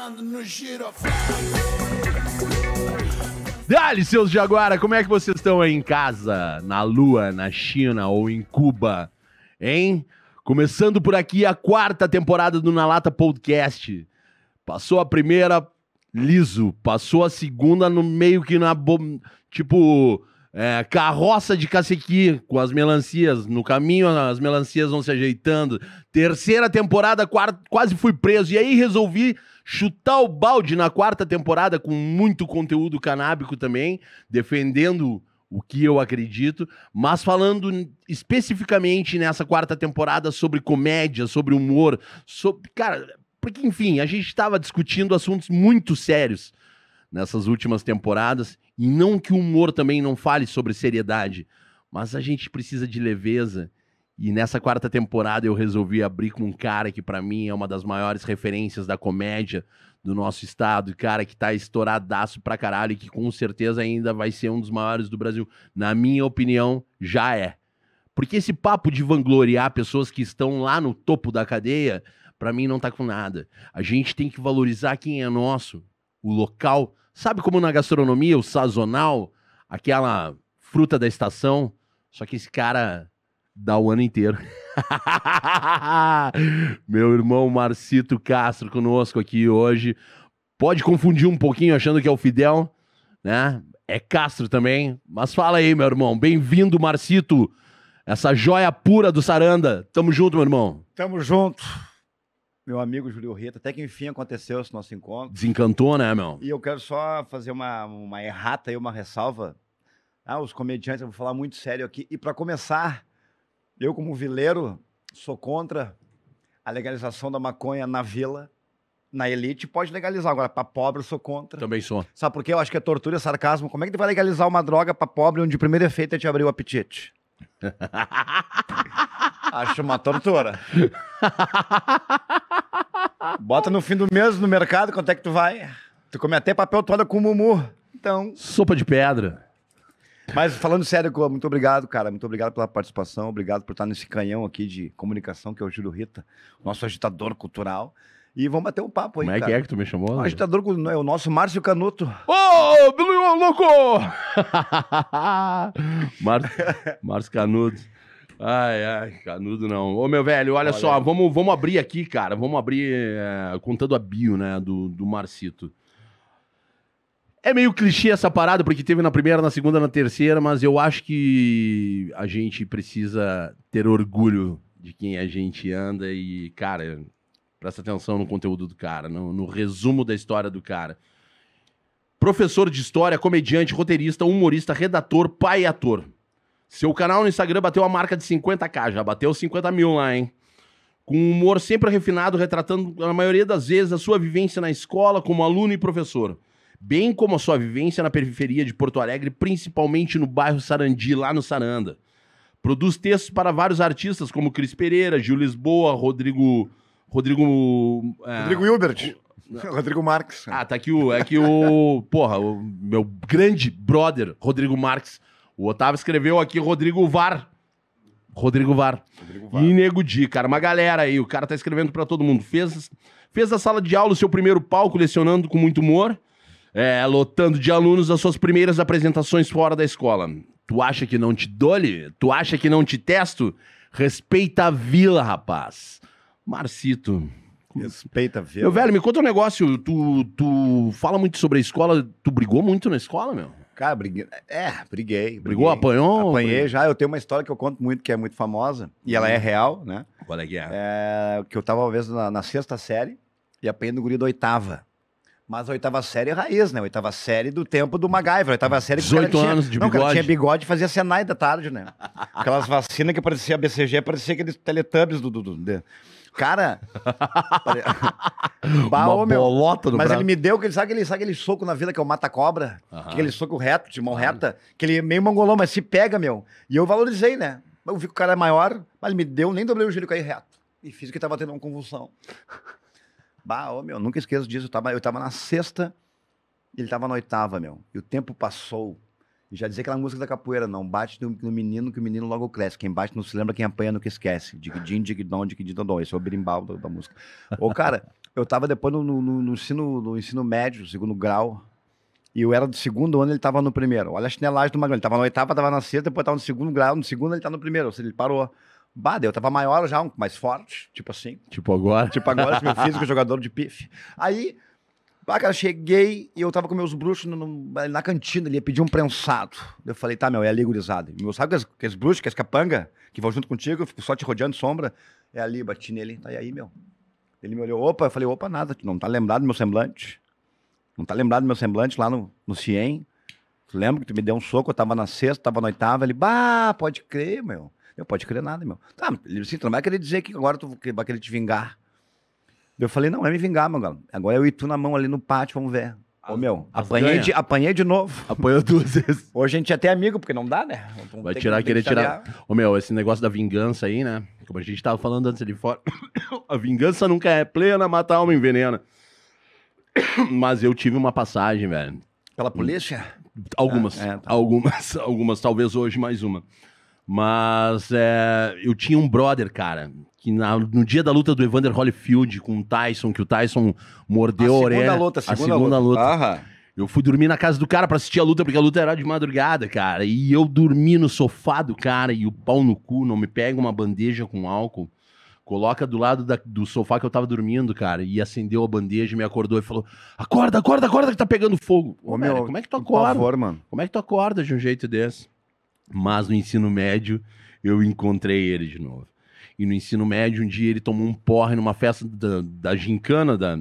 Dançando no giroflão. Dali, seus Jaguara, como é que vocês estão aí em casa? Na Lua, na China ou em Cuba? Hein? Começando por aqui a quarta temporada do Na Lata Podcast. Passou a primeira liso, passou a segunda no meio que na. Tipo. é, carroça de cacequi com as melancias. No caminho, as melancias vão se ajeitando. Terceira temporada, quase fui preso. E aí resolvi chutar o balde na quarta temporada com muito conteúdo canábico também, defendendo o que eu acredito, mas falando especificamente nessa quarta temporada sobre comédia, sobre humor, sobre, cara, porque enfim, a gente estava discutindo assuntos muito sérios nessas últimas temporadas, e não que o humor também não fale sobre seriedade, mas a gente precisa de leveza. E nessa quarta temporada eu resolvi abrir com um cara que pra mim é uma das maiores referências da comédia do nosso estado, cara que tá estouradaço pra caralho e que com certeza ainda vai ser um dos maiores do Brasil. Na minha opinião, já é. Porque esse papo de vangloriar pessoas que estão lá no topo da cadeia, pra mim não tá com nada. A gente tem que valorizar quem é nosso, o local. Sabe como na gastronomia, o sazonal, aquela fruta da estação, só que esse cara dá o ano inteiro. Meu irmão Marcito Castro conosco aqui hoje. Pode confundir um pouquinho achando que é o Fidel, né? É Castro também. Mas fala aí, meu irmão. Bem-vindo, Marcito. Essa joia pura do Saranda. Tamo junto, meu irmão. Tamo junto, meu amigo Júlio Rita. Até que enfim aconteceu esse nosso encontro. Desencantou, né, meu? E eu quero só fazer uma, uma errata e uma ressalva. Ah, os comediantes, eu vou falar muito sério aqui. E para começar, eu, como vileiro, sou contra a legalização da maconha na vila. Na elite pode legalizar, agora para pobre eu sou contra. Também sou. Sabe por quê? Eu acho que é tortura e sarcasmo. Como é que tu vai legalizar uma droga para pobre onde o primeiro efeito é te abrir o apetite? Acho uma tortura. Bota no fim do mês no mercado, quanto é que tu vai? Tu come até papel toalha com mumu. Então, Sopa de pedra. Mas falando sério, muito obrigado, cara. Muito obrigado pela participação. Obrigado por estar nesse canhão aqui de comunicação, que é o Júlio Rita, nosso agitador cultural. E vamos bater um papo aí, Como é que cara. é que tu me chamou? O agitador é o nosso Márcio Canuto. Ô, Bilu, louco! Márcio Canudo. Ai, ai, Canudo não. Ô, meu velho, olha, Olha só, vamos, vamos abrir aqui, cara. Vamos abrir é, contando a bio, né, do, do Marcito. É meio clichê essa parada, porque teve na primeira, na segunda, na terceira, mas eu acho que a gente precisa ter orgulho de quem a gente anda e, cara, presta atenção no conteúdo do cara, no, no resumo da história do cara. Professor de história, comediante, roteirista, humorista, redator, pai e ator. Seu canal no Instagram bateu a marca de 50k, já bateu 50 mil lá, hein? Com um humor sempre refinado, retratando, na maioria das vezes, a sua vivência na escola como aluno e professor. Bem como a sua vivência na periferia de Porto Alegre, principalmente no bairro Sarandi, lá no Saranda. Produz textos para vários artistas, como Cris Pereira, Gil Lisboa, Rodrigo... Rodrigo... é, Rodrigo Hilbert. Rodrigo Marques. ah, tá aqui o. É que o. Porra, o meu grande brother, Rodrigo Marques. O Otávio escreveu aqui Rodrigo Var. Rodrigo Var. Rodrigo E Nego Di, cara. Uma galera aí. O cara tá escrevendo pra todo mundo. Fez, fez a sala de aula o seu primeiro palco, lecionando com muito humor. É, lotando de alunos as suas primeiras apresentações fora da escola. Tu acha que não te dole? Tu acha que não te testo? Respeita a vila, rapaz. Marcito. Respeita, viu? Meu velho, me conta um negócio. Tu, tu fala muito sobre a escola. Tu brigou muito na escola, meu? Cara, briguei. É, briguei. Brigou, briguei. apanhou? Apanhei já. Eu tenho uma história que eu conto muito, que é muito famosa. E ela é real, né? Qual é que é? É, que eu tava uma vez na, na sexta série e apanhei no guri da oitava. Mas a oitava série é raiz, né? A oitava série do tempo do MacGyver. A oitava série que o cara 18 tinha- anos de Não, o cara bigode. tinha bigode e fazia Senai da tarde, né? Aquelas vacinas que parecia BCG, parecia aqueles Teletubbies do... do, do- de- Cara... pare- Bah, Uma ô, meu, bolota no Mas braço. ele me deu, aquele, sabe, aquele, sabe aquele soco na vida que é o mata-cobra? Aham. Aquele soco reto, de mão reta, que ele é meio mongolão, mas se pega, meu. E eu valorizei, né? Eu vi que o cara é maior, mas ele me deu, nem dobrei o giro cair reto. E fiz que tava tendo uma convulsão. Bah, ô, meu, nunca esqueço disso. Eu tava, eu tava na sexta ele tava na oitava, meu. E o tempo passou. E já dizia aquela música da capoeira, não bate no, no menino que o menino logo cresce. Quem bate não se lembra, quem apanha nunca esquece. Digidin, digidon, digididodon. Esse é o berimbau da, da música. Ô, cara, eu tava depois no, no- no- no ensino, no ensino médio, segundo grau. E eu era do segundo ano, ele tava no primeiro. Olha a chinelagem do Magrão. Ele tava na oitava, tava na sexta, depois tava no segundo grau. No segundo ele tá no primeiro, ou seja, ele parou. Bah, eu tava maior já, um- mais forte, tipo assim. Tipo agora. Tipo agora, esse meu físico, jogador de pife. Aí, bah, cara, cheguei e eu tava com meus bruxos no- no- na cantina, ele ia pedir um prensado. Eu falei, tá, meu, é ali, gurizada. Meu, sabe aqueles, aqueles bruxos, aqueles capanga, que vão junto contigo, eu fico só te rodeando sombra? É ali, bati nele, tá e aí, meu. Ele me olhou, opa, eu falei, opa, nada, tu não tá lembrado do meu semblante? Não tá lembrado do meu semblante lá no, no Ciem? Tu lembra que tu me deu um soco, eu tava na sexta, tava na oitava, ele, bah, pode crer, meu. Eu, pode crer nada, meu. Tá, ele disse, tu não vai querer dizer que agora tu que vai querer te vingar. Eu falei, não, é me vingar, meu galo. Agora eu e tu na mão ali no pátio, vamos ver. Ô, meu, as apanhei ganha. de, apanhei de novo. Apanhou duas vezes. Hoje a gente é até amigo, porque não dá, né? Então Vai tirar, tem querer tirar. Ô meu, esse negócio da vingança aí, né? Como a gente tava falando antes ali fora. a vingança nunca é plena, mata a alma envenena. Mas eu tive uma passagem, velho. Pela polícia? Algumas, É, é, tá. algumas, algumas, talvez hoje mais uma. Mas é, eu tinha um brother, cara, que na- no dia da luta do Evander Holyfield com o Tyson, que o Tyson mordeu a, a orelha. segunda luta, a segunda, luta. Aham. Eu fui dormir na casa do cara pra assistir a luta, porque a luta era de madrugada, cara. E eu dormi no sofá do cara e o pau no cu, não me pega uma bandeja com álcool. Coloca do lado da- do sofá que eu tava dormindo, cara, e acendeu a bandeja, me acordou e falou: Acorda, acorda, acorda que tá pegando fogo. Ô, meu, como é que tu Por acorda? favor, mano. Como é que tu acorda de um jeito desse? Mas no ensino médio, eu encontrei ele de novo. E no ensino médio, um dia ele tomou um porre numa festa da, da gincana, da-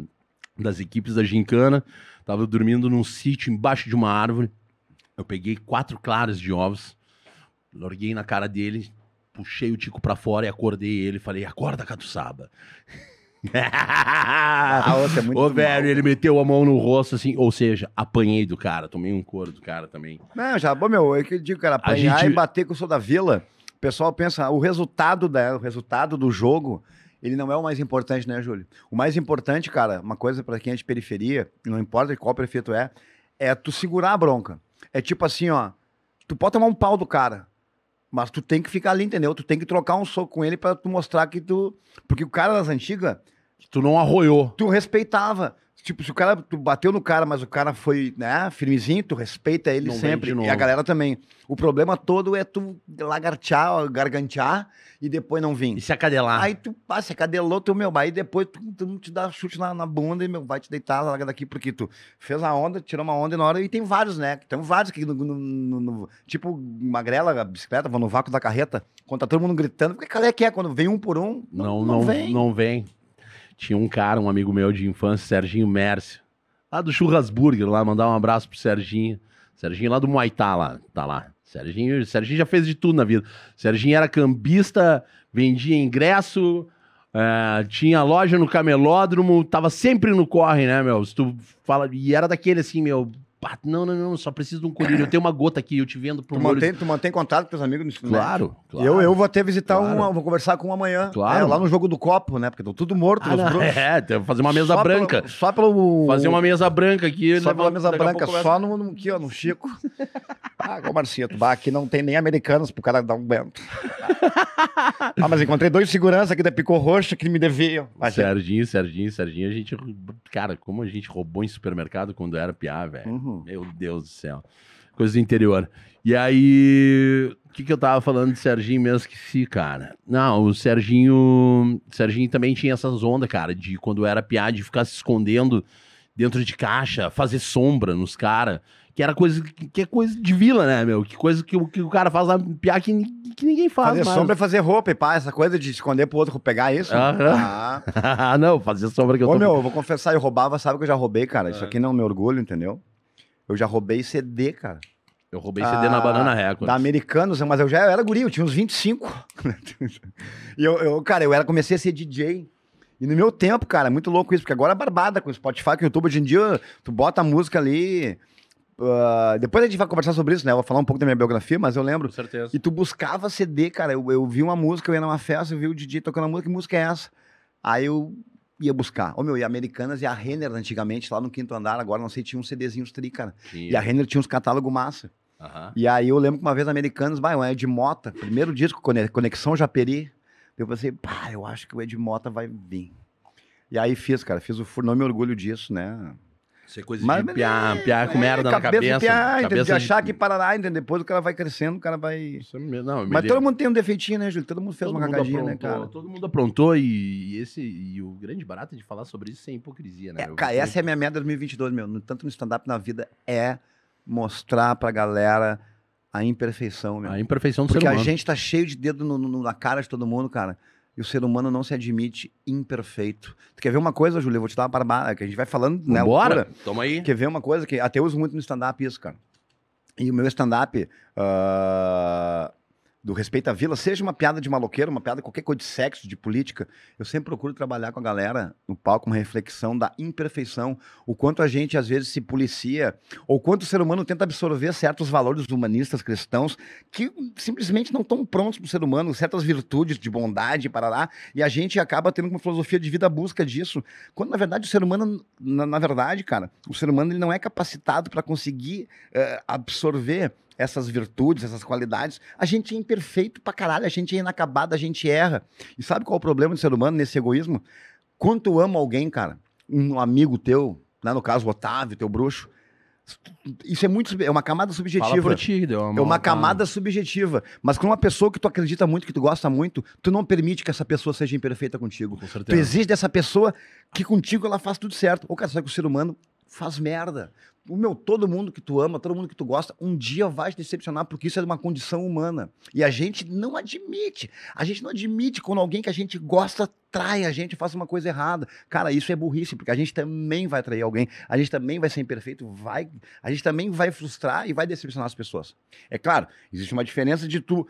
das equipes da gincana. Tava dormindo num sítio embaixo de uma árvore. Eu peguei quatro claras de ovos, larguei na cara dele, puxei o tico pra fora e acordei ele. Falei, acorda, catuçaba. Ah, outra é muito Ô, mal. velho, ele meteu a mão no rosto, assim, ou seja, apanhei do cara, tomei um couro do cara também. Não, já, bom, meu, é que eu digo, cara, apanhar gente- e bater com o sou da vila, o pessoal pensa, o resultado, da, o resultado do jogo, ele não é o mais importante, né, Júlio? O mais importante, cara, uma coisa pra quem é de periferia, não importa qual prefeito é, é tu segurar a bronca. É tipo assim, ó, tu pode tomar um pau do cara, mas tu tem que ficar ali, entendeu? Tu tem que trocar um soco com ele pra tu mostrar que tu... Porque o cara das antigas, Tu não arroiou. tu respeitava. Tipo, se o cara, tu bateu no cara, mas o cara foi, né, firmezinho, tu respeita ele Não sempre. E a galera também. O problema todo é tu lagartear, gargantear e depois não E vir. se acadelar. Aí tu passa, cadelou teu meu, aí depois tu, tu não te dá chute na, na bunda e meu, vai te deitar, larga daqui, porque tu fez a onda, tirou uma onda e na hora, e tem vários, né? Tem vários aqui no, no- no- tipo, magrela, bicicleta, vão no vácuo da carreta, quando tá todo mundo gritando, porque qual é que é? Quando vem um por um, Não, não, vem. não vem. Tinha um cara, um amigo meu de infância, Serginho Mércio, lá do Churrasburger, lá, mandar um abraço pro Serginho. Serginho lá do Muaytá, lá, tá lá. Serginho, Serginho já fez de tudo na vida. Serginho era cambista, vendia ingresso, eh, tinha loja no camelódromo, tava sempre no corre, né, meu? Se tu fala, e era daquele assim, meu, pá, não, não, não, só preciso de um colírio. Eu tenho uma gota aqui, eu te vendo pro Tu tu mantém contato com teus amigos no ensino? Claro, claro. Eu, eu vou até visitar Claro. um, vou conversar com um amanhã. Claro. É, lá no jogo do copo, né? Porque estão tudo morto, Ah, os não, é, fazer uma mesa Só branca. Pelo, só pelo. Fazer uma mesa branca aqui. Só pela mesa branca, só no, no, aqui, ó, no Chico. ah, ô Marcito, bah, aqui não tem nem americanos pro cara dar um bento. ah, mas encontrei dois seguranças aqui da Picô Roxa que me deviam. Mas, Serginho, Serginho, Serginho, a gente. Cara, como a gente roubou em supermercado quando era piá, velho. Uhum. Meu Deus do céu. Coisa do interior. E aí. O que, que eu tava falando de Serginho mesmo? Esqueci, cara. Não, o Serginho. Serginho também tinha essas ondas, cara, de quando era piá, de ficar se escondendo dentro de caixa, fazer sombra nos caras. Que era coisa que, é coisa de vila, né, meu? Que coisa que, o- que o cara faz lá, piá que, que ninguém faz. Fazer mais. sombra é fazer roupa e pá, essa coisa de esconder pro outro pegar isso. Aham. Ah. Ah, não, fazer sombra que eu Ô, tô. meu, eu vou confessar, eu roubava, sabe que eu já roubei, cara? Isso Ah. aqui não me orgulho, entendeu? Eu já roubei CD, cara. Eu roubei CD na Ah, Banana Records. Da Americanos, mas eu já era guri, eu tinha uns 25. e eu, eu, cara, eu era, comecei a ser DJ. E no meu tempo, cara, é muito louco isso, porque agora é barbada com o Spotify, com o YouTube. Hoje em dia, tu bota a música ali. ah, depois a gente vai conversar sobre isso, né? Eu vou falar um pouco da minha biografia, mas eu lembro. Com certeza. E tu buscava CD, cara. Eu, eu vi uma música, eu ia numa festa, eu vi o DJ tocando a música, que música é essa? Aí eu ia buscar. Ô meu, e a Americanas e a Renner antigamente, lá no quinto andar, agora não sei, tinha uns CDzinhos tri, cara. E a Renner tinha uns catálogos massa. Aham. E aí eu lembro que uma vez Americanos, vai, o Ed Mota, primeiro disco, Cone- Conexão Japeri. Eu pensei, pá, eu acho que o Ed Mota vai vir. E aí fiz, cara, fiz o não me orgulho disso, né? Isso é coisa Mas- de piar, piar com É, merda na cabeça piar, cabeça de achar que parará, entendeu? Depois o cara vai crescendo, o cara vai... Isso é Não, Mas todo mundo tem um defeitinho, né, Júlio? Todo mundo fez todo uma mundo cagadinha, né, aprontou, cara? Todo mundo aprontou e, esse, e o grande barato de falar sobre isso é hipocrisia, né? É, cara, essa é a minha meta 2022, meu. No- Tanto no stand-up na vida, é mostrar pra galera a imperfeição, meu. A imperfeição do Porque ser a humano. gente tá cheio de dedo no- no- na cara de todo mundo, cara. E o ser humano não se admite imperfeito. Tu quer ver uma coisa, Júlio? Eu vou te dar uma barbada, que a gente vai falando, né? Bora? Toma aí. Quer ver uma coisa que até eu uso muito no stand-up isso, cara. E o meu stand-up ah, do Respeito à Vila, seja uma piada de maloqueiro, uma piada qualquer coisa de sexo, de política, eu sempre procuro trabalhar com a galera no palco uma reflexão da imperfeição, o quanto a gente às vezes se policia, ou quanto o ser humano tenta absorver certos valores humanistas cristãos que simplesmente não estão prontos para o ser humano, certas virtudes de bondade, parará, e a gente acaba tendo uma filosofia de vida a busca disso, quando na verdade o ser humano, na, na verdade, cara, o ser humano ele não é capacitado para conseguir eh, absorver essas virtudes, essas qualidades. A gente é imperfeito pra caralho, a gente é inacabado, a gente erra. E sabe qual é o problema do ser humano nesse egoísmo? Quando tu ama alguém, cara, um amigo teu, né, no caso o Otávio, teu bruxo, isso é muito é uma camada Fala subjetiva. por ti, deu É uma camada subjetiva. Mas com uma pessoa que tu acredita muito, que tu gosta muito, tu não permite que essa pessoa seja imperfeita contigo. Com Tu certeza. exige dessa pessoa que contigo ela faz tudo certo. Ou, cara, sabe que o ser humano faz merda. O meu, todo mundo que tu ama, todo mundo que tu gosta, um dia vai te decepcionar, porque isso é uma condição humana. E a gente não admite. A gente não admite quando alguém que a gente gosta trai a gente, faz uma coisa errada. Cara, isso é burrice, porque a gente também vai trair alguém, a gente também vai ser imperfeito, vai, a gente também vai frustrar e vai decepcionar as pessoas. É claro, existe uma diferença de tu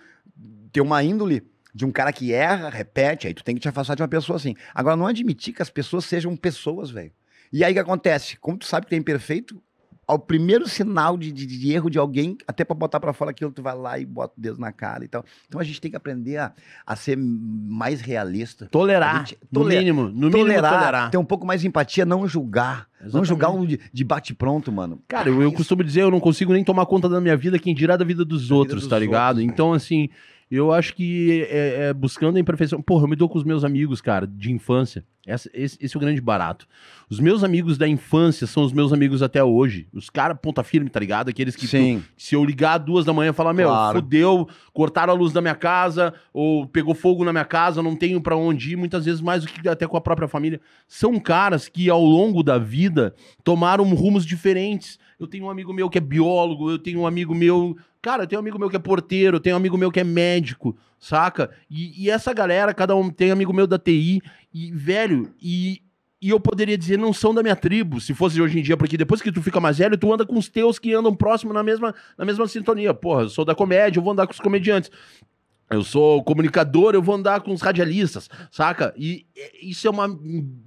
ter uma índole de um cara que erra, repete, aí tu tem que te afastar de uma pessoa assim. Agora, não admitir que as pessoas sejam pessoas, velho. E aí o que acontece? Como tu sabe que tu é imperfeito, ao primeiro sinal de, de- de erro de alguém, até pra botar pra fora aquilo, tu vai lá e bota o dedo na cara e tal. Então a gente tem que aprender a, a ser mais realista. Tolerar. gente- No mínimo. No mínimo tolerar, tolerar. ter um pouco mais de empatia, não julgar. Não Exatamente. julgar um de, de bate-pronto, mano. Cara, eu, eu costumo dizer, eu não consigo nem tomar conta da minha vida, quem dirá da vida dos vida outros, dos tá ligado? outros, né? Então, assim, eu acho que é, é buscando a imperfeição. Porra, eu me dou com os meus amigos, cara, de infância. Essa- esse, esse é o grande barato. Os meus amigos da infância são os meus amigos até hoje. Os caras ponta firme, tá ligado? Aqueles que tu- se eu ligar duas da manhã e falar, meu, Claro. fudeu, cortaram a luz da minha casa, ou pegou fogo na minha casa, não tenho pra onde ir, muitas vezes mais do que até com a própria família. São caras que ao longo da vida tomaram rumos diferentes. Eu tenho um amigo meu que é biólogo, eu tenho um amigo meu. Cara, eu tenho um amigo meu que é porteiro, eu tenho um amigo meu que é médico, saca? E, e essa galera, cada um tem amigo meu da TI, e, velho, e. E eu poderia dizer, não são da minha tribo, se fosse hoje em dia, porque depois que tu fica mais velho, tu anda com os teus que andam próximo na mesma, na mesma sintonia. Porra, eu sou da comédia, eu vou andar com os comediantes. Eu sou comunicador, eu vou andar com os radialistas, saca? E isso é uma,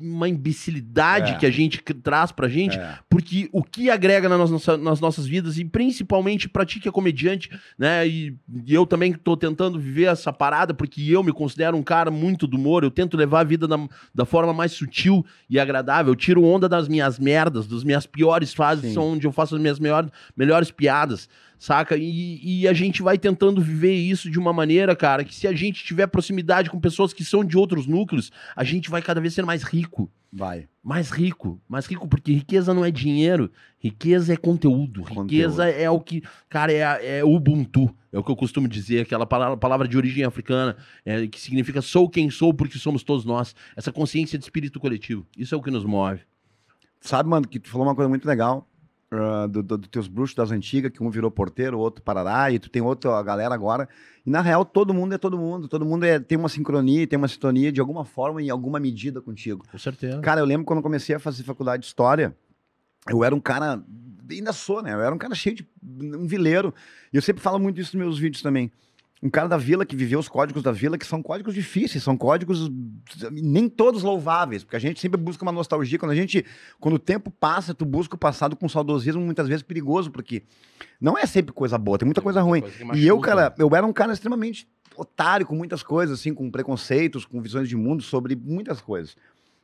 uma imbecilidade É. que a gente traz pra gente, É. porque o que agrega na nossa- nas nossas vidas, e principalmente pra ti que é comediante, né? E, e eu também tô tentando viver essa parada, porque eu me considero um cara muito do humor, eu tento levar a vida da, da forma mais sutil e agradável. Eu tiro onda das minhas merdas, das minhas piores fases, Sim. são onde eu faço as minhas melhores, melhores piadas saca? E, e a gente vai tentando viver isso de uma maneira, cara, que se a gente tiver proximidade com pessoas que são de outros núcleos, a gente vai cada vez ser mais rico. Vai. Mais rico, mais rico, porque riqueza não é dinheiro, riqueza é conteúdo, Conteúdo. riqueza é o que, cara, é, é Ubuntu, é o que eu costumo dizer, aquela palavra, palavra de origem africana, é, que significa sou quem sou porque somos todos nós, essa consciência de espírito coletivo, isso é o que nos move. Sabe, mano, que tu falou uma coisa muito legal. Ah, do, do- dos teus bruxos das antigas, que um virou porteiro, o outro parará, e tu tem outra galera agora. E na real, todo mundo é todo mundo. Todo mundo é, tem uma sincronia, tem uma sintonia de alguma forma, em alguma medida contigo. Com certeza. Cara, eu lembro quando eu comecei a fazer faculdade de história, eu era um cara, ainda sou, né? Eu era um cara cheio de um vileiro. E eu sempre falo muito isso nos meus vídeos também. Um cara da vila que viveu os códigos da vila, que são códigos difíceis, são códigos nem todos louváveis, porque a gente sempre busca uma nostalgia. Quando a gente, quando o tempo passa, tu busca o passado com saudosismo, muitas vezes perigoso, porque não é sempre coisa boa, tem muita coisa ruim. Coisa E eu, cara, eu era um cara extremamente otário com muitas coisas, assim, com preconceitos, com visões de mundo sobre muitas coisas.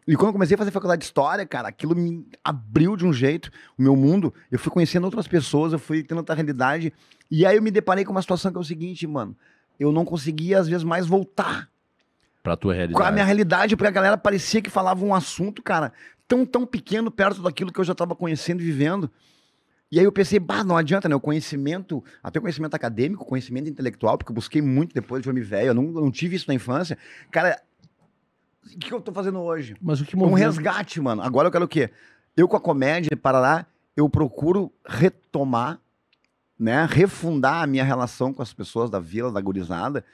E quando eu comecei a fazer faculdade de história, cara, aquilo me abriu de um jeito o meu mundo. Eu fui conhecendo outras pessoas, eu fui tendo outra realidade. E aí eu me deparei com uma situação que é o seguinte, mano. Eu não conseguia, às vezes, mais voltar Pra tua com a realidade. minha realidade, porque a galera parecia que falava um assunto, cara, tão, tão pequeno perto daquilo que eu já estava conhecendo e vivendo. E aí eu pensei, bah, não adianta, né? O conhecimento, até o conhecimento acadêmico, conhecimento intelectual, porque eu busquei muito depois de homem velho, eu não, eu não tive isso na infância. Cara, o que eu tô fazendo hoje? Mas o que Um movimenta... resgate, mano. Agora eu quero o quê? Eu com a comédia, Parará, eu procuro retomar, né? Refundar a minha relação com as pessoas da vila, da gurizada,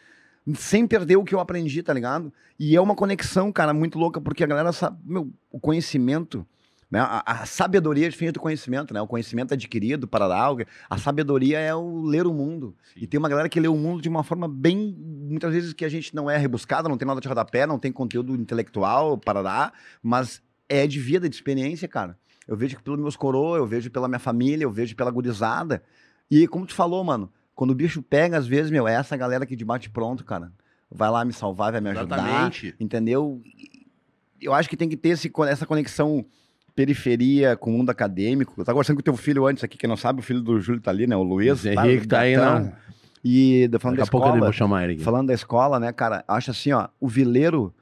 sem perder o que eu aprendi, tá ligado? E é uma conexão, cara, muito louca, porque a galera sabe, meu, o conhecimento, né? A, a sabedoria é diferente do conhecimento, né? O conhecimento adquirido, Parará, o- a sabedoria é o ler o mundo. E tem uma galera que lê o mundo de uma forma bem, muitas vezes que a gente não é rebuscada, não tem nada de rodapé, não tem conteúdo intelectual, Parará, mas é de vida, de experiência, cara. Eu vejo que pelos meus coroa, eu vejo pela minha família, eu vejo pela gurizada. E como tu falou, mano, quando o bicho pega, às vezes, meu, é essa galera que de bate pronto, cara. Vai lá me salvar, vai me ajudar. Exatamente. Entendeu? Eu acho que tem que ter esse, essa conexão periferia com o mundo acadêmico. Eu tava conversando com o teu filho antes aqui, quem não sabe, o filho do Júlio tá ali, né? O Luiz. O Henrique tá aí, não. E da- falando Daqui da a pouco eu escola, vou chamar ele aqui. falando da escola, né, cara, acho assim, ó, o vileiro,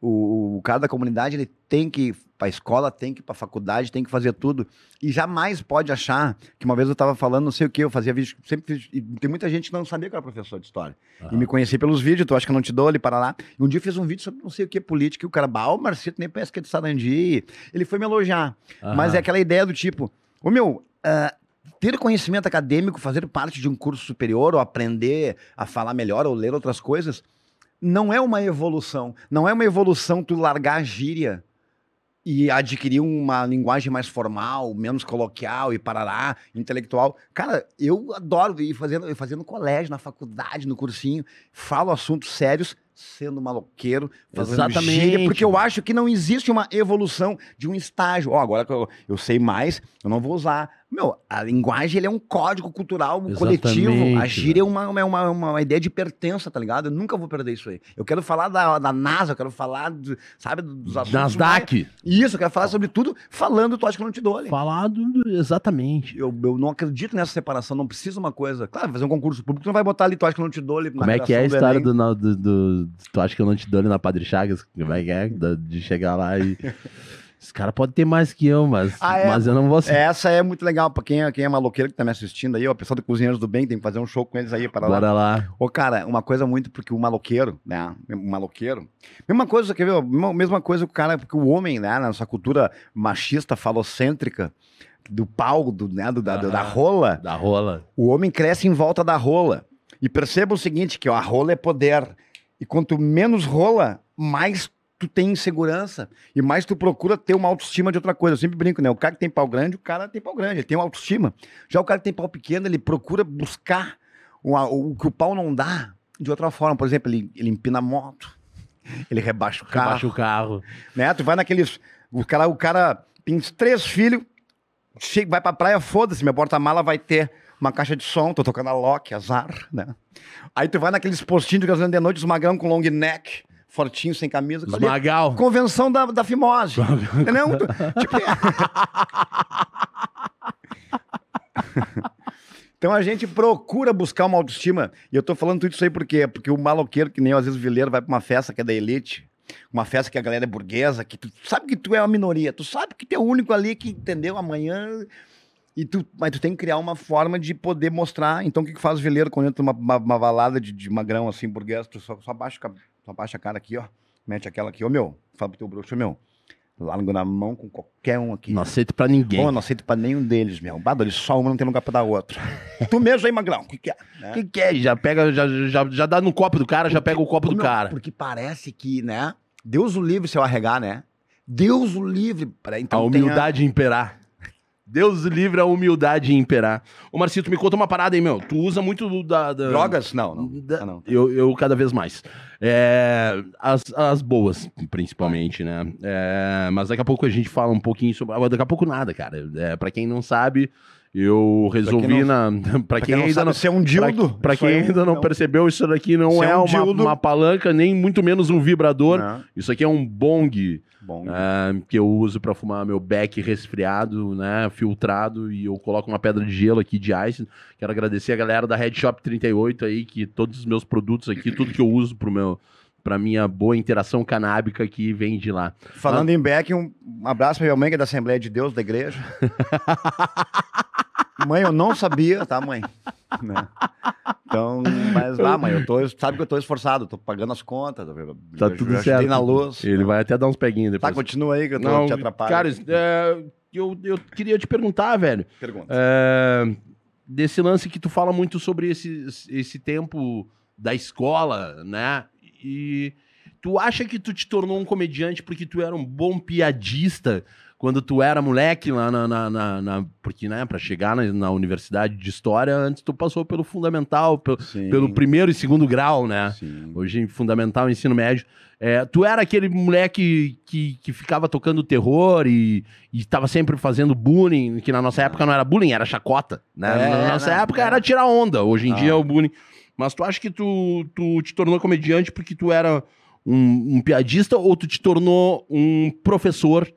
o, o cara da comunidade, ele tem que ir pra escola, tem que ir pra faculdade, tem que fazer tudo. E jamais pode achar que uma vez eu tava falando, não sei o que, eu fazia vídeo, sempre fiz, e tem muita gente que não sabia que eu era professor de história. E me conheci pelos vídeos, tu acha que eu não te dou ali para lá. E um dia eu fiz um vídeo sobre não sei o que política, e o cara, bah, o Marcito nem parece que é de Sarandi. Ele foi me elogiar. Mas é aquela ideia do tipo, ô meu, ah, ter conhecimento acadêmico, fazer parte de um curso superior, ou aprender a falar melhor, ou ler outras coisas, não é uma evolução. Não é uma evolução tu largar a gíria e adquirir uma linguagem mais formal, menos coloquial e parará, intelectual. Cara, eu adoro ir fazendo, ir fazendo colégio, na faculdade, no cursinho, falo assuntos sérios, sendo maloqueiro, fazendo Exatamente. gíria, porque eu acho que não existe uma evolução de um estágio. Ó, agora que eu, eu sei mais, eu não vou usar. Meu, a linguagem ele é um código cultural um coletivo. A Exatamente, gíria é uma, uma, uma, uma ideia de pertença, tá ligado? Eu nunca vou perder isso aí. Eu quero falar da, da NASA, eu quero falar, sabe, dos assuntos. mais- Nasdaq. Isso, eu quero falar sobre tudo falando, tu acha que eu não te dou ali. Falado exatamente. Eu, eu não acredito nessa separação, não precisa uma coisa. Claro, fazer um concurso público, tu não vai botar ali, tu acha que eu não te dou ali. Como é que é a história do, do, do- Tu acha que eu não te dou ali na Padre Chagas? Como é que é? De chegar lá e. Esse cara pode ter mais que eu, mas, Ah, é? mas eu não vou ser. Essa é muito legal pra quem é, quem é maloqueiro que tá me assistindo aí, ó, o pessoal do Cozinheiros do Bem, tem que fazer um show com eles aí para lá. Bora lá. Ô, cara, uma coisa muito, porque o maloqueiro, né? O maloqueiro. Mesma coisa, quer ver? Mesma, coisa que o cara, porque o homem, né, na nossa cultura machista, falocêntrica, do pau, do, né, do, da, da rola, Da rola. o homem cresce em volta da rola. E perceba o seguinte, que ó, a rola é poder. E quanto menos rola, mais tu tem insegurança e mais tu procura ter uma autoestima de outra coisa. Eu sempre brinco, né? O cara que tem pau grande, o cara tem pau grande, ele tem uma autoestima. Já o cara que tem pau pequeno, ele procura buscar o, o que o pau não dá de outra forma. Por exemplo, ele, ele empina a moto, ele rebaixa o carro, Baixa o carro. né? Tu vai naqueles... O cara, o cara tem três filhos, chega, vai pra praia, foda-se, minha porta-mala vai ter uma caixa de som, tô tocando a Loki, azar, né? Aí tu vai naqueles postinhos de gasolina de noite, os magrão com long neck, fortinho, sem camisa. Ali, Magal. Convenção da, da fimose. Entendeu? Tipo, Então a gente procura buscar uma autoestima. E eu tô falando tudo isso aí por quê? Porque o maloqueiro, que nem eu, às vezes o vileiro, vai pra uma festa que é da elite, uma festa que a galera é burguesa, que tu sabe que tu é uma minoria, tu sabe que tu é o único ali que entendeu amanhã. E tu, mas tu tem que criar uma forma de poder mostrar. Então o que, que faz o vileiro quando entra uma, uma, uma balada de, de magrão assim, burguês? Tu só, só, abaixa, o cab- só abaixa a cara aqui, ó. Mete aquela aqui, ô meu. Fala pro teu bruxo, meu. Largo na mão com qualquer um aqui. Não aceito pra ninguém. Pô, não aceito pra nenhum deles, meu. Badori, só uma não tem lugar pra dar outra. tu mesmo aí, Magrão, o que, que é? O que, que é? Já pega, já, já, já dá no copo do cara, já pega o copo do Meu, cara. Porque parece que, né? Deus o livre se eu arregar, né? Deus o livre. Então a humildade imperar. Deus livre a humildade imperar. Ô, Marcito, me conta uma parada aí, meu. Tu usa muito da. da- Drogas? Não, não. da- Ah, não. Eu, eu cada vez mais. É, as, as boas, principalmente, né? É, mas daqui a pouco a gente fala um pouquinho sobre. ah, Daqui a pouco nada, cara. É, pra quem não sabe, eu resolvi não- na. Pra Pra quem, ainda sabe, não. se é um dildo. Pra, pra isso quem aí ainda não percebeu, isso daqui não Isso é, é um uma, uma palanca, nem muito menos um vibrador. Não. Isso aqui é um bong Bom. ah, que eu uso pra fumar meu beck resfriado, né, filtrado, e eu coloco uma pedra de gelo aqui de ice. Quero agradecer a galera da Red Shop 38 aí, que todos os meus produtos aqui, tudo que eu uso pro meu pra minha boa interação canábica que vem de lá. Falando em Beck, um abraço pra minha mãe, que é da Assembleia de Deus, da igreja. mãe, eu não sabia, tá, mãe? Né? Então, mas lá, mãe, eu tô, sabe que eu tô esforçado, tô pagando as contas. Tá eu- tudo eu certo. na luz. Ele vai até dar uns peguinhos Tá, depois. continua aí que eu tô Não, te atrapalhando. cara, é, eu, eu queria te perguntar, velho. Pergunta. É, desse lance que tu fala muito sobre esse, esse tempo da escola, né? E tu acha que tu te tornou um comediante porque tu era um bom piadista quando tu era moleque lá na. na- na- na- porque, né, pra chegar na, na universidade de história, antes tu passou pelo fundamental, pelo, Sim, pelo primeiro e segundo grau, né? sim. Hoje em fundamental, ensino médio. É, tu era aquele moleque que, que ficava tocando terror e, e tava sempre fazendo bullying, que na nossa época não era bullying, era chacota. Né? É, na nossa não, época é. era tirar onda, hoje em dia é o bullying. Mas tu acha que tu, tu te tornou comediante porque tu era um, um piadista ou tu te tornou um professor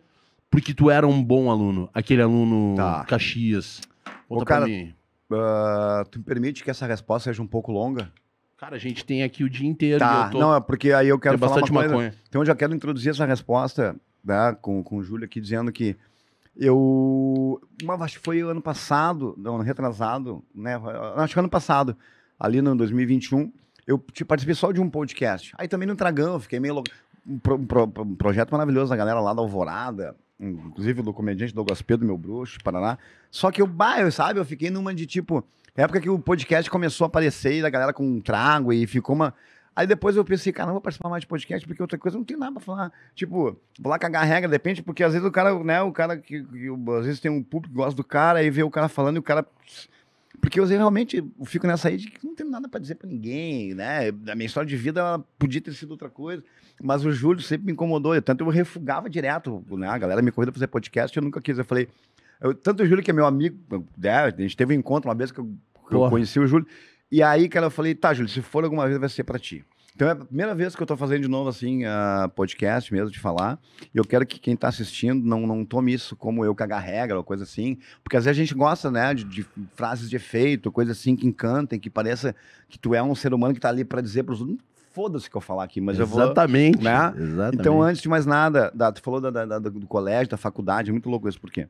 porque tu era um bom aluno? Aquele aluno Tá. Caxias. Ô, cara, mim. Ah, tu me permite que essa resposta seja um pouco longa? Cara, a gente tem aqui o dia inteiro. Tá, tô... não, é porque aí eu quero tem falar bastante uma coisa. maconha. Então eu já quero introduzir essa resposta né, com, com o Júlio aqui, dizendo que eu. Uma, acho que foi ano passado, não, retrasado, né? Acho que ano passado, ali no 2021, eu participei só de um podcast. Aí também no Tragão, fiquei meio louco. Um, pro- pro- um projeto maravilhoso da galera lá da Alvorada, inclusive do comediante Douglas Pedro, meu bruxo, Paraná. Só que eu, bah, sabe, eu fiquei numa de tipo. Época que o podcast começou a aparecer e a galera com um trago e ficou uma. Aí depois eu pensei, cara, não vou participar mais de podcast, porque outra coisa não tem nada pra falar. Tipo, vou lá cagar a regra, de repente, porque às vezes o cara, né, o cara que, que- às vezes tem um público que gosta do cara, aí vê o cara falando e o cara. Porque eu realmente eu fico nessa aí de que não tenho nada pra dizer pra ninguém, né? A minha história de vida ela podia ter sido outra coisa, mas o Júlio sempre me incomodou, tanto eu refugava direto, né? A galera me convida pra fazer podcast, eu nunca quis. Eu falei, eu- tanto o Júlio que é meu amigo, né? a gente teve um encontro uma vez que eu, que eu conheci o Júlio, e aí, cara, eu falei, tá, Júlio, se for alguma vez vai ser pra ti. Então é a primeira vez que eu tô fazendo de novo, assim, ah, podcast mesmo, de falar. E eu quero que quem tá assistindo não, não tome isso como eu cagar regra ou coisa assim. Porque às vezes a gente gosta, né, de, de frases de efeito, coisa assim que encantem, que pareça que tu é um ser humano que tá ali pra dizer pros outros. Foda-se que eu falar aqui, mas eu vou. Exatamente. né? Exatamente. Então, antes de mais nada, da- tu falou da- da- do colégio, da faculdade, é muito louco isso, por quê?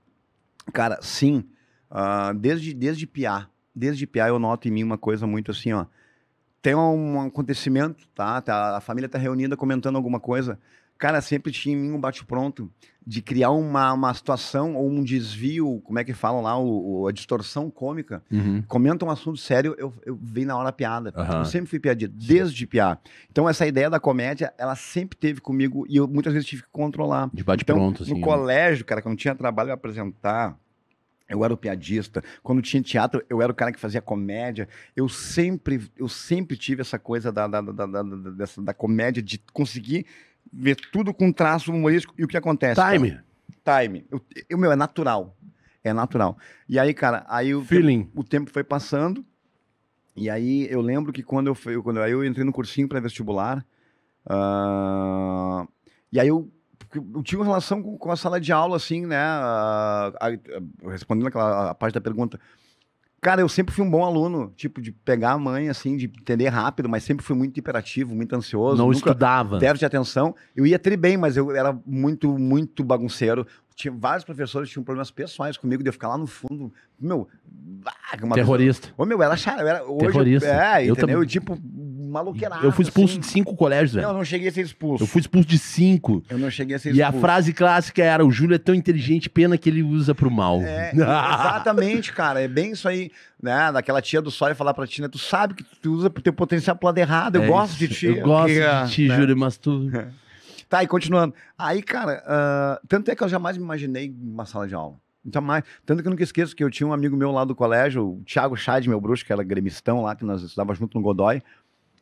Cara, sim, ah, desde, desde piá, desde piá eu noto em mim uma coisa muito assim, ó. Tem um acontecimento, tá? tá a família tá reunida comentando alguma coisa. Cara, sempre tinha em mim um bate-pronto de criar uma, uma situação ou um desvio, como é que falam lá, o, o- a distorção cômica Uhum. comenta um assunto sério, eu, eu venho na hora a piada. Aham. Eu sempre fui piadista, desde piar. Então, essa ideia da comédia, ela sempre teve comigo e eu muitas vezes tive que controlar. De bate Então, assim. no né? colégio, cara, quando tinha trabalho a apresentar, eu era o piadista. Quando tinha teatro, eu era o cara que fazia comédia. Eu sempre, eu sempre tive essa coisa da, da, da, da, da- dessa- da comédia, de conseguir ver tudo com traço humorístico. E o que acontece? cara? Time, Time. Eu, eu, meu, é natural. É natural. E aí, cara, aí o feeling. o tempo foi passando. E aí eu lembro que quando eu fui, quando aí eu entrei no cursinho para vestibular, ah, e aí eu, eu tinha uma relação com, com a sala de aula, assim, né? aí, ah, respondendo aquela a parte da pergunta. Cara, eu sempre fui um bom aluno, tipo, de pegar a mãe, assim, de entender rápido, mas sempre fui muito hiperativo, muito ansioso. Não estudava. déficit de atenção. Eu ia tri bem, mas eu era muito, muito bagunceiro. Tinha vários professores tinham problemas pessoais comigo, de eu ficar lá no fundo. Meu, ah, uma Terrorista. Ô, meu, era. Eu era, hoje, Terrorista. É, Eu entendeu? também. Tipo, maloqueirado. Eu fui expulso assim. de cinco colégios, Não, velho. eu não cheguei a ser expulso. Eu fui expulso de cinco. Eu não cheguei a ser E a expulso. frase clássica era: o Júlio é tão inteligente, pena que ele usa pro mal. É, exatamente, cara. É bem isso aí, né? Daquela tia do Sória falar pra ti, né? Tu sabe que tu usa pro teu potencial pro lado errado. Eu É gosto isso. de ti. Eu gosto que, de ti, né? Júlio, mas tu. Tá, e continuando. Aí, cara, ah, tanto é que eu jamais me imaginei uma sala de aula. Jamais. Tanto que eu nunca esqueço que eu tinha um amigo meu lá do colégio, o Thiago Chad, meu bruxo, que era gremistão lá, que nós estudávamos junto no Godoy.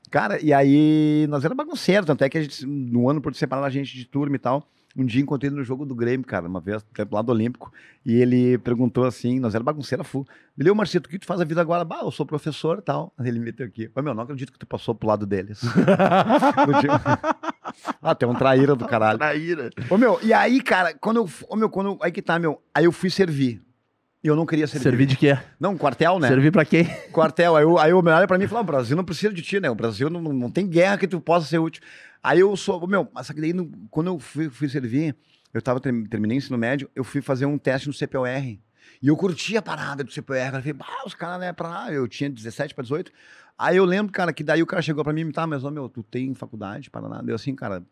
Cara, e aí nós era bagunceiro, tanto é que a gente, no ano por separar a gente de turma e tal, um dia encontrei ele no jogo do Grêmio, cara, uma vez, do Olímpico, e ele perguntou assim, nós era bagunceira full. Ele, ô Marcito, o que tu faz a vida agora? Bah, eu sou professor e tal. Ele me meteu aqui. Ô meu, não acredito que tu passou pro lado deles. ah, tem um traíra do caralho. Traíra. Ô, meu, e aí, cara, quando eu. Ô, meu, quando. eu- Aí que tá, meu. Aí eu fui servir. E eu não queria servir. Servir de quê? Não, quartel, né? Servir pra quem? Quartel. Aí, o- aí o meu olha pra mim e fala: o Brasil não precisa de ti, né? O Brasil não, não tem guerra que tu possa ser útil. Aí eu sou. Meu, mas só que daí, no- quando eu fui, fui servir, eu tava, term- terminei o ensino médio, eu fui fazer um teste no CPOR. E eu curti a parada do CPOR. Eu falei, bah, os caras, né, pra lá. Eu tinha 17 pra 18. Aí eu lembro, cara, que daí o cara chegou pra mim e tá, mas, ô, meu, tu tem faculdade, Paraná? Deu assim, cara.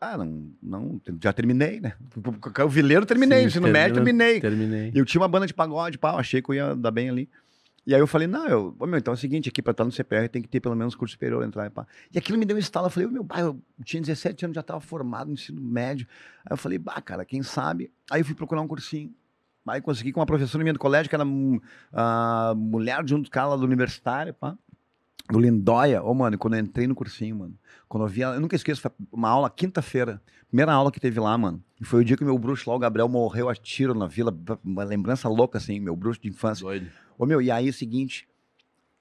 Ah, não, não, já terminei, né? O vileiro terminei, Sim, ensino médio terminei. Terminei. E eu tinha uma banda de pagode, pau, achei que eu ia dar bem ali. E aí eu falei, não, eu, meu, então é o seguinte, aqui pra estar no CPR tem que ter pelo menos curso superior, entrar e pá. E aquilo me deu um estalo, eu falei, meu pai, eu tinha 17 anos, já estava formado no ensino médio. Aí eu falei, bah, cara, quem sabe? Aí eu fui procurar um cursinho. Aí consegui com uma professora minha do colégio, que era a mulher de um dos caras lá do universitário, pá. Do Lindóia. Ô, mano, quando eu entrei no cursinho, mano, quando eu vi ela, eu nunca esqueço, foi uma aula quinta-feira, primeira aula que teve lá, mano. E foi o dia que meu bruxo lá, o Gabriel, morreu a tiro na vila, uma lembrança louca, assim, meu bruxo de infância. Doido. Ô, meu, e aí é o seguinte,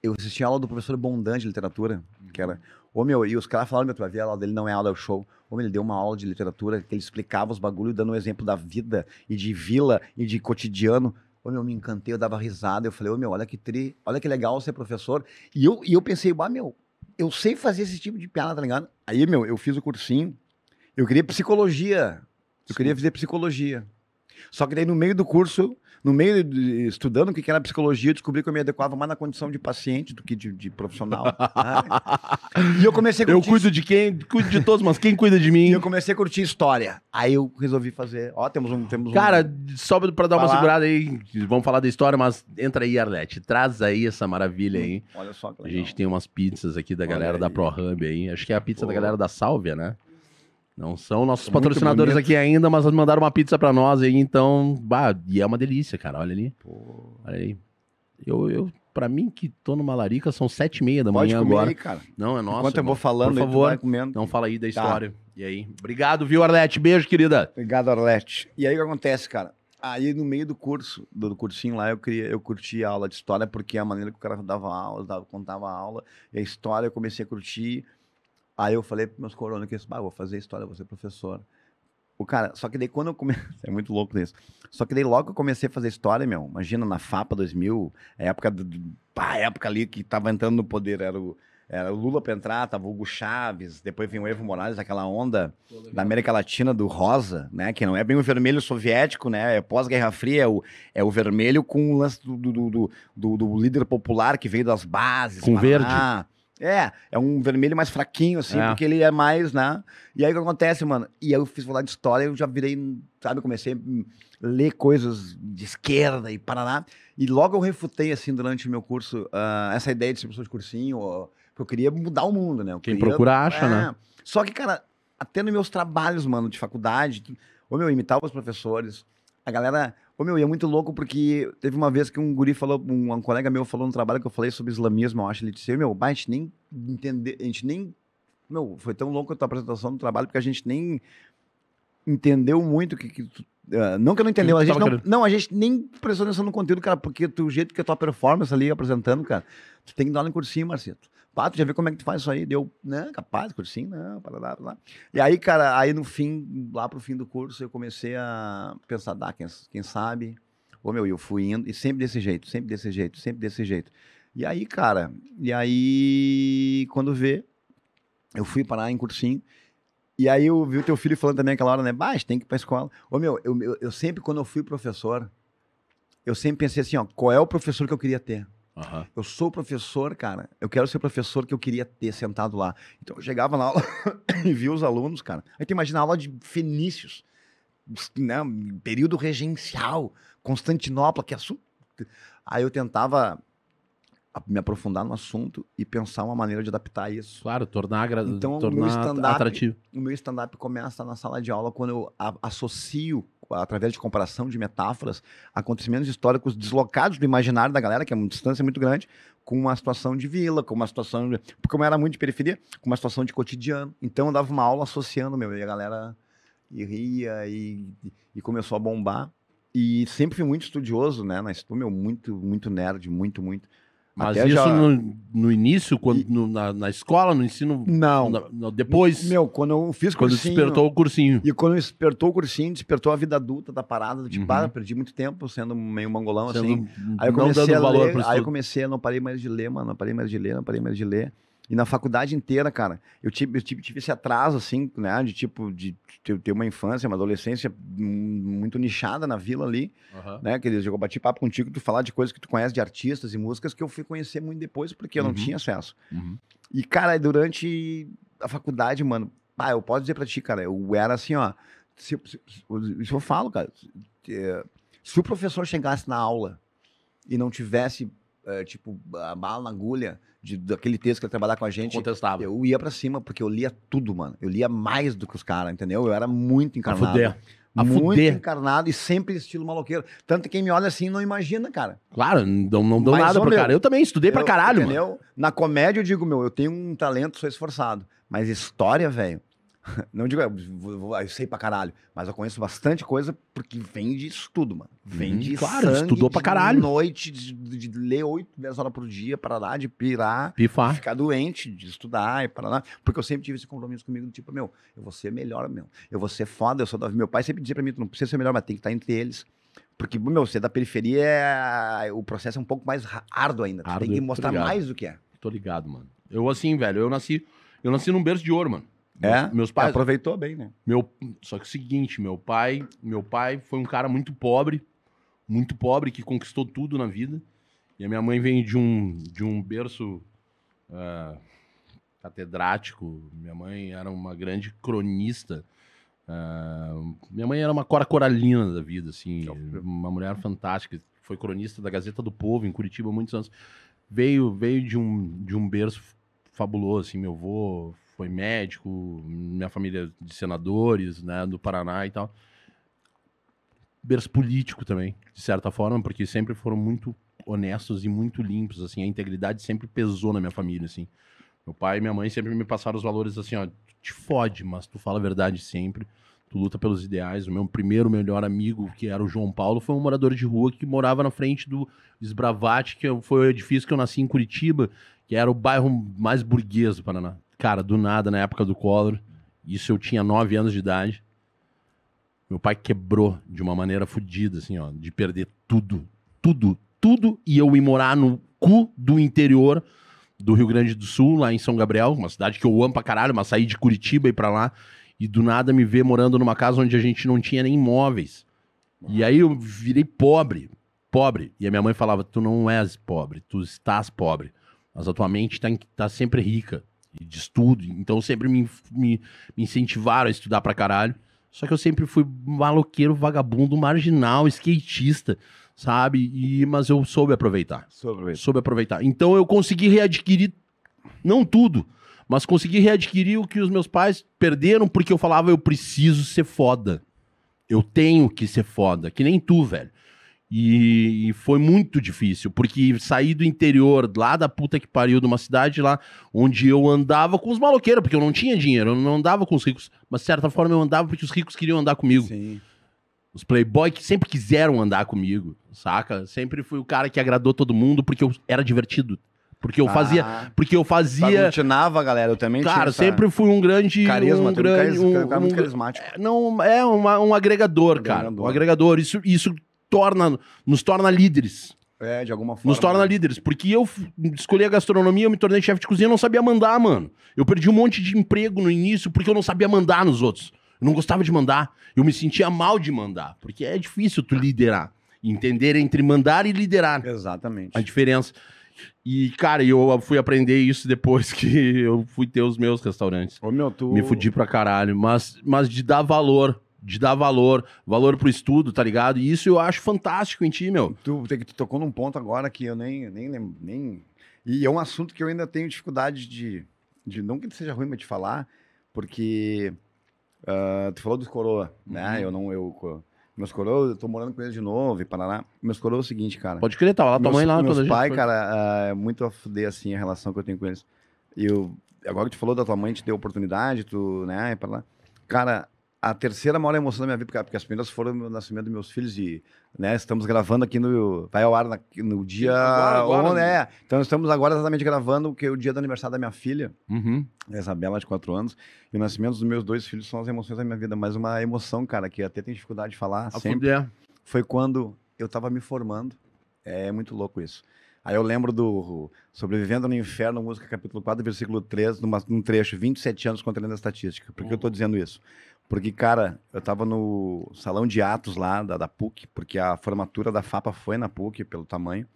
eu assisti a aula do professor Bondan de literatura, que era. Ô, meu, e os caras falaram, meu, tu vai ver a aula dele, não é aula, é o show. Ô, meu, ele deu uma aula de literatura que ele explicava os bagulhos, dando um exemplo da vida e de vila e de cotidiano. Ô, meu, me encantei, eu dava risada. Eu falei, ô, meu, olha que tri, olha que legal ser professor. E eu, e eu pensei, ah, meu, eu sei fazer esse tipo de piada, tá ligado? Aí, meu, eu fiz o cursinho, eu queria psicologia. Eu queria fazer psicologia. Só que daí no meio do curso, no meio de estudando o que era psicologia, eu descobri que eu me adequava mais na condição de paciente do que de, de profissional. né? E eu comecei a Eu curtir cuido de quem? Cuido de todos, mas quem cuida de mim? e eu comecei a curtir história. Aí eu resolvi fazer. Ó, temos um. Temos um- Cara, só pra dar uma Vai lá. segurada aí, vamos falar da história, mas entra aí, Arlete. Traz aí essa maravilha aí. Olha só que A legal. gente tem umas pizzas aqui da Olha galera da. ProHub aí. Acho que é a pizza da Pô. galera da Sálvia, né? Não são nossos Muito patrocinadores bonito. aqui ainda, mas mandaram uma pizza pra nós aí, então, bah, e é uma delícia, cara. Olha ali, Pô, olha aí. Eu, eu, pra mim que tô numa larica, são sete e meia da pode manhã comer agora. aí, cara. Não, é nossa. Enquanto eu vou falando, por favor, comendo. não fala aí da Tá. história. E aí? Obrigado, viu, Arlete? Beijo, querida. Obrigado, Arlete. E aí o que acontece, cara? Aí no meio do curso, do, cursinho lá, eu, queria, eu curti a aula de história, porque a maneira que o cara dava aula, dava, contava a aula, e a história eu comecei a curtir. Aí eu falei pros meus coronas que ah, vou fazer história, vou ser professor. O cara, só que daí quando eu comecei, é muito louco isso. Só que daí logo que eu comecei a fazer história, meu, imagina na FAPA 2000, a época do, a época ali que tava entrando no poder, era o, era o Lula pra entrar, tava o Hugo Chaves, depois vem o Evo Morales, aquela onda da América Latina do rosa, né? Que não é bem o vermelho soviético, né? É pós-Guerra Fria, é o, é o vermelho com o lance do, do, do, do- do líder popular que veio das bases. Com Paraná. É, é um vermelho mais fraquinho, assim, É. porque ele é mais, né? E aí o que acontece, mano? E aí eu fiz falar de história, eu já virei, sabe, comecei a ler coisas de esquerda e Paraná. E logo eu refutei, assim, durante o meu curso, ah, essa ideia de ser professor de cursinho, ó, porque eu queria mudar o mundo, né? Eu Quem queria- procura acha, é. né? Só que, cara, até nos meus trabalhos, mano, de faculdade, ô meu, eu imitava os professores, a galera. Ô meu, e é muito louco porque teve uma vez que um guri falou, um, um colega meu falou no trabalho que eu falei sobre islamismo, eu acho, ele disse, meu, a gente nem entender, a gente nem. Meu, foi tão louco a tua apresentação do trabalho, porque a gente nem entendeu muito que. que tu- eh, não que eu não entendeu, a gente não, não, a gente nem prestou atenção no conteúdo, cara, porque tu, o jeito que a tua performance ali apresentando, cara, tu tem que dar em cursinho, Marcito. Pá, tu já viu como é que tu faz isso aí? Deu, não, capaz, cursinho, não, para lá, para lá. E aí, cara, aí no fim, lá pro fim do curso, eu comecei a pensar, dá, quem, quem sabe? Ô, meu, eu fui indo, e sempre desse jeito, sempre desse jeito, sempre desse jeito. E aí, cara, e aí, quando vê, eu fui parar em cursinho, e aí eu vi o teu filho falando também aquela hora, né? Bah, a gente tem que ir pra escola. Ô, meu, eu, eu, eu sempre, quando eu fui professor, eu sempre pensei assim, ó, qual é o professor que eu queria ter? Aham. Eu sou professor, cara. Eu quero ser o professor que eu queria ter sentado lá. Então eu chegava na aula e via os alunos, cara. Aí tu imagina a aula de Fenícios, né? Período regencial, Constantinopla, que assunto. Aí eu tentava me aprofundar no assunto e pensar uma maneira de adaptar isso. Claro, tornar. Então, o tornar meu stand-up- atrativo. O meu stand-up começa na sala de aula quando eu associo, através de comparação de metáforas, acontecimentos históricos deslocados do imaginário da galera, que é uma distância muito grande, com uma situação de vila, com uma situação. De, porque eu era muito de periferia, com uma situação de cotidiano. Então eu dava uma aula associando, meu, e a galera e ria e, e começou a bombar. E sempre fui muito estudioso, né? Mas, meu, muito, muito nerd, muito, muito. Mas Até isso já- no, no início, quando, no- na, na escola, no ensino. Não. na- na- depois, Meu, quando eu fiz quando cursinho... despertou o cursinho. E quando despertou o cursinho, despertou a vida adulta da parada, do tipo, Uhum. ah, perdi muito tempo sendo meio mangolão, Sendo- assim. Aí eu não comecei dando a valor ler, aí eu comecei não parei mais de ler, mano, não parei mais de ler, não parei mais de ler. E na faculdade inteira, cara, eu tive, eu tive, tive esse atraso, assim, né, de tipo, de ter ter uma infância, uma adolescência muito nichada na vila ali, Aham. né, que eles eu bati papo contigo, tu falar de coisas que tu conhece de artistas e músicas que eu fui conhecer muito depois, porque eu não Uhum. tinha acesso. Uhum. E, cara, durante a faculdade, mano, pá, eu posso dizer pra ti, cara, eu era assim, ó. se- se- isso eu falo, cara. se- é, Se o professor chegasse na aula e não tivesse, é, tipo, a bala na agulha de, daquele texto que ia trabalhar com a gente, Contestável. eu ia pra cima, porque eu lia tudo, mano. Eu lia mais do que os caras, entendeu? Eu era muito A encarnado. fuder. A muito fuder. encarnado e sempre estilo maloqueiro. Tanto que quem me olha assim não imagina, cara. Claro, não, não dou nada pro meu, cara. Eu também estudei pra Eu- caralho, mano. entendeu? Na comédia eu digo, meu, eu tenho um talento, sou esforçado. Mas história, velho. Não digo, eu, vou- vou- eu sei pra caralho, mas eu conheço bastante coisa porque vem de estudo, mano. Vem Uhum, de claro, sangue, estudou pra de caralho. noite, de, de ler 8, 10 horas por dia, para lá, de pirar, Pifar. ficar doente, de estudar e para lá. Porque eu sempre tive esse compromisso comigo, do tipo, meu, eu vou ser melhor, meu. Eu vou ser foda, eu sou da... Meu pai sempre dizia pra mim, tu não precisa ser melhor, mas tem que estar entre eles. Porque, meu, ser da periferia, é... o processo é um pouco mais árduo ainda. Tu Árduo, tem que mostrar mais do que é. Tô ligado, mano. Eu assim, velho, eu nasci, eu nasci num berço de ouro, mano. É? Meus, pais, Aproveitou bem, né? meu, só que é o seguinte, meu pai, meu pai foi um cara muito pobre, muito pobre que conquistou tudo na vida. E a minha mãe vem de um de um berço ah, catedrático. Minha mãe era uma grande cronista. Ah, minha mãe era uma cora coralina da vida, assim, uma mulher fantástica. Foi cronista da Gazeta do Povo em Curitiba há muitos anos. Veio veio de um de um berço fabuloso, assim, meu avô foi médico, minha família de senadores, né, do Paraná e tal. Berço político também, de certa forma, porque sempre foram muito honestos e muito limpos, assim, a integridade sempre pesou na minha família, assim. Meu pai e minha mãe sempre me passaram os valores assim, ó, te fode, mas tu fala a verdade sempre, tu luta pelos ideais. O meu primeiro melhor amigo, que era o João Paulo, foi um morador de rua que morava na frente do Esbravate, que foi o edifício que eu nasci em Curitiba, que era o bairro mais burguês do Paraná. Cara, do nada, na época do Collor, isso eu tinha nove anos de idade, meu pai quebrou de uma maneira fodida, assim, ó, de perder tudo, tudo, tudo, e eu ir morar no cu do interior do Rio Grande do Sul, lá em São Gabriel, uma cidade que eu amo pra caralho, mas saí de Curitiba e pra lá, e do nada me ver morando numa casa onde a gente não tinha nem móveis. E aí eu virei pobre, pobre. E a minha mãe falava: Tu não és pobre, tu estás pobre. Mas a tua mente tá, tá sempre rica e de estudo. Então sempre me, me, me incentivaram a estudar pra caralho. Só que eu sempre fui maloqueiro, vagabundo, marginal, skatista, sabe? E, mas eu soube aproveitar Sobre soube aproveitar. Então eu consegui readquirir, não tudo, mas consegui readquirir o que os meus pais perderam porque eu falava eu preciso ser foda. Eu tenho que ser foda, que nem tu, velho. E, e foi muito difícil, porque saí do interior, lá da puta que pariu, de uma cidade lá, onde eu andava com os maloqueiros, porque eu não tinha dinheiro, eu não andava com os ricos, mas de certa forma eu andava porque os ricos queriam andar comigo. Sim. Os playboy que sempre quiseram andar comigo, saca? Sempre fui o cara que agradou todo mundo porque eu era divertido. Porque eu fazia. Ah, Porque eu fazia. aglutinava, galera. Eu também Cara, sempre fui um grande. carisma. um é um grande. um- cara muito um- carismático. não, é uma- um agregador, cara. Agregador. Um agregador. Isso, isso torna, nos torna líderes. É, de alguma forma. Nos torna líderes. Porque eu escolhi a gastronomia, eu me tornei chefe de cozinha, eu não sabia mandar, mano. Eu perdi um monte de emprego no início porque eu não sabia mandar nos outros. Eu não gostava de mandar. Eu me sentia mal de mandar. Porque é difícil tu liderar. Entender entre mandar e liderar Exatamente. a diferença. E, cara, eu fui aprender isso depois que eu fui ter os meus restaurantes. Ô, meu, tu... Me fudi pra caralho. Mas, mas de dar valor. De dar valor. Valor pro estudo, tá ligado? E isso eu acho fantástico em ti, meu. Tu, tu, tocou num ponto agora que eu nem, nem lembro. Nem... E é um assunto que eu ainda tenho dificuldade de. de não que seja ruim, mas de falar, porque. ah, tu falou dos coroa, né? Uhum. Eu não. Eu, meus coroa, eu tô morando com eles de novo e Paraná. Meus coroa é o seguinte, cara. Pode crer, tava lá tua meus, mãe lá meus gente pai, cara, ah, é muito a fuder, assim, a relação que eu tenho com eles. E eu, agora que tu falou da tua mãe te deu oportunidade, tu, né, pra lá. Cara, a terceira maior emoção da minha vida, porque- porque as primeiras foram o nascimento dos meus filhos e, né, estamos gravando aqui no, vai ao ar na- no dia, agora, agora, on- né? é, então estamos agora exatamente gravando que é o dia do aniversário da minha filha, Uhum. a Isabela, de 4 anos, e o nascimento dos meus dois filhos são as emoções da minha vida, mas uma emoção, cara, que até tem dificuldade de falar, A sempre, fuder. foi quando eu tava me formando, é muito louco isso. Aí eu lembro do Sobrevivendo no Inferno, música capítulo 4, versículo 3, numa, num trecho, 27 anos controlando a estatística. Por que eu tô dizendo isso? Porque, cara, eu tava no salão de atos lá da, da PUC, porque a formatura da FAPA foi na PUC, pelo tamanho.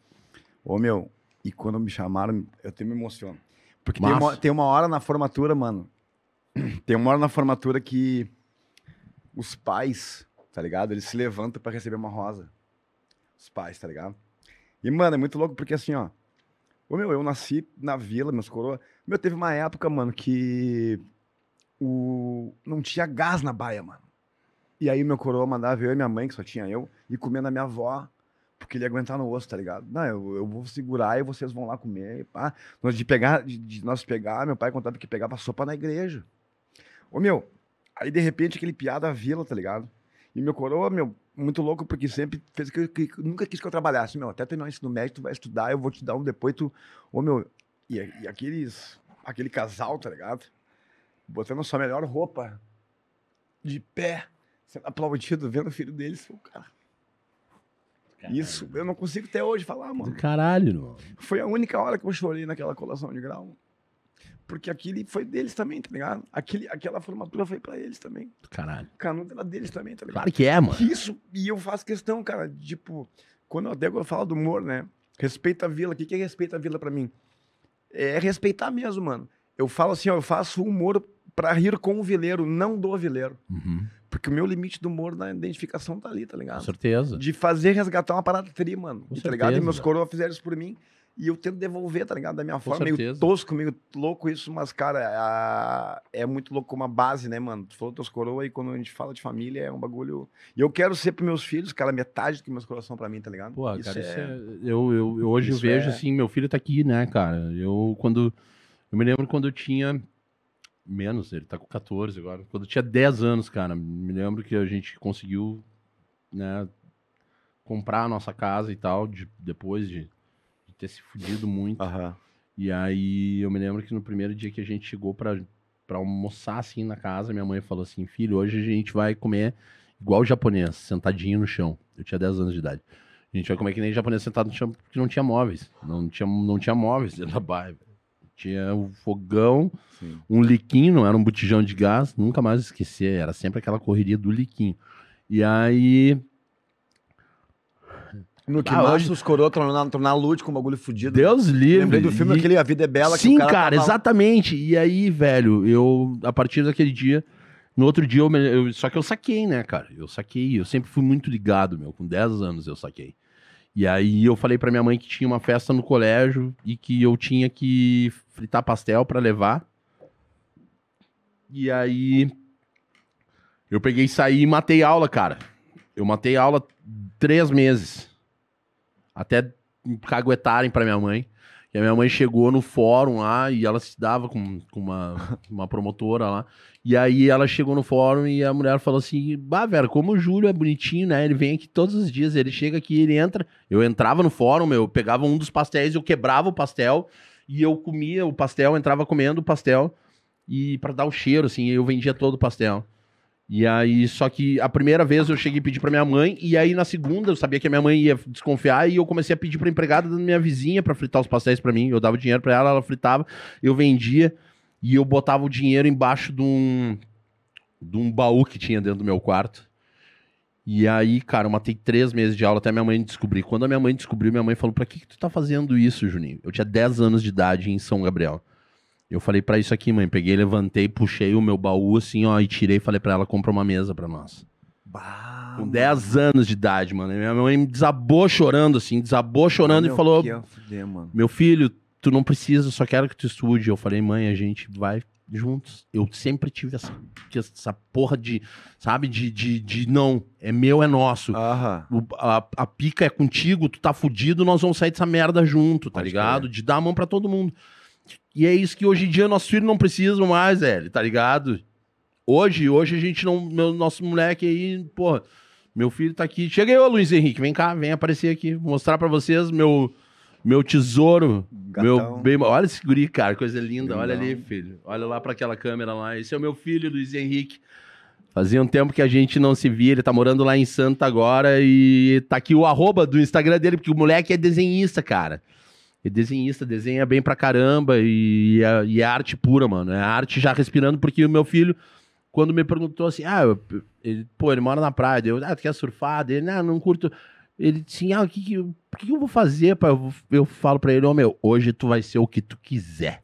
Ô, meu, e quando me chamaram, eu até me emociono. Porque tem uma, tem uma hora na formatura, mano, tem uma hora na formatura que os pais, tá ligado? Eles se levantam pra receber uma rosa. Os pais, tá ligado? E, mano, é muito louco porque assim, ó. Ô, meu, eu nasci na vila, meus coroa. Meu, teve uma época, mano, que o... não tinha gás na baia, mano. E aí meu coroa mandava eu e minha mãe, que só tinha eu, ir comer na minha avó, porque ele ia aguentar no osso, tá ligado? Não, eu, eu vou segurar e vocês vão lá comer. e Pá. Nós de pegar, de, de nós pegar, meu pai contava que pegava sopa na igreja. Ô, meu, aí de repente aquele piada vila, tá ligado? E meu coroa, meu, muito louco, porque sempre fez que, que nunca quis que eu trabalhasse. Meu, até terminar o ensino médio, tu vai estudar, eu vou te dar um depois, tu. Ô, meu, e, e aqueles. Aquele casal, tá ligado? Botando a sua melhor roupa, de pé, sendo aplaudido, vendo o filho deles. Pô, cara, isso eu não consigo até hoje falar, Do mano. caralho, mano. Foi a única hora que eu chorei naquela colação de grau. Porque aquele foi deles também, tá ligado? Aquele, aquela formatura foi pra eles também. Do caralho. O canudo era deles também, tá ligado? Claro que é, mano. Isso, e eu faço questão, cara, tipo, quando eu até quando eu falo do humor, né? Respeita a vila, o que, que é respeita a vila pra mim? É respeitar mesmo, mano. Eu falo assim, ó, eu faço humor pra rir com o vileiro, não do vileiro. Uhum. Porque o meu limite do humor na identificação tá ali, tá Com ligado? certeza. De fazer resgatar uma parada tri, mano. Com tá ligado? E certeza. meus coroas fizeram isso por mim. E eu tento devolver, tá ligado? Da minha forma, meio certeza. tosco, meio louco isso, mas, cara, a- é muito louco como uma base, né, mano? Tu falou teus coroas e quando a gente fala de família é um bagulho. E eu quero ser pros meus filhos, cara, metade do que meus coroas são pra mim, tá ligado? Pô, cara, isso é... Eu, eu, eu hoje isso vejo é- assim, meu filho tá aqui, né, cara? Eu, quando... Eu me lembro quando eu tinha... Menos, ele tá com 14 agora. Quando eu tinha 10 anos, cara, me lembro que a gente conseguiu, né, comprar a nossa casa e tal, de- depois de, de ter se fudido muito. Aham. E aí eu me lembro que no primeiro dia que a gente chegou pra, pra almoçar assim na casa, minha mãe falou assim: Filho, hoje a gente vai comer igual japonês, sentadinho no chão. Eu tinha 10 anos de idade. A gente vai comer que nem japonês sentado no chão porque não tinha móveis. Não tinha, não tinha móveis dentro da baia. Tinha um fogão, Sim. um liquinho, não era um botijão de gás, nunca mais esquecer, era sempre aquela correria do liquinho. E aí, No que Ah, mais hoje- os coroas estão na, tão na lute com o bagulho fudido. Deus livre. Lembrei do filme e- aquele A Vida é Bela. que Sim, o cara, cara, tava- exatamente. E aí, velho, eu, a partir daquele dia, no outro dia, eu, eu- só que eu saquei, né, cara? Eu saquei, eu sempre fui muito ligado, meu. Com 10 anos eu saquei. E aí eu falei pra minha mãe que tinha uma festa no colégio e que eu tinha que fritar pastel pra levar. E aí eu peguei saí e matei aula, cara. Eu matei aula três meses. Até caguetarem pra minha mãe. E a minha mãe chegou no fórum lá e ela se dava com, com uma, uma promotora lá. E aí ela chegou no fórum e a mulher falou assim: Bah, Vera, como o Júlio é bonitinho, né? Ele vem aqui todos os dias, ele chega aqui, ele entra. Eu entrava no fórum, eu pegava um dos pastéis, eu quebrava o pastel e eu comia o pastel, entrava comendo o pastel e para dar o cheiro, assim, eu vendia todo o pastel. E aí, só que a primeira vez eu cheguei a pedir pra minha mãe, e aí na segunda eu sabia que a minha mãe ia desconfiar, e eu comecei a pedir pra empregada da minha vizinha pra fritar os pastéis pra mim. Eu dava dinheiro pra ela, ela fritava, eu vendia, e eu botava o dinheiro embaixo de um, de um baú que tinha dentro do meu quarto. E aí, cara, eu matei três meses de aula até minha mãe descobrir. Quando a minha mãe descobriu, minha mãe falou: Pra que, que tu tá fazendo isso, Juninho? Eu tinha 10 anos de idade em São Gabriel. Eu falei pra isso aqui, mãe. Peguei, levantei, puxei o meu baú assim, ó, e tirei e falei pra ela: compra uma mesa pra nós. Bah, Com mano. 10 anos de idade, mano. Minha mãe me desabou chorando, assim, desabou chorando e falou: que ia fuder, mano. Meu filho, tu não precisa, só quero que tu estude. Eu falei, mãe, a gente vai juntos. Eu sempre tive essa, essa porra de, sabe, de, de, de não, é meu, é nosso. O- a, a pica é contigo, tu tá fudido, nós vamos sair dessa merda junto, tá Pode ligado? De dar a mão pra todo mundo. E é isso que hoje em dia nossos filhos não precisam mais, velho, tá ligado? hoje, hoje a gente não. Meu, nosso moleque aí, porra, meu filho tá aqui. Chega aí, ô Luiz Henrique, vem cá, vem aparecer aqui. Vou mostrar pra vocês meu, meu tesouro. Meu bem, olha esse guri, cara, coisa linda. Olha ali, filho. Olha lá pra aquela câmera lá. Esse é o meu filho, Luiz Henrique. Fazia um tempo que a gente não se via, ele tá morando lá em Santa agora e tá aqui o arroba do Instagram dele, porque o moleque é desenhista, cara. É desenhista, desenha bem pra caramba e é, e é arte pura, mano. É arte já respirando, porque o meu filho, quando me perguntou assim, ah, eu- ele, pô, ele mora na praia, eu, ah, tu quer surfar? Dele, não, não curto. Ele disse assim, ah, o que que, o que que eu vou fazer? Pai? Eu, eu falo pra ele, ô meu, hoje tu vai ser o que tu quiser.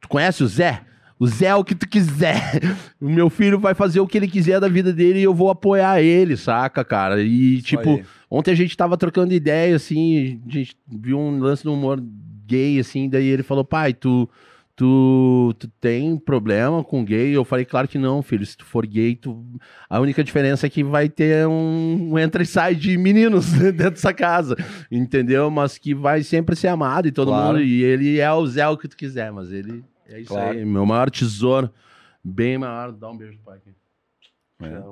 Tu conhece o Zé? O Zé é o que tu quiser. O meu filho vai fazer o que ele quiser da vida dele e eu vou apoiar ele, saca, cara? E, tipo, aí. ontem a gente tava trocando ideia, assim, a gente viu um lance do humor gay, assim, daí ele falou, pai, tu, tu, tu tem problema com gay? Eu falei, claro que não, filho, se tu for gay, tu... a única diferença é que vai ter um, um entra e sai de meninos dentro dessa casa, entendeu? Mas que vai sempre ser amado e todo Claro. mundo, e ele é o Zé o que tu quiser, mas ele é isso Claro. aí, meu maior tesouro, bem maior, dá um beijo pro pai aqui. É.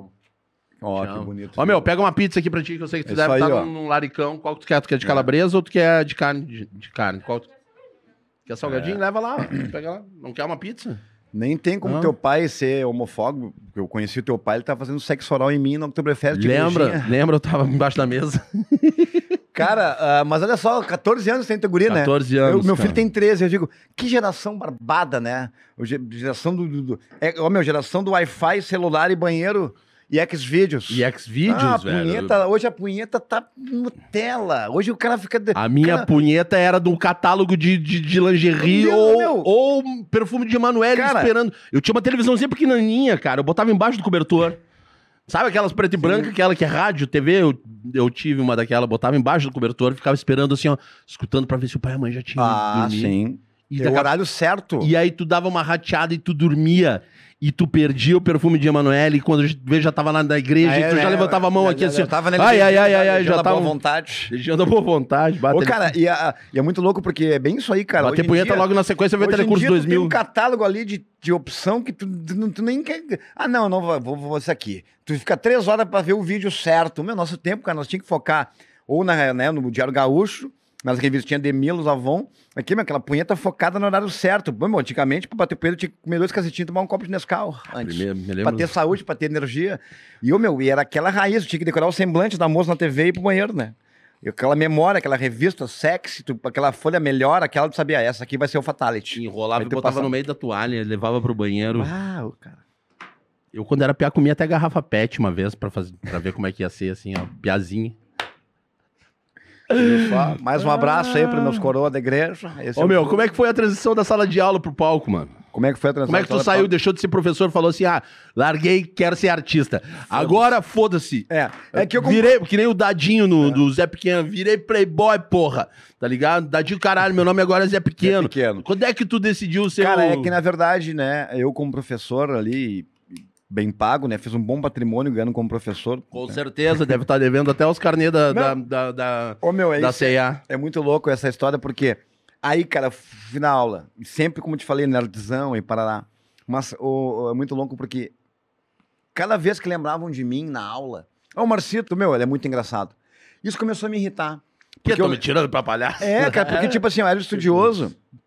Ó, Te que bonito. Ó, meu, pega uma pizza aqui pra ti, que eu sei que tu Isso deve estar ó. num, laricão. Qual que tu quer? Tu quer de É. calabresa ou tu quer de carne? De, de carne? Qual tu... Quer salgadinho? É. Leva lá. Pega lá. Não quer uma pizza? Nem tem como Não. teu pai ser homofóbico. porque Eu conheci o teu pai, ele tá fazendo sexo oral em mim no Oktoberfest. de lembra? Lembra? Eu tava embaixo da mesa. Cara, ah, mas olha só, 14 anos tem guri, né? 14 Eu- anos. meu cara. filho tem 13, eu digo, que geração barbada, né? O ge- Geração do. do, do é, ó, meu, geração do Wi-Fi, celular e banheiro e Xvideos. E Xvideos, ah, a velho. punheta, hoje a punheta tá Nutella. Hoje o cara fica. de- A minha cara, punheta era do catálogo de, de, de lingerie Meu ou, meu. ou perfume de Emanuele esperando. Eu tinha uma televisãozinha pequenininha, cara. Eu botava embaixo do cobertor. Sabe aquelas preto e branca, aquela que é rádio, TV? Eu, eu tive uma daquela, botava embaixo do cobertor, ficava esperando assim, ó, escutando pra ver se o pai e a mãe já tinham Ah, dormido. sim. E, o horário certo. e aí tu dava uma rateada e tu dormia. E tu perdia o perfume de Emanuele. E quando eu já tava lá na igreja, Ah, e tu é, já é, levantava a mão já- aqui já- assim. já tava nele ai, ai, ai, ai, ai, já tava. boa vontade. Beijando a boa vontade. Bate Ô, cara, e, a- e é muito louco porque é bem isso aí, cara. bater punheta logo na sequência em Telecurso dia, tu tem 2000. um catálogo ali de, de opção que tu, tu, tu nem quer. Ah, não, não vou, vou, vou isso aqui. Tu fica três horas pra ver o vídeo certo. Meu, nosso tempo, cara, nós tínhamos que focar ou na, né, no Diário Gaúcho, nas revistinhas de Milos, Avon. Aqui, meu, aquela punheta focada no horário certo. Bom, antigamente, pra bater punheta, tinha que comer dois cacetinhos e tomar um copo de Nescau antes. Primeiro, me Pra lembro. ter saúde, pra ter energia. E, ô, meu, e era aquela raiz, tu tinha que decorar o semblante da moça na TV e ir pro banheiro, né? E aquela memória, aquela revista sexy, tu- aquela folha melhor, aquela tu sabia, essa aqui vai ser o Fatality. Enrolava e botava no meio da toalha, levava pro banheiro. Uau, cara. Eu, quando era piá, comia até garrafa pet uma vez pra, fazer, pra ver como é que ia ser, assim, ó, piazinho. Mais um abraço aí para meus coroas da igreja. Esse Ô, é o- meu, como é que foi a transição da sala de aula pro palco, mano? como é que foi a transição? Como é que tu saiu, deixou de ser professor, falou assim, ah, larguei, quero ser artista. Agora, foda-se. É, é que eu Virei, que nem o Dadinho no, do Zé Pequeno, virei playboy, porra. Tá ligado? Dadinho, caralho, meu nome agora é Zé Pequeno. pequeno. Quando é que tu decidiu ser Cara, o... é que na verdade, né, eu como professor ali, bem pago, né, fiz um bom patrimônio ganhando como professor. Com certeza, deve estar devendo até os carnês da, da, da, da, Ô, meu, é da. CEA. É muito louco essa história, porque aí, cara, fui na aula, e sempre, como eu te falei, nerdzão e parará. Mas ô, ô, é muito louco porque cada vez que lembravam de mim na aula, ó, o Marcito, meu, ele é muito engraçado. Isso começou a me irritar. Que Porque tô eu- me tirando pra palhaço? É, cara, porque, tipo assim, eu era estudioso.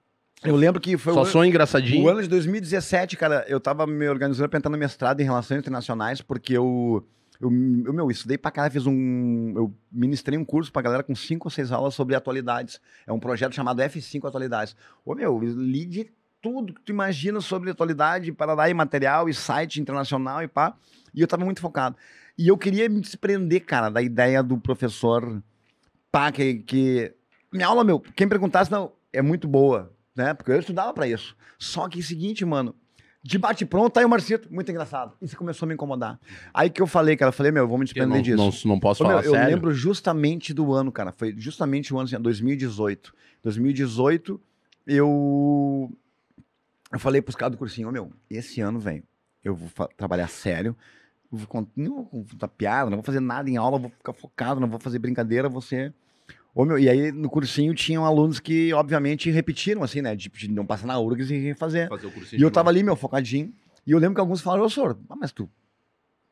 Eu lembro que foi Só o, sou engraçadinho. o ano de 2017, cara, eu tava me organizando pra entrar no mestrado em Relações Internacionais, porque eu, eu, eu meu, estudei pra caralho, fiz um, eu ministrei um curso pra galera com cinco ou seis aulas sobre atualidades. É um projeto chamado F5 Atualidades. Ô, meu, eu li de tudo que tu imagina sobre atualidade, parará e material, e site internacional e pá, e eu tava muito focado. E eu queria me desprender, cara, da ideia do professor pá, que, que... Minha aula, meu, quem perguntasse, não, é muito boa, né? Porque eu estudava pra isso. Só que é o seguinte, mano, de bate pronto, tá aí o Marcito, muito engraçado. Isso começou a me incomodar. Aí que eu falei, cara, eu falei, meu, eu vou me Eu desprender disso. não, não posso Ô, meu, falar eu sério. lembro justamente do ano, cara. Foi justamente o ano, assim, 2018. 2018, eu. Eu falei pros caras do cursinho, ô meu, esse ano, velho, eu vou trabalhar sério. eu Vou, não vou contar piada, não vou fazer nada em aula, vou ficar focado, não vou fazer brincadeira, vou ser. Meu, e aí no cursinho tinham alunos que, obviamente, repetiram, assim, né? De, de não passar na URGS e refazer. Fazer o cursinho E eu tava novo. ali, meu, focadinho. E eu lembro que alguns falaram, ô, senhor, ah, mas tu,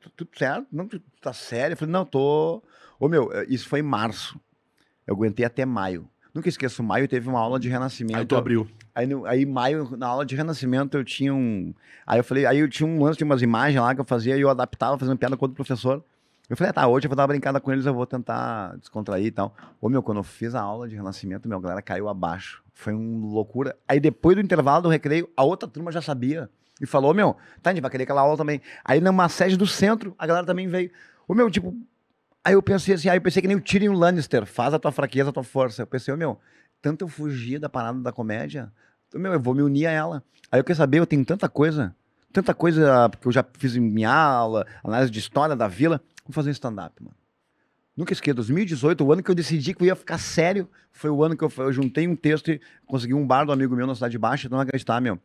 tu, tudo certo? Não, tu tá sério? Eu falei, não, tô... Ô, meu, eh, isso foi em março. Eu aguentei até maio. Nunca esqueço, maio teve uma aula de renascimento. Aí tu abriu. Aí, no, aí, maio, na aula de renascimento, eu tinha um. Aí eu falei, aí eu tinha um lance de umas imagens lá que eu fazia e eu adaptava, fazendo piada com outro professor. Eu falei, ah, tá, hoje eu vou dar uma brincada com eles, eu vou tentar descontrair e tal. Ô, meu, quando eu fiz a aula de renascimento, meu, a galera caiu abaixo. Foi uma loucura. Aí depois do intervalo do recreio, a outra turma já sabia. E falou, meu, tá, a gente vai querer aquela aula também. Aí numa sede do centro, a galera também veio. Ô, meu, tipo. Aí eu pensei assim, aí eu pensei que nem o Tyrion Lannister, faz a tua fraqueza, a tua força. Eu pensei, ô, meu, tanto eu fugia da parada da comédia, meu, eu vou me unir a ela. Aí eu quero saber, eu tenho tanta coisa, tanta coisa que eu já fiz em minha aula, análise de história da vila, vou fazer um stand-up, mano. Nunca esqueço, 2018, o ano que eu decidi que eu ia ficar sério, foi o ano que eu, eu juntei um texto e consegui um bar do amigo meu na Cidade Baixa, então não acreditar, meu.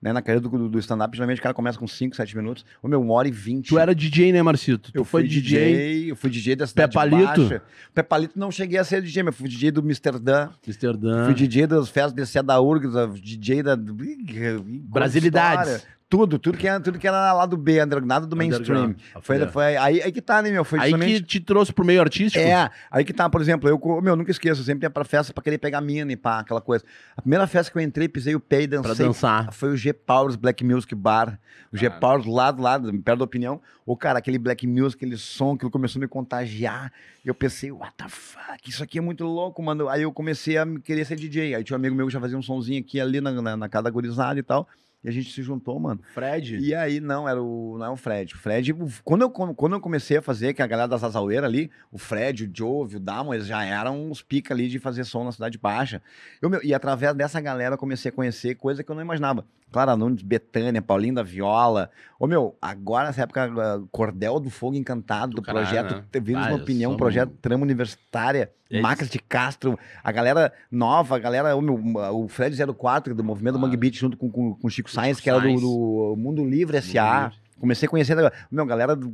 Né, na carreira do, do stand-up, geralmente o cara começa com 5, 7 minutos. O meu, uma hora e 20. Tu era DJ, né, Marcito? Tu eu foi fui DJ. Eu fui DJ da Cidade Palito? Baixa. Pé Palito não cheguei a ser DJ, mas fui DJ do Amsterdã. Amsterdã. Fui DJ das festas de da URGS, DJ da. Brasilidades. Tudo, tudo que, era, tudo que era lá do B, nada do mainstream. Underground. Foi, foi aí, aí que tá, né, meu? Foi Aí justamente. que te trouxe pro meio artístico? É, aí que tá, por exemplo, eu, meu, nunca esqueço, eu sempre ia pra festa pra querer pegar mina e pá, aquela coisa. A primeira festa que eu entrei, pisei o pé e Pra dancei. dançar. Foi o G Powers Black Music Bar. O G Ah. Powers lá do lado, perto da opinião. O cara, aquele Black Music, aquele som, aquilo começou a me contagiar. E eu pensei, what the fuck, isso aqui é muito louco, mano. Aí eu comecei a querer ser DJ. Aí tinha um amigo meu que já fazia um sonzinho aqui ali na, na, na gurizada e tal. E a gente se juntou, mano. Fred. E aí, não, era o, não é o Fred. O Fred, o- quando eu, quando eu comecei a fazer, que a galera das Azaueiras ali, o Fred, o Jove, o Damon, eles já eram uns pica ali de fazer som na Cidade Baixa. Eu, meu, e através dessa galera eu comecei a conhecer coisa que eu não imaginava. Clara Nunes, Betânia, Paulinho da Viola. Ô, meu, agora nessa época, ah, Cordel do Fogo Encantado, do, Do caralho, projeto, né? teve Ah, uma opinião, sou projeto Trama Universitária, Eles- Macas de Castro, a galera nova, a galera, o, meu, o Fred 04, do movimento Claro. Mangue Beat, junto com, com, Chico Sainz, que era do, do Mundo Livre S.A. Comecei a conhecer, meu, galera do.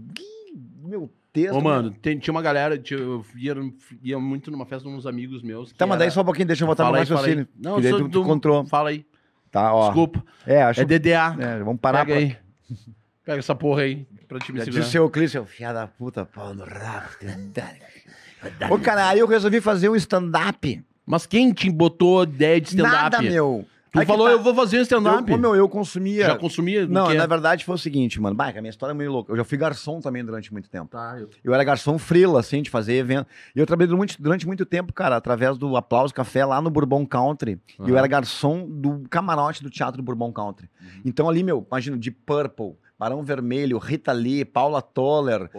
Meu texto. Ô, mano, tem- tinha uma galera, tinha- eu ia, ia muito numa festa de uns amigos meus. Tá, mas daí só um pouquinho, deixa eu botar no raciocínio. Não, eu sou do... encontrou. Fala aí. Tá, ó. Desculpa. É, acho É DDA. É, vamos parar. Pega aí. Pega essa porra aí pra te me disse o seu Clício, seu filho da puta, pau no rabo. Ô, cara, aí eu resolvi fazer um stand-up. Mas quem te botou ideia de stand-up? Nada, meu. Tu Aí que falou, tá. eu vou fazer um stand-up. Eu, meu, eu consumia. Já consumia? Não, quê? na verdade foi o seguinte, mano. Bah, que a minha história é meio louca. Eu já fui garçom também durante muito tempo. Tá, eu... Eu era garçom frila, assim, de fazer evento. E eu trabalhei durante, durante muito tempo, cara, através do Aplauso Café lá no Bourbon Country. E eu era garçom do camarote do Teatro do Bourbon Country. Uhum. Então ali, meu, imagina, de Purple, Barão Vermelho, Rita Lee, Paula Toller,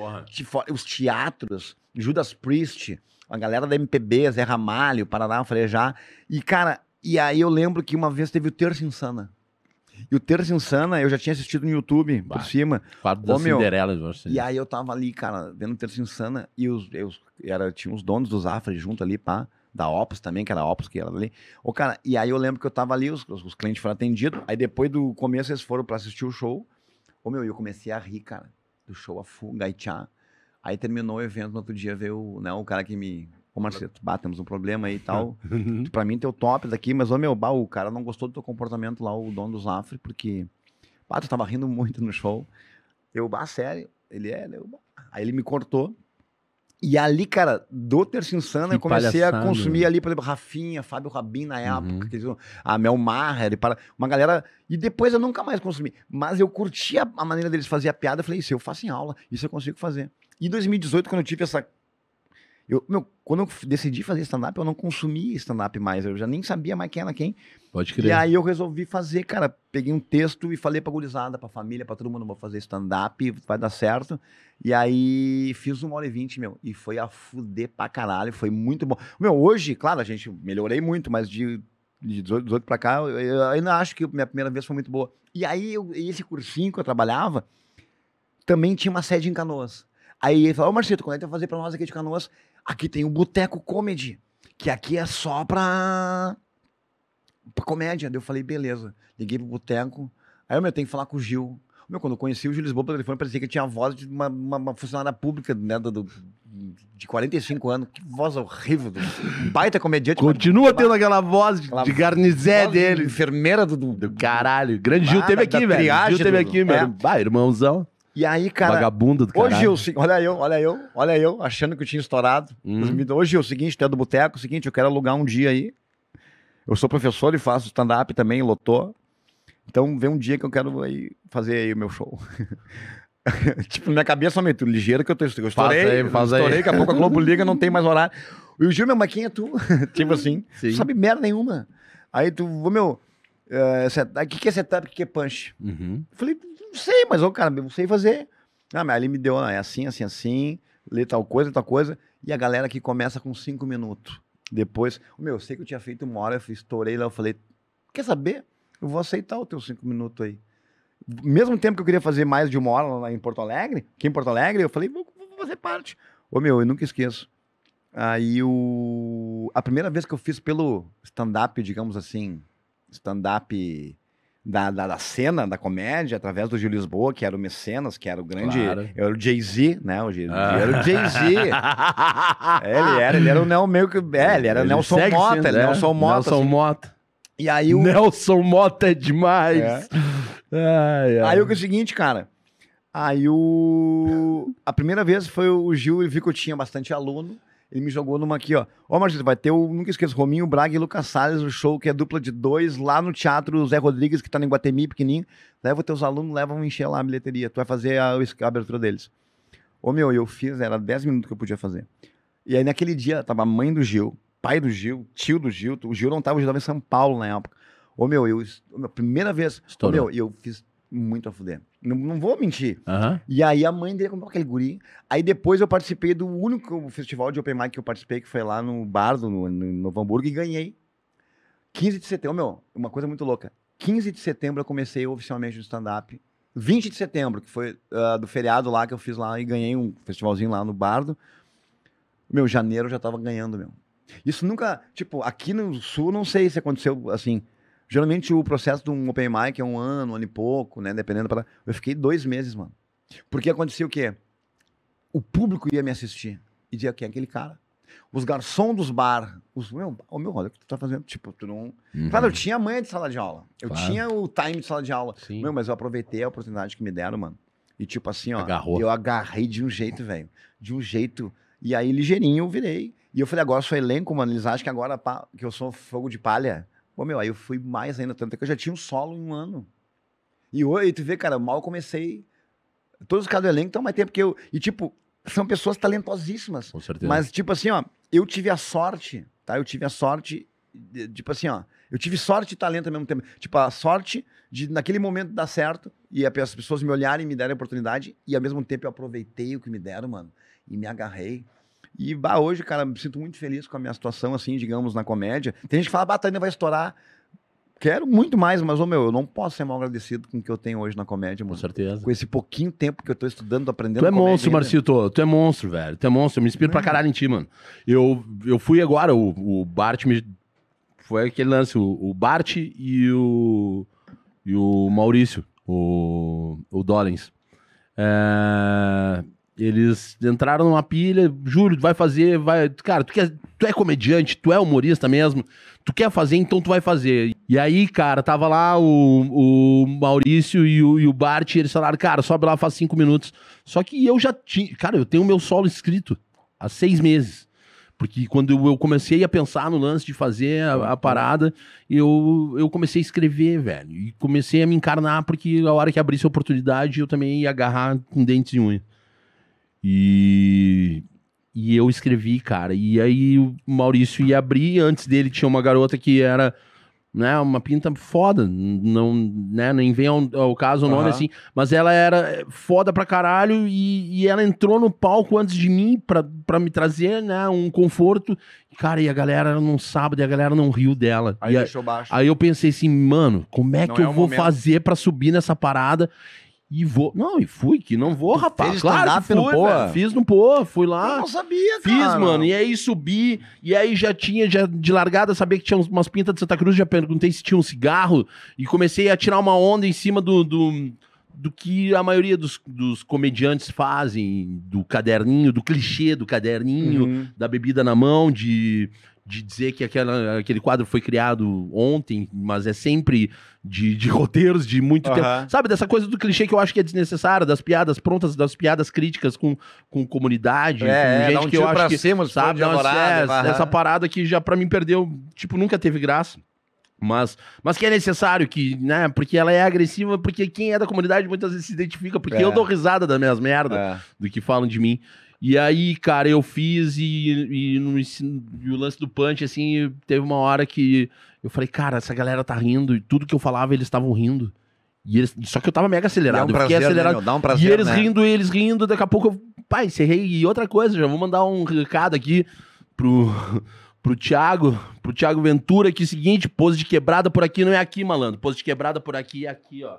os teatros, Judas Priest, a galera da MPB, Zé Ramalho, Paraná, Frejá. E, cara, e aí eu lembro que uma vez teve o Terça Insana. E o Terça Insana eu já tinha assistido no YouTube, Bah. por cima. Quadro da meu, Cinderela, acho. E aí eu tava ali, cara, vendo Terça Insana e os, eu, era, tinha os donos do Zafra junto ali, pá. Da Opus também, que era a Opus que era ali. Ô, cara, e aí eu lembro que eu tava ali, os, os, clientes foram atendidos. Aí depois do começo eles foram pra assistir o show. Ô, meu, e eu comecei a rir, cara, do show a full, gaitear. Aí terminou o evento, no outro dia veio né, o cara que me... Ô, Marcelo, bah, temos um problema aí e tal. pra mim, teu top daqui, mas, ô, meu, bah, o cara não gostou do teu comportamento lá, o dono do Zafre, porque, bah, tu tava rindo muito no show. Eu, bah, sério, ele é, eu, bah. aí ele me cortou. E ali, cara, do Terça Insana, eu comecei a palhaçada, consumir né? ali, por exemplo, Rafinha, Fábio Rabin na época, Uhum. a Mel Maher, para uma galera. E depois eu nunca mais consumi. Mas eu curtia a maneira deles fazer a piada. Eu falei, isso eu faço em aula, isso eu consigo fazer. E em 2018, quando eu tive essa. Eu, meu, quando eu decidi fazer stand-up, eu não consumia stand-up mais. Eu já nem sabia mais quem era quem. Pode E crer. aí eu resolvi fazer, cara. Peguei um texto e falei pra gurizada, pra família, pra todo mundo, vou fazer stand-up, vai dar certo. E aí fiz uma hora e vinte, meu. E foi a fuder pra caralho, foi muito bom. Meu, hoje, claro, a gente melhorei muito, mas de, de 18, 18 pra cá, eu, ainda acho que a minha primeira vez foi muito boa. E aí, eu- esse cursinho que eu trabalhava, também tinha uma sede em Canoas. Aí ele falou, ô Marcito, quando é que vai fazer pra nós aqui de Canoas? Aqui tem o Boteco Comedy, que aqui é só pra pra comédia. Daí eu falei, beleza. Liguei pro boteco. Aí eu meu, tenho que falar com o Gil. Meu, quando eu conheci o Gil Lisboa pelo telefone, parecia que tinha a voz de uma, uma, uma funcionária pública, né, do, do- de 45 anos. Que voz horrível. do- baita comediante. mas Continua tendo aquela voz de, Aquela de garnizé voz de dele. Enfermeira do... do- Do caralho. Grande Gil Ah, teve aqui, velho. Gil teve aqui, meu. é. Bah, irmãozão. E aí, cara... vagabundo do Ô, caralho. Gil, se- olha eu, olha eu, olha eu, achando que eu tinha estourado. Hum. Meninos, Ô, Gil, seguinte, tu é do boteco, seguinte, eu quero alugar um dia aí. Eu sou professor e faço stand-up também, lotou. Então, vem um dia que eu quero aí fazer aí o meu show. tipo, na minha cabeça, ó, meu, tu ligeiro que eu tô eu estourei. Faz aí, faz aí. estourei, daqui a pouco a Globo Liga não tem mais horário. E o Gil, meu, mas quem é tu? tipo assim, Sim. tu sabe merda nenhuma. Aí tu, meu, eh, o que, que é setup, o que, que é punch? Uhum. Eu Falei, não sei, mas, ô, cara, eu não sei fazer. Ah, mas ali me deu, ah, é assim, assim, assim, lê tal coisa, tal coisa. E a galera que começa com cinco minutos. Depois, meu, eu sei que eu tinha feito uma hora, eu estourei lá, eu falei, quer saber? Eu vou aceitar os teus cinco minutos aí. Mesmo tempo que eu queria fazer mais de uma hora lá em Porto Alegre, aqui em Porto Alegre, eu falei, vou, vou fazer parte. Ô, meu, eu nunca esqueço. Aí o... A primeira vez que eu fiz pelo stand-up, digamos assim, stand-up da, da, da cena, da comédia, através do Gil Lisboa, que era o Mecenas, que era o grande... Claro. Era o Jay-Z, né? O Gil, Ah. Era o Jay-Z. É, ele era, ele era o Nel meio que... É, ele era Ele Nelson Mota, sendo, ele né? Nelson Mota. Nelson assim. Mota. E aí o... Nelson Mota é demais. É. Ai, ai. Aí o que é o seguinte, cara. Aí o. A primeira vez foi o Gil, ele viu que eu tinha bastante aluno. Ele me jogou numa aqui, ó. Ó, Marcelo, vai ter o. Nunca esqueço, Rominho Braga e Lucas Salles, o show que é dupla de dois, lá no Teatro Zé Rodrigues, que tá no Guatemi, pequenininho. Leva teus alunos, leva vão encher lá a bilheteria. Tu vai fazer a, a abertura deles. Ô, meu, eu fiz, era 10 minutos que eu podia fazer. E aí, naquele dia, tava a mãe do Gil, pai do Gil, tio do Gil. O Gil não tava, o Gil tava em São Paulo na época. Ô, meu, eu. ô, primeira vez. Ô, Estourou. meu, eu fiz muito a fuder. Não, não vou mentir. Aham. E aí a mãe dele comprou aquele guri. Aí depois eu participei do único festival de Open Mic que eu participei, que foi lá no Bardo, no, no Novo Hamburgo, e ganhei. 15 de setembro, meu, uma coisa muito louca. 15 de setembro eu comecei oficialmente no stand-up. 20 de setembro, que foi ah, do feriado lá que eu fiz lá e ganhei um festivalzinho lá no Bardo. Meu, janeiro eu já tava ganhando, meu. Isso nunca, tipo, aqui no Sul, não sei se aconteceu assim. Geralmente o processo de um Open Mic é um ano, um ano e pouco, né? Dependendo para. Eu fiquei dois meses, mano. Porque acontecia o quê? O público ia me assistir e dizia quem é aquele cara. Os garçons dos bar, os meu, ô meu, olha o que tu tá fazendo. Tipo, tu não. Uhum. Claro, eu tinha a manha de sala de aula. Eu Claro. tinha o time de sala de aula. Sim. Meu, mas eu aproveitei a oportunidade que me deram, mano. E tipo assim, ó, Agarrou. eu agarrei de um jeito, velho. De um jeito. E aí, ligeirinho, eu virei. E eu falei, agora eu sou elenco, mano. Eles acham que agora que eu sou fogo de palha. Meu, aí eu fui mais ainda, tanto é que eu já tinha um solo em um ano. E hoje, tu vê, cara, mal comecei. Todos os caras do elenco estão mais tempo que eu. E, tipo, são pessoas talentosíssimas. Com certeza. Mas, tipo assim, ó, eu tive a sorte, tá? Eu tive a sorte, de- tipo assim, ó, eu tive sorte e talento ao mesmo tempo. Tipo, a sorte de, naquele momento, dar certo e as pessoas me olharem e me derem a oportunidade e, ao mesmo tempo, eu aproveitei o que me deram, mano, e me agarrei. E, bah, hoje, cara, me sinto muito feliz com a minha situação, assim, digamos, na comédia. Tem gente que fala, tu ainda vai estourar. Quero muito mais, mas, ô, meu, eu não posso ser mal agradecido com o que eu tenho hoje na comédia, Com mano. certeza. Com esse pouquinho tempo que eu tô estudando, tô aprendendo Tu é comédia monstro, ainda. Marcito. Tu é monstro, velho. Tu é monstro. Eu me inspiro pra caralho em ti, mano. Eu, eu fui agora, o, o Bart me. Foi aquele lance, o, o Bart e o. E o Maurício, o, o Dollins. É, eles entraram numa pilha. Júlio, vai fazer. Vai, cara, tu, quer, tu é comediante, tu é humorista mesmo. Tu quer fazer, então tu vai fazer. E aí, cara, tava lá o, o Maurício e o, e o Bart, e eles falaram, cara, sobe lá, faz cinco minutos. Só que eu já tinha. Cara, eu tenho meu solo escrito há seis meses. Porque quando eu comecei a pensar no lance de fazer a, a parada, eu, eu comecei a escrever, velho. E comecei a me encarnar, porque a hora que abrisse a oportunidade, eu também ia agarrar com dentes e unha. E, e eu escrevi, cara. E aí o Maurício ia abrir, antes dele tinha uma garota que era né, uma pinta foda, não, né, nem vem ao, ao caso o nome Aham. assim, mas ela era foda pra caralho e, e ela entrou no palco antes de mim pra, pra me trazer, né, um conforto. Cara, e a galera era num sábado e a galera não riu dela. Aí e a- deixou baixo. Aí eu pensei assim, mano, como é Não que é eu vou momento. fazer pra subir nessa parada? E vou. Não, e fui, que não vou, rapaz. fez Claro que fui, Poa? Fiz no Pô, fui Eu lá. não sabia, Fiz, cara. mano. E aí subi, e aí já tinha, já de largada, sabia que tinha umas pintas de Santa Cruz, já perguntei se tinha um cigarro, e comecei a tirar uma onda em cima do, do, do que a maioria dos, dos comediantes fazem, do caderninho, do clichê do caderninho, Uhum. da bebida na mão, de, de dizer que aquela, aquele quadro foi criado ontem, mas é sempre de, de roteiros de muito tempo. Aham. Sabe, dessa coisa do clichê que eu acho que é desnecessária, das piadas prontas, das piadas críticas com, com comunidade, É, com é, gente dá um que eu acho que cima, sabe? Não, namorado, é, aham. essa parada que já pra mim perdeu, tipo, nunca teve graça. Mas, mas que é necessário, que, né? Porque ela é agressiva, porque quem é da comunidade muitas vezes se identifica, porque É. eu dou risada das minhas merdas, É. do que falam de mim. E aí, cara, eu fiz e, e, no e o lance do punch, assim, teve uma hora que eu falei, cara, essa galera tá rindo, e tudo que eu falava eles estavam rindo. E eles, só que eu tava mega E é acelerado, um eu prazer, né, acelerado. meu? Dá um prazer, e eles né? rindo, eles rindo, daqui a pouco eu, pá, encerrei. E outra coisa, já vou mandar um recado aqui pro, pro Thiago, pro Thiago Ventura, que é o seguinte, pose de quebrada por aqui não é aqui, malandro. Pose de quebrada por aqui é aqui, ó.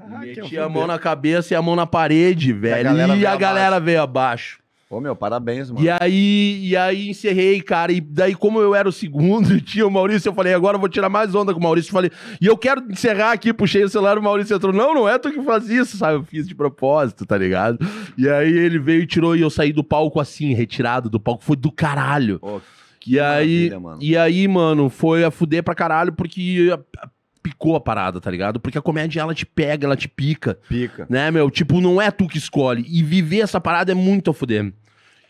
Ah, que Meti eu a mão na cabeça e a mão na parede, velho. galera e veio a galera veio abaixo. Ô, meu, parabéns, mano. E aí, e aí encerrei, cara. E daí, como eu era o segundo e tinha o Maurício, eu falei, agora eu vou tirar mais onda com o Maurício. Falei, e eu quero encerrar aqui, puxei o celular, o Maurício entrou. Não, não é tu que faz isso, sabe? Eu fiz de propósito, tá ligado? E aí ele veio e tirou e eu saí do palco assim, retirado do palco. Foi do caralho. Ô, E aí, mano. e aí, mano, foi a fuder pra caralho porque a- a- picou a parada, tá ligado? Porque a comédia, ela te pega, ela te pica Pica. né, meu? Tipo, não é tu que escolhe. E viver essa parada é muito a fuder.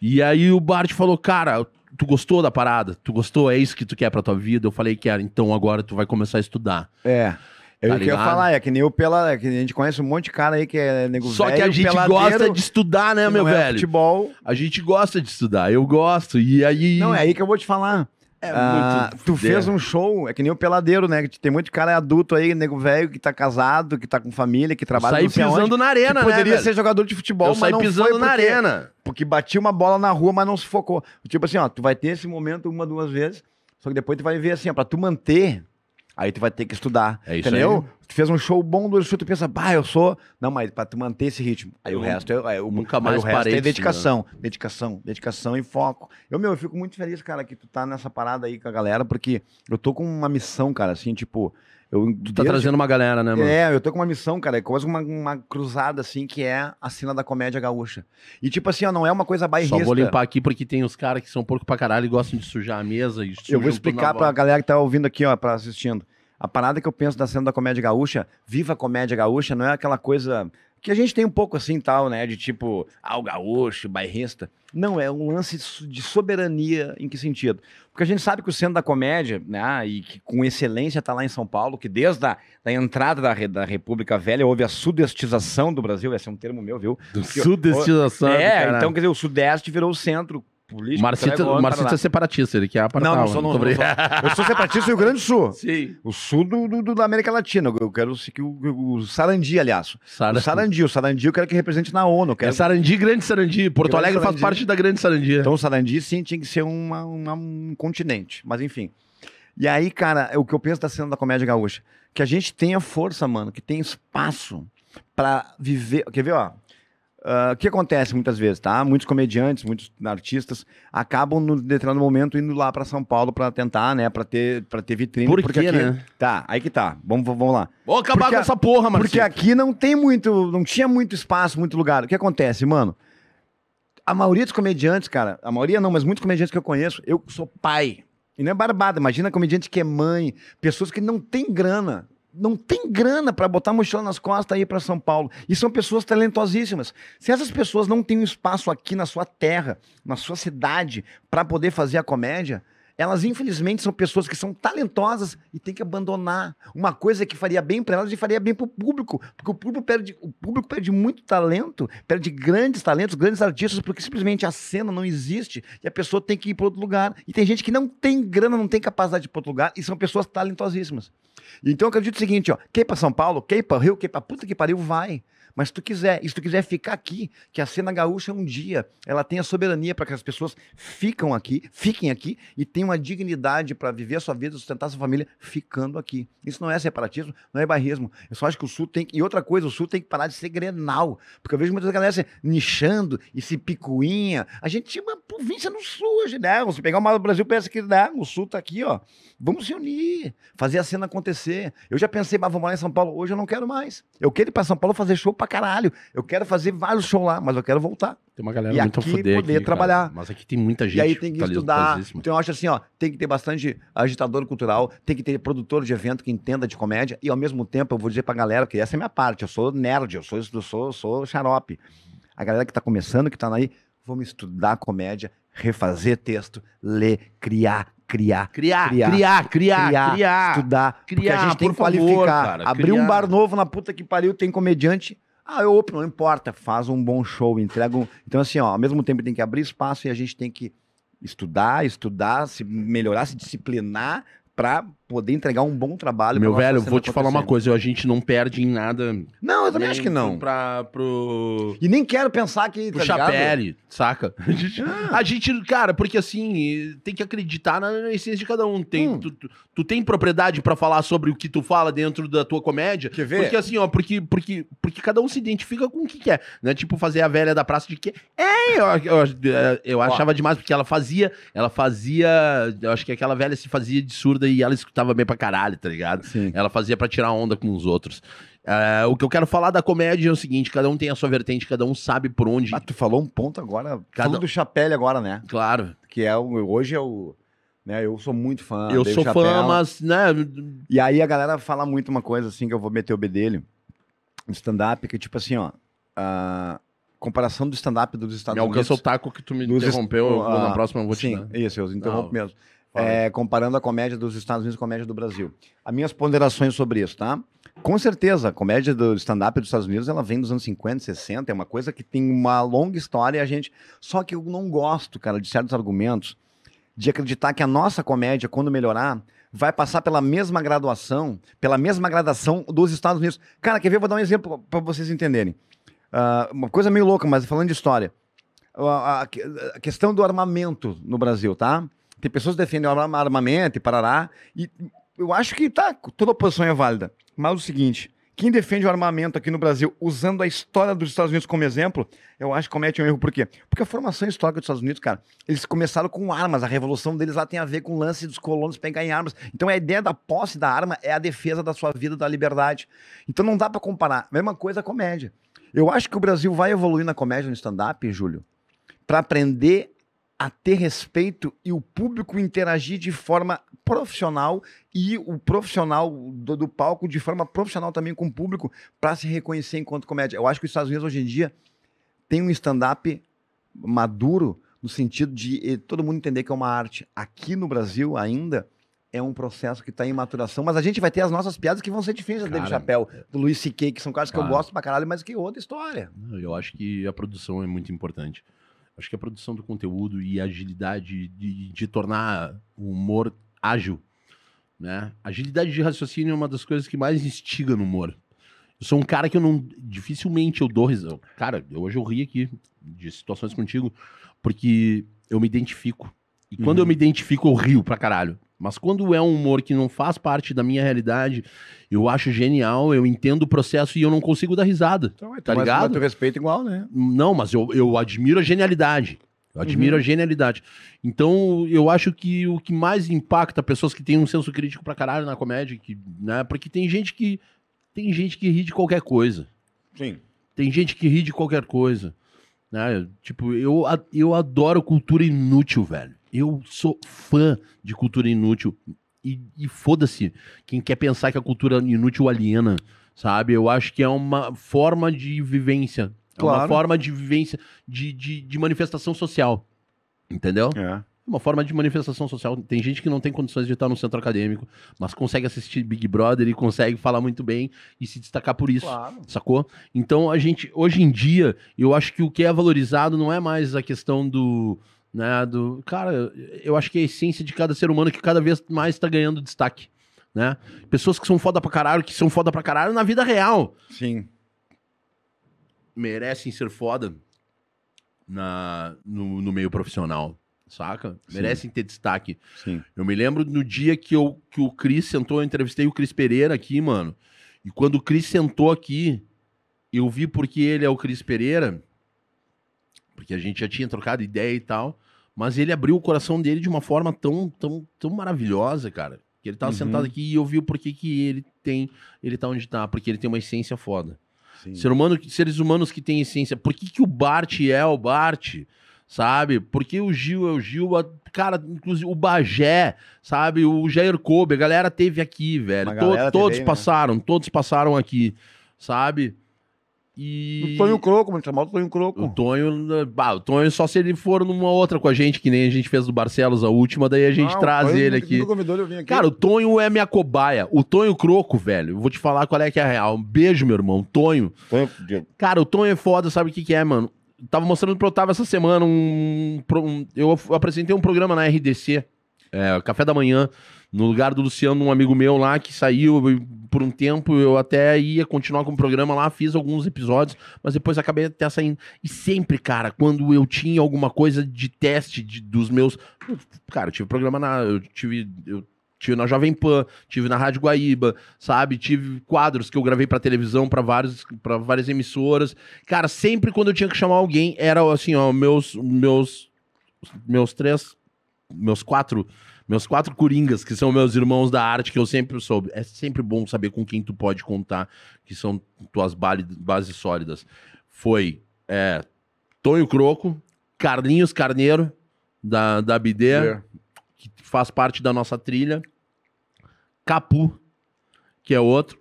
E aí o Bart falou, cara, tu gostou da parada? Tu gostou? É isso que tu quer pra tua vida? Eu falei, quero. Então agora tu vai começar a estudar. É. Eu Tá queria falar, é que nem o pela. é que a gente conhece um monte de cara aí que é nego Só que a velho, gente peladeiro, gosta de estudar, né, meu é velho? Futebol. A gente gosta de estudar. Eu gosto. E aí... Não, é aí que eu vou te falar. É Ah, tu fuder. fez um show, é que nem o peladeiro, né? Tem muito cara adulto aí, nego velho, que tá casado, que tá com família, que trabalha sei pisando aonde, na arena, né, poderia ser jogador de futebol, Eu mas não pisando foi na porque- arena. Porque batia uma bola na rua, mas não se focou. Tipo assim, ó, tu vai ter esse momento uma, duas vezes, só que depois tu vai ver assim, ó, pra tu manter, aí tu vai ter que estudar. É isso entendeu? aí. Tu fez um show bom do show, tu pensa, bah, eu sou. Não, mas pra tu manter esse ritmo. Aí o Eu resto é. é o, nunca mais o resto parei é de dedicação, dedicação, dedicação e foco. Eu, meu, eu fico muito feliz, cara, que tu tá nessa parada aí com a galera, porque eu tô com uma missão, cara, assim, tipo. Eu, Tu tá trazendo uma galera, né, mano? é, eu tô com uma missão, cara, é quase uma, uma cruzada, assim, que é a cena da comédia gaúcha. E, tipo assim, ó, não é uma coisa bairrista. Só vou limpar aqui porque tem os caras que são porco pra caralho e gostam de sujar a mesa. E Eu vou explicar pra volta. galera que tá ouvindo aqui, ó, pra assistindo. A parada que eu penso da cena da comédia gaúcha, viva a comédia gaúcha, não é aquela coisa que a gente tem um pouco assim tal, né? De tipo, ah, o gaúcho, bairrista. Não, é um lance de so- de soberania em que sentido? Porque a gente sabe que o centro da comédia, né, e que com excelência tá lá em São Paulo, que desde a da entrada da, da República Velha houve a sudestização do Brasil, esse é um termo meu, viu? Do Porque- sudestização. é, cara. então quer dizer, o sudeste virou o centro político. Marcito, Tragão, o Paraná. é separatista, ele quer apartar. Não, não sou, não, Tô não, sou. Eu sou separatista do Rio Grande do Sul. Sim. O sul do, do- do- da América Latina. Eu quero que o, o Sarandi, aliás. O Sarandi, o Sarandi eu quero que represente na ONU. eu É Quero... Sarandi, Grande Sarandi. Porto Grande Alegre faz Sarandi. parte da Grande Sarandi. Então o Sarandi sim tinha que ser uma- uma- um continente. Mas enfim. E aí, cara, é o que eu penso da cena da comédia gaúcha. Que a gente tenha força, mano, que tenha espaço pra viver. Quer ver, ó? Ah, o que acontece muitas vezes, tá? Muitos comediantes, muitos artistas acabam no determinado momento indo lá pra São Paulo pra tentar, né, Pra ter para ter vitrine, Por porque quê, aqui né? Tá, aí que tá. Vamos vamos lá. Vou acabar Porque com essa porra, Marcito. Porque aqui não tem muito, não tinha muito espaço, muito lugar. O que acontece, mano? A maioria dos comediantes, cara, a maioria não, mas muitos comediantes que eu conheço, eu sou pai. E não é barbada, imagina comediante que é mãe, pessoas que não têm grana. Não tem grana pra botar mochila nas costas e ir pra São Paulo. E são pessoas talentosíssimas. Se essas pessoas não têm um espaço aqui na sua terra, na sua cidade, pra poder fazer a comédia, elas infelizmente são pessoas que são talentosas e tem que abandonar uma coisa que faria bem para elas e faria bem para o público, porque o público perde, o público perde muito talento, perde grandes talentos, grandes artistas, porque simplesmente a cena não existe e a pessoa tem que ir para outro lugar. E tem gente que não tem grana, não tem capacidade de ir para outro lugar e são pessoas talentosíssimas. Então eu acredito o seguinte, ó, quer ir para São Paulo, quer ir para Rio, quer ir para puta que pariu, vai. Mas se tu quiser, e se tu quiser ficar aqui, que a cena gaúcha um dia, ela tem a soberania para que as pessoas ficam aqui, fiquem aqui e tenham uma dignidade para viver a sua vida, sustentar a sua família, ficando aqui. Isso não é separatismo, não é barrismo. Eu só acho que o Sul tem. E outra coisa, o Sul tem que parar de ser grenal. Porque eu vejo muitas galera se nichando e se picuinha. A gente tinha uma província no Sul hoje, né? Se pegar o mapa do Brasil, pensa que né? o Sul tá aqui, ó. Vamos se unir, fazer a cena acontecer. Eu já pensei, mas vou morar em São Paulo. Hoje eu não quero mais. Eu quero ir para São Paulo fazer show pra caralho. Eu quero fazer vários shows lá, mas eu quero voltar. Tem uma galera E muito aqui poder aqui, cara. trabalhar. Mas aqui tem muita gente. E aí tem que estudar. Então eu acho assim, ó, tem que ter bastante agitador cultural, tem que ter produtor de evento que entenda de comédia e ao mesmo tempo eu vou dizer pra galera que essa é a minha parte, eu sou nerd, eu sou eu sou, eu sou xarope. A galera que tá começando, que tá aí, vamos estudar comédia, refazer texto, ler, criar, criar, Criar, Criar, criar, criar, criar. criar, estudar, porque a criar, gente tem que por favor, qualificar. cara, Abrir criar. um bar novo na puta que pariu, tem comediante. Ah, eu opino, não importa, faz um bom show, entrega um... Então assim, ó, ao mesmo tempo tem que abrir espaço e a gente tem que estudar, estudar, se melhorar, se disciplinar pra poder entregar um bom trabalho. Meu velho, vou te falar uma coisa, a gente não perde em nada. Não, eu também acho que não. Pra, pro, E nem quero pensar que. pro tá saca? A gente, Ah. a gente, cara, porque assim, tem que acreditar na, na essência de cada um. Tem, Hum. tu, tu- tu tem propriedade pra falar sobre o que tu fala dentro da tua comédia? Quer ver? Porque assim, ó, porque, porque, porque cada um se identifica com o que quer, né? Tipo, fazer a velha da praça de que é, eu, eu, eu achava demais, porque ela fazia, ela fazia, eu acho que aquela velha se fazia de surda e ela escutava bem pra caralho, tá ligado? Sim. Ela fazia pra tirar onda com os outros. É, o que eu quero falar da comédia é o seguinte: cada um tem a sua vertente, cada um sabe por onde. Ah, tu falou um ponto agora. Cada- do Chapelle agora, né? Claro, Que é o. Hoje é o. Né, eu sou muito fã. eu sou fã, mas, né? E aí a galera fala muito uma coisa assim, que eu vou meter o bedelho. No stand-up, que tipo assim, ó. A comparação do stand-up dos Estados Me alcança o Unidos. taco que tu me interrompeu. eu vou- ah, na próxima eu vou te Sim, dar. isso, eu interrompo mesmo. É, comparando a comédia dos Estados Unidos com a comédia do Brasil. As minhas ponderações sobre isso, tá? Com certeza, a comédia do stand-up dos Estados Unidos, ela vem dos anos 50, 60, é uma coisa que tem uma longa história e a gente... Só que eu não gosto, cara, de certos argumentos de acreditar que a nossa comédia, quando melhorar, vai passar pela mesma graduação, pela mesma gradação dos Estados Unidos. Cara, quer ver? Eu Vou dar um exemplo para vocês entenderem. Ah, uma coisa meio louca, mas falando de história. A, a- a questão do armamento no Brasil, tá? Tem pessoas que defendem armamento e parará. E eu acho que tá, toda oposição é válida. Mas o seguinte, quem defende o armamento aqui no Brasil usando a história dos Estados Unidos como exemplo, eu acho que comete um erro. Por quê? Porque a formação histórica dos Estados Unidos, cara, eles começaram com armas. A revolução deles lá tem a ver com o lance dos colonos pegarem armas. Então a ideia da posse da arma é a defesa da sua vida, da liberdade. Então não dá pra comparar. Mesma coisa a comédia. Eu acho que o Brasil vai evoluir na comédia no stand-up, Júlio, pra aprender a ter respeito e o público interagir de forma profissional e o profissional do, do palco de forma profissional também com o público para se reconhecer enquanto comédia. Eu acho que os Estados Unidos hoje em dia tem um stand-up maduro no sentido de eh, todo mundo entender que é uma arte. Aqui no Brasil ainda é um processo que está em maturação, mas a gente vai ter as nossas piadas que vão ser diferentes do David Cara, Chappelle, do Luiz C.K., que são caras que eu gosto pra caralho, mas que outra história. Eu acho que a produção é muito importante. Acho que a produção do conteúdo e a agilidade de, de tornar o humor ágil, né? Agilidade de raciocínio é uma das coisas que mais instiga no humor. Eu sou um cara que eu não. Dificilmente eu dou risada. Cara, eu- hoje eu ri aqui de situações contigo, porque eu me identifico. E quando Uhum. eu me identifico, eu rio pra caralho. Mas quando é um humor que não faz parte da minha realidade, eu acho genial, eu entendo o processo e eu não consigo dar risada. Então, Tá ligado? teu respeito igual, né? Não, mas eu, eu admiro a genialidade. Eu admiro Uhum. a genialidade. Então, eu acho que o que mais impacta pessoas que têm um senso crítico pra caralho na comédia, que, né? Porque tem gente que. Tem gente que ri de qualquer coisa. Sim. Tem gente que ri de qualquer coisa. Né? Tipo, eu, eu adoro cultura inútil, velho. Eu sou fã de cultura inútil. E, e foda-se quem quer pensar que a cultura inútil aliena, sabe? Eu acho que é uma forma de vivência. É uma Claro. forma de vivência, de, de, de manifestação social. Entendeu? É. uma forma de manifestação social. Tem gente que não tem condições de estar no centro acadêmico, mas consegue assistir Big Brother e consegue falar muito bem e se destacar por isso. Claro. Sacou? Então a gente, hoje em dia, eu acho que o que é valorizado não é mais a questão do. Né, do cara, eu acho que é a essência de cada ser humano que cada vez mais tá ganhando destaque. Né? Pessoas que são foda pra caralho, que são foda pra caralho na vida real. Sim. Merecem ser foda na, no, no meio profissional. saca? Sim. Merecem ter destaque. Sim. Eu me lembro no dia que, eu, que o Cris sentou, eu entrevistei o Cris Pereira aqui, mano. E quando o Cris sentou aqui, eu vi porque ele é o Cris Pereira, porque a gente já tinha trocado ideia e tal, mas ele abriu o coração dele de uma forma tão, tão, tão maravilhosa, cara. Que ele tava Uhum. sentado aqui e eu vi o porquê que ele tem, ele tá onde tá, porque ele tem uma essência foda. Sim. Ser humano, seres humanos que têm essência. Por que, que o Bart é o Bart? Sabe? Por que o Gil é o Gil? A- Cara, inclusive o Bagé, sabe? O Jair Kobe, a galera teve aqui, velho. To- teve todos aí, né? passaram, todos passaram aqui, sabe? E. O Tonho Croco, mano, chamar o Tonho Croco. O Tonho, bah, o Tonho só se ele for numa outra com a gente, que nem a gente fez do Barcelos, a última, daí a gente traz Ah, foi ele aqui. aqui. Cara, o Tonho é minha cobaia. O Tonho Croco, velho. Eu vou te falar qual é que é a real. Um beijo, meu irmão. Tonho. Tonho- Cara, o Tonho é foda, sabe o que, que é, mano? Tava mostrando pro Otávio essa semana um, um- Eu apresentei um programa na RDC, é, Café da Manhã, no lugar do Luciano, um amigo meu lá que saiu por um tempo. Eu até ia continuar com o programa lá, fiz alguns episódios, mas depois acabei até saindo. E sempre, cara, quando eu tinha alguma coisa de teste de- dos meus. Cara, eu tive programa na. Eu tive. Eu tive na Jovem Pan, tive na Rádio Guaíba, sabe? Tive quadros que eu gravei pra televisão, pra vários para várias emissoras. Cara, sempre quando eu tinha que chamar alguém, era assim, ó, meus meus meus três meus quatro meus quatro coringas, que são meus irmãos da arte, que eu sempre soube. É sempre bom saber com quem tu pode contar, que são tuas bases sólidas. Foi é, Tonho Croco, Carlinhos Carneiro, da, da BD, É. que faz parte da nossa trilha. Capu, que é outro.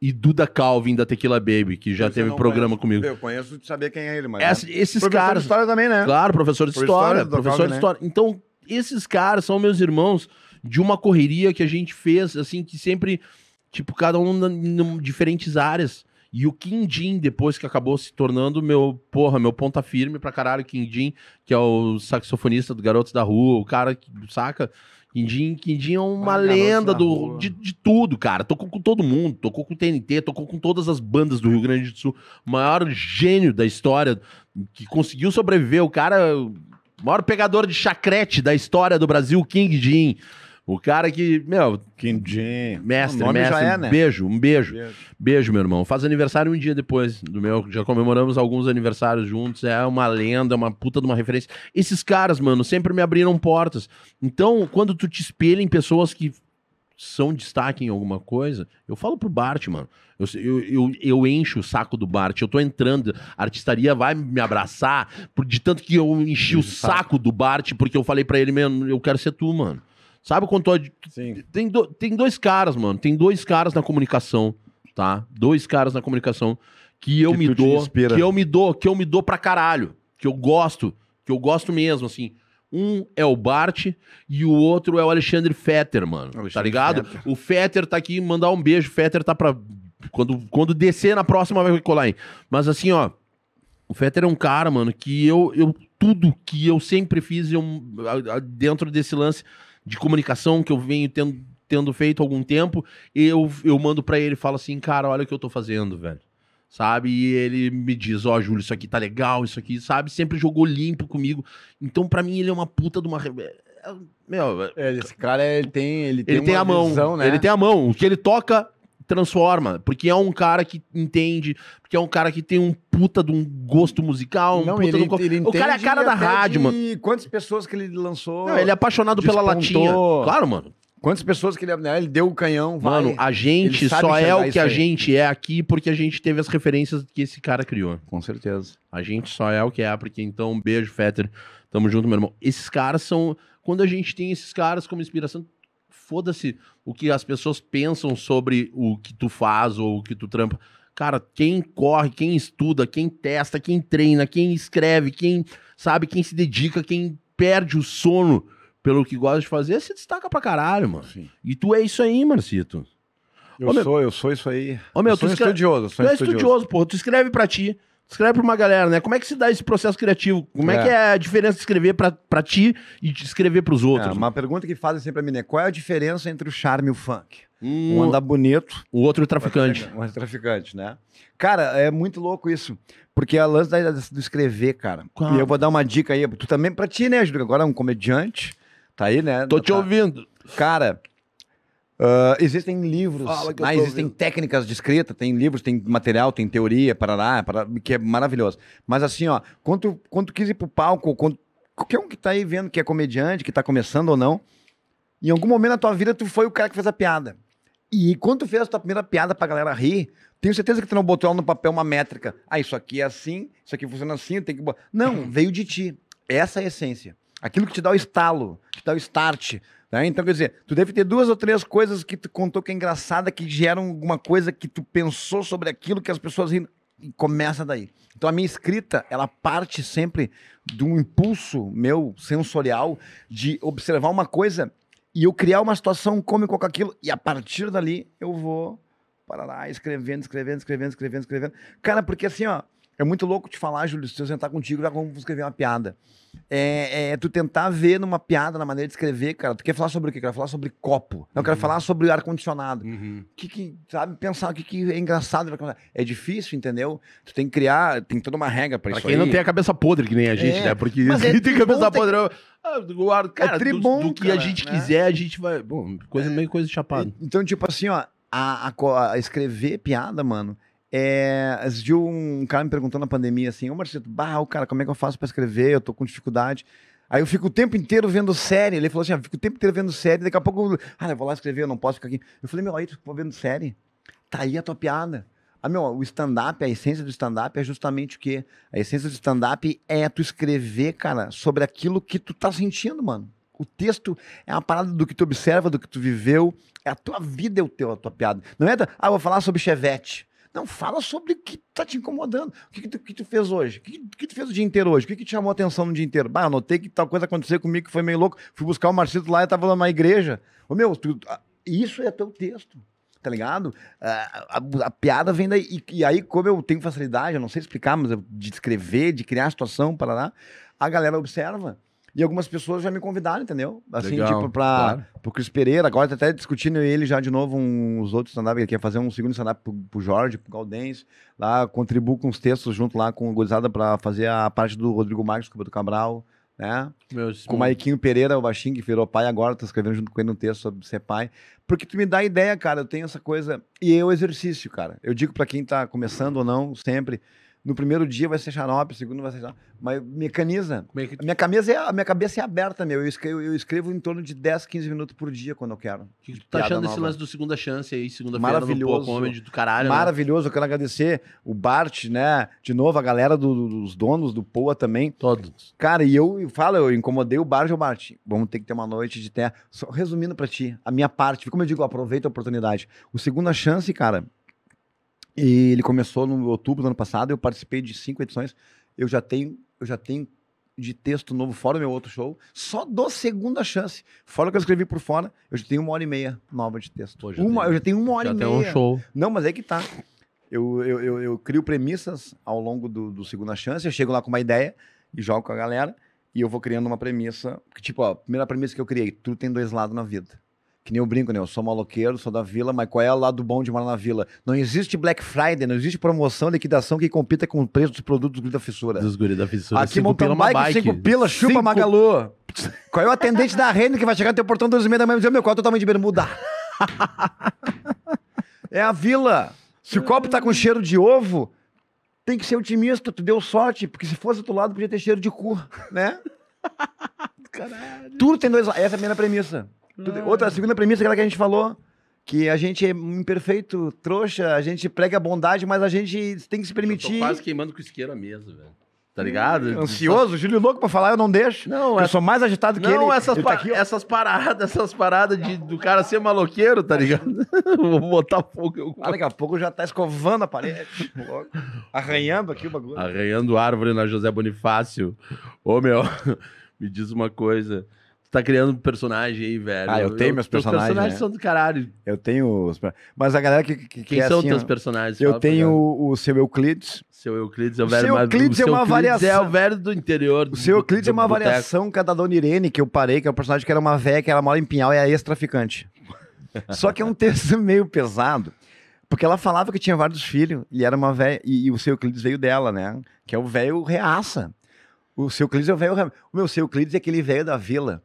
E Duda Calvin, da Tequila Baby, que já eu teve programa conheço. comigo. Eu conheço de saber quem é ele, mas. Essa- esses Professor caras. de história também, né? Claro, professor de Por história, professor Calvin, de né? história. Então, esses caras são meus irmãos de uma correria que a gente fez, assim, que sempre, tipo, cada um em diferentes áreas. E o Quindim, depois que acabou se tornando meu, porra, meu ponta firme pra caralho, Quindim, que é o saxofonista do Garotos da Rua, o cara que, saca? Quindim, Quindim é uma Ah, lenda da do, de, de tudo, cara. Tocou com todo mundo, tocou com o TNT, tocou com todas as bandas do Rio Grande do Sul. O maior gênio da história, que conseguiu sobreviver. O cara, maior pegador de chacrete da história do Brasil, King Jim. O cara que, meu, mestre, o nome mestre. já é, né? Beijo, um beijo. Beijo, meu irmão. Faz aniversário um dia depois do meu. Já comemoramos alguns aniversários juntos. É uma lenda, uma puta de uma referência. Esses caras, mano, sempre me abriram portas. Então, quando tu te espelha em pessoas que são destaque em alguma coisa, eu falo pro Bart, mano. Eu, eu, eu, eu encho o saco do Bart. Eu tô entrando, a artistaria vai me abraçar por, de tanto que eu enchi o o saco. do Bart, porque eu falei pra ele, mano, eu quero ser tu, mano. Sabe quando tu, Sim. tem, do- tem dois caras, mano. Tem dois caras na comunicação, tá? Dois caras na comunicação que eu Que me dou, que eu me dou, que eu me dou pra caralho, que eu gosto, que eu gosto mesmo, assim. Um é o Bart e o outro é o Alexandre Fetter, mano. tá Alexandre ligado? Fetter. O Fetter tá aqui, mandar um beijo. Fetter tá pra. Quando, quando descer na próxima vai colar aí. Mas assim, ó. O Fetter é um cara, mano, que eu, eu tudo que eu sempre fiz eu, dentro desse lance de comunicação que eu venho tendo, tendo feito há algum tempo, eu, eu mando pra ele e falo assim, cara, olha o que eu tô fazendo, velho. Sabe? E ele me diz, ó, Júlio, isso aqui tá legal, isso aqui, sabe? Sempre jogou limpo comigo. Então, pra mim, ele é uma puta de uma. é- Meu, É, esse cara, ele tem, ele tem, ele tem uma a mão. visão, né? Ele tem a mão. O que ele toca, transforma. Porque é um cara que entende, porque é um cara que tem um puta de um gosto musical, um Não, puta ele, de um... ele O cara é a cara da rádio, mano. Quantas pessoas que ele lançou? Não, ele é apaixonado pela Despontou. latinha. Claro, mano. Quantas pessoas que ele, né, ele deu o canhão, vai. Mano, a gente só é o que a aí. gente é aqui porque a gente teve as referências que esse cara criou. Com certeza. A gente só é o que é, porque então, um beijo, Fetter. Tamo junto, meu irmão. Esses caras são. Quando a gente tem esses caras como inspiração, foda-se o que as pessoas pensam sobre o que tu faz ou o que tu trampa. Cara, quem corre, quem estuda, quem testa, quem treina, quem escreve, quem sabe, quem se dedica, quem perde o sono pelo que gosta de fazer, se destaca pra caralho, mano. Sim. E tu é isso aí, Marcito. Eu Ô, meu- sou, eu sou isso aí. Ô, meu, eu tu sou um escreve- estudioso, Tu sou um é estudioso, pô. Tu escreve pra ti. Tu escreve pra uma galera, né? Como é que se dá esse processo criativo? Como é, É. que é a diferença de escrever pra, pra ti e de escrever pros outros? É, uma pergunta que fazem sempre a mim é qual é a diferença entre o charme e o funk? um anda bonito. o outro traficante. Um traficante, né? Cara, é muito louco isso. Porque a lance do escrever, cara. Claro. E eu vou dar uma dica aí. Tu também, pra ti, né, Júlio? Agora é um comediante. Tá aí, né? Tô te Tá- ouvindo. Cara, ah, existem livros, tô existem técnicas de escrita, tem livros, tem material, tem teoria, parará, parará, que é maravilhoso. Mas assim, ó, quando, tu- quando quis ir pro palco, quando, qualquer um que tá aí vendo que é comediante, que tá começando ou não, em algum momento na tua vida tu foi o cara que fez a piada. E quando tu fez a tua primeira piada pra galera rir, tenho certeza que tu não botou no papel uma métrica. Ah, isso aqui é assim, isso aqui funciona assim, tem que... bo-". Não, veio de ti. Essa é a essência. Aquilo que te dá o estalo, que te dá o start. né? Então, quer dizer, tu deve ter duas ou três coisas que tu contou que é engraçada, que geram alguma coisa que tu pensou sobre aquilo que as pessoas riem. E começa daí. Então, a minha escrita, ela parte sempre de um impulso meu, sensorial, de observar uma coisa e eu criar uma situação cômica com aquilo. E a partir dali, eu vou para lá, escrevendo, escrevendo, escrevendo, escrevendo, escrevendo. Cara, porque assim, ó, é muito louco te falar, Júlio, se eu sentar contigo, já vamos escrever uma piada. É, é tu tentar ver numa piada, na maneira de escrever, cara. Tu quer falar sobre o quê? Quero falar sobre copo. Quero Uhum. falar sobre ar-condicionado. Uhum. Que, que, sabe, pensar o que, que é engraçado. É difícil, entendeu? Tu tem que criar, tem toda uma regra pra, Pra isso quem aí. não tem a cabeça podre que nem a gente, É, né? Porque mas é quem tem tribom, cabeça tem- podre. Ah, do, ar- cara, do- tribom, do, que cara, a gente né? quiser, a gente vai. Bom, coisa meio coisa de chapado. Então, tipo assim, ó, a, a a escrever piada, mano, é. Um cara me perguntou na pandemia assim, ô Marcelo, bah, o cara, como é que eu faço pra escrever? Eu tô com dificuldade. Aí eu fico o tempo inteiro vendo série. Ele falou assim: ah, fico o tempo inteiro vendo série, daqui a pouco, ah, eu vou lá escrever, eu não posso ficar aqui. Eu falei, meu, aí tu ficou vendo série? Tá aí a tua piada. Ah, meu, o stand-up, a essência do stand-up é justamente o quê? A essência do stand-up é tu escrever, cara, sobre aquilo que tu tá sentindo, mano. O texto é uma parada do que tu observa, do que tu viveu. É a tua vida, é o teu, a tua piada. Não é, da, ah, vou falar sobre chevette. Não, fala sobre o que tá te incomodando. O que, que, tu, que tu fez hoje? O que, que tu fez o dia inteiro hoje? O que, que te chamou a atenção no dia inteiro? Bah, notei que tal coisa aconteceu comigo que foi meio louco. Fui buscar o Marcito lá e tava na igreja. Ô, meu, tu- ah, isso é teu texto. Tá ligado? Ah, A, a piada vem daí. E, e aí, como eu tenho facilidade, eu não sei explicar, mas eu- de escrever, de criar a situação, para lá, a galera observa. E algumas pessoas já me convidaram, entendeu? Assim, Legal, tipo, pra, claro. pro Cris Pereira, agora tá até discutindo ele já de novo uns outros stand-up, ele quer fazer um segundo stand-up pro, pro Jorge, pro Galdense, lá contribuo com os textos junto lá com o Gurizada pra fazer a parte do Rodrigo Marques, com o Beto Cabral, né? Meu, Com o Maiquinho Pereira, o baixinho que virou pai agora, tô escrevendo junto com ele um texto sobre ser pai. Porque tu me dá ideia, cara, eu tenho essa coisa. E é o exercício, cara. Eu digo pra quem tá começando ou não, sempre. No primeiro dia vai ser xarope, no segundo vai ser xarope. Mas mecaniza. É que A minha, camisa é, a minha cabeça é aberta, meu. Eu escrevo, eu escrevo em torno de 10, 15 minutos por dia quando eu quero. O que que tu tá achando desse lance do Segunda Chance aí, segunda-feira no. Pô Comedy do caralho, né? Maravilhoso, eu quero agradecer o Bart, né? De novo, a galera do- do- dos donos do Poa também. Todos. Cara, e eu falo, eu incomodei o Bart, o Bart. Vamos ter que ter uma noite de terra. Só resumindo pra ti, a minha parte, como eu digo, aproveita a oportunidade. O Segunda Chance, cara, e ele começou no outubro do ano passado, eu participei de cinco edições. Eu já tenho, eu já tenho de texto novo, fora o meu outro show, só do Segunda Chance. Fora o que eu escrevi por fora, eu já tenho uma hora e meia nova de texto. Pô, uma, tem- eu já tenho uma hora Já e meia. um show. Não, mas é que tá. Eu, eu, eu, eu crio premissas ao longo do, do Segunda Chance, eu chego lá com uma ideia e jogo com a galera, e eu vou criando uma premissa. Que, tipo, ó, a primeira premissa que eu criei, tudo tem dois lados na vida. Que nem eu brinco, né? Eu sou maloqueiro, sou da vila, mas qual é o lado bom de morar na vila? Não existe Black Friday, não existe promoção, liquidação que compita com o preço dos produtos do Grito da Fissura. Dos guri da fissura. Aqui pila, uma bike, cinco pila, chupa Cinco- Magalu. Qual é o atendente da Renner que vai chegar no teu portão duas e meia da manhã e dizer, meu, qual é o tamanho de bermuda? é a vila. Se o copo tá com cheiro de ovo, tem que ser otimista, tu deu sorte, porque se fosse do outro lado podia ter cheiro de cu, né? Caralho. Tudo tem dois lados. Essa é a primeira premissa. Tudo- Outra, a segunda premissa é aquela que a gente falou, que a gente é imperfeito, trouxa, a gente prega a bondade, mas a gente tem que se Eu tô permitir. quase queimando com isqueiro a mesa, velho. Tá ligado? Ansioso, Júlio louco pra falar, eu não deixo. Não, eu é- sou mais agitado que ele. Não, essas, tá pa- ó. essas paradas, essas paradas de, do cara ser maloqueiro, tá ligado? Vou botar fogo. Eu... Ah, daqui a pouco já tá escovando a parede. Arranhando aqui o bagulho. Arranhando árvore na José Bonifácio. Ô, meu, me diz uma coisa. Tá criando um personagem aí, velho. Ah, eu tenho meus personagens, personagens né? são do caralho. Eu tenho. os- Mas a galera que, que, que Quem é são assim, teus personagens? Eu tenho o, o seu Euclides. Seu Euclides é o velho seu mais- Euclides é uma Euclides É variação. o velho do interior. O seu do- Euclides do é uma boteco. variação que é da Dona Irene, que eu parei, que é o personagem que era uma véia, que era mora em Pinhal, e é ex-traficante. Só que é um texto meio pesado. Porque ela falava que tinha vários filhos e era uma velha. E, e o seu Euclides veio dela, né? Que é o velho reaça. O seu Euclides é o velho. O meu seu Euclides é aquele velho da vila.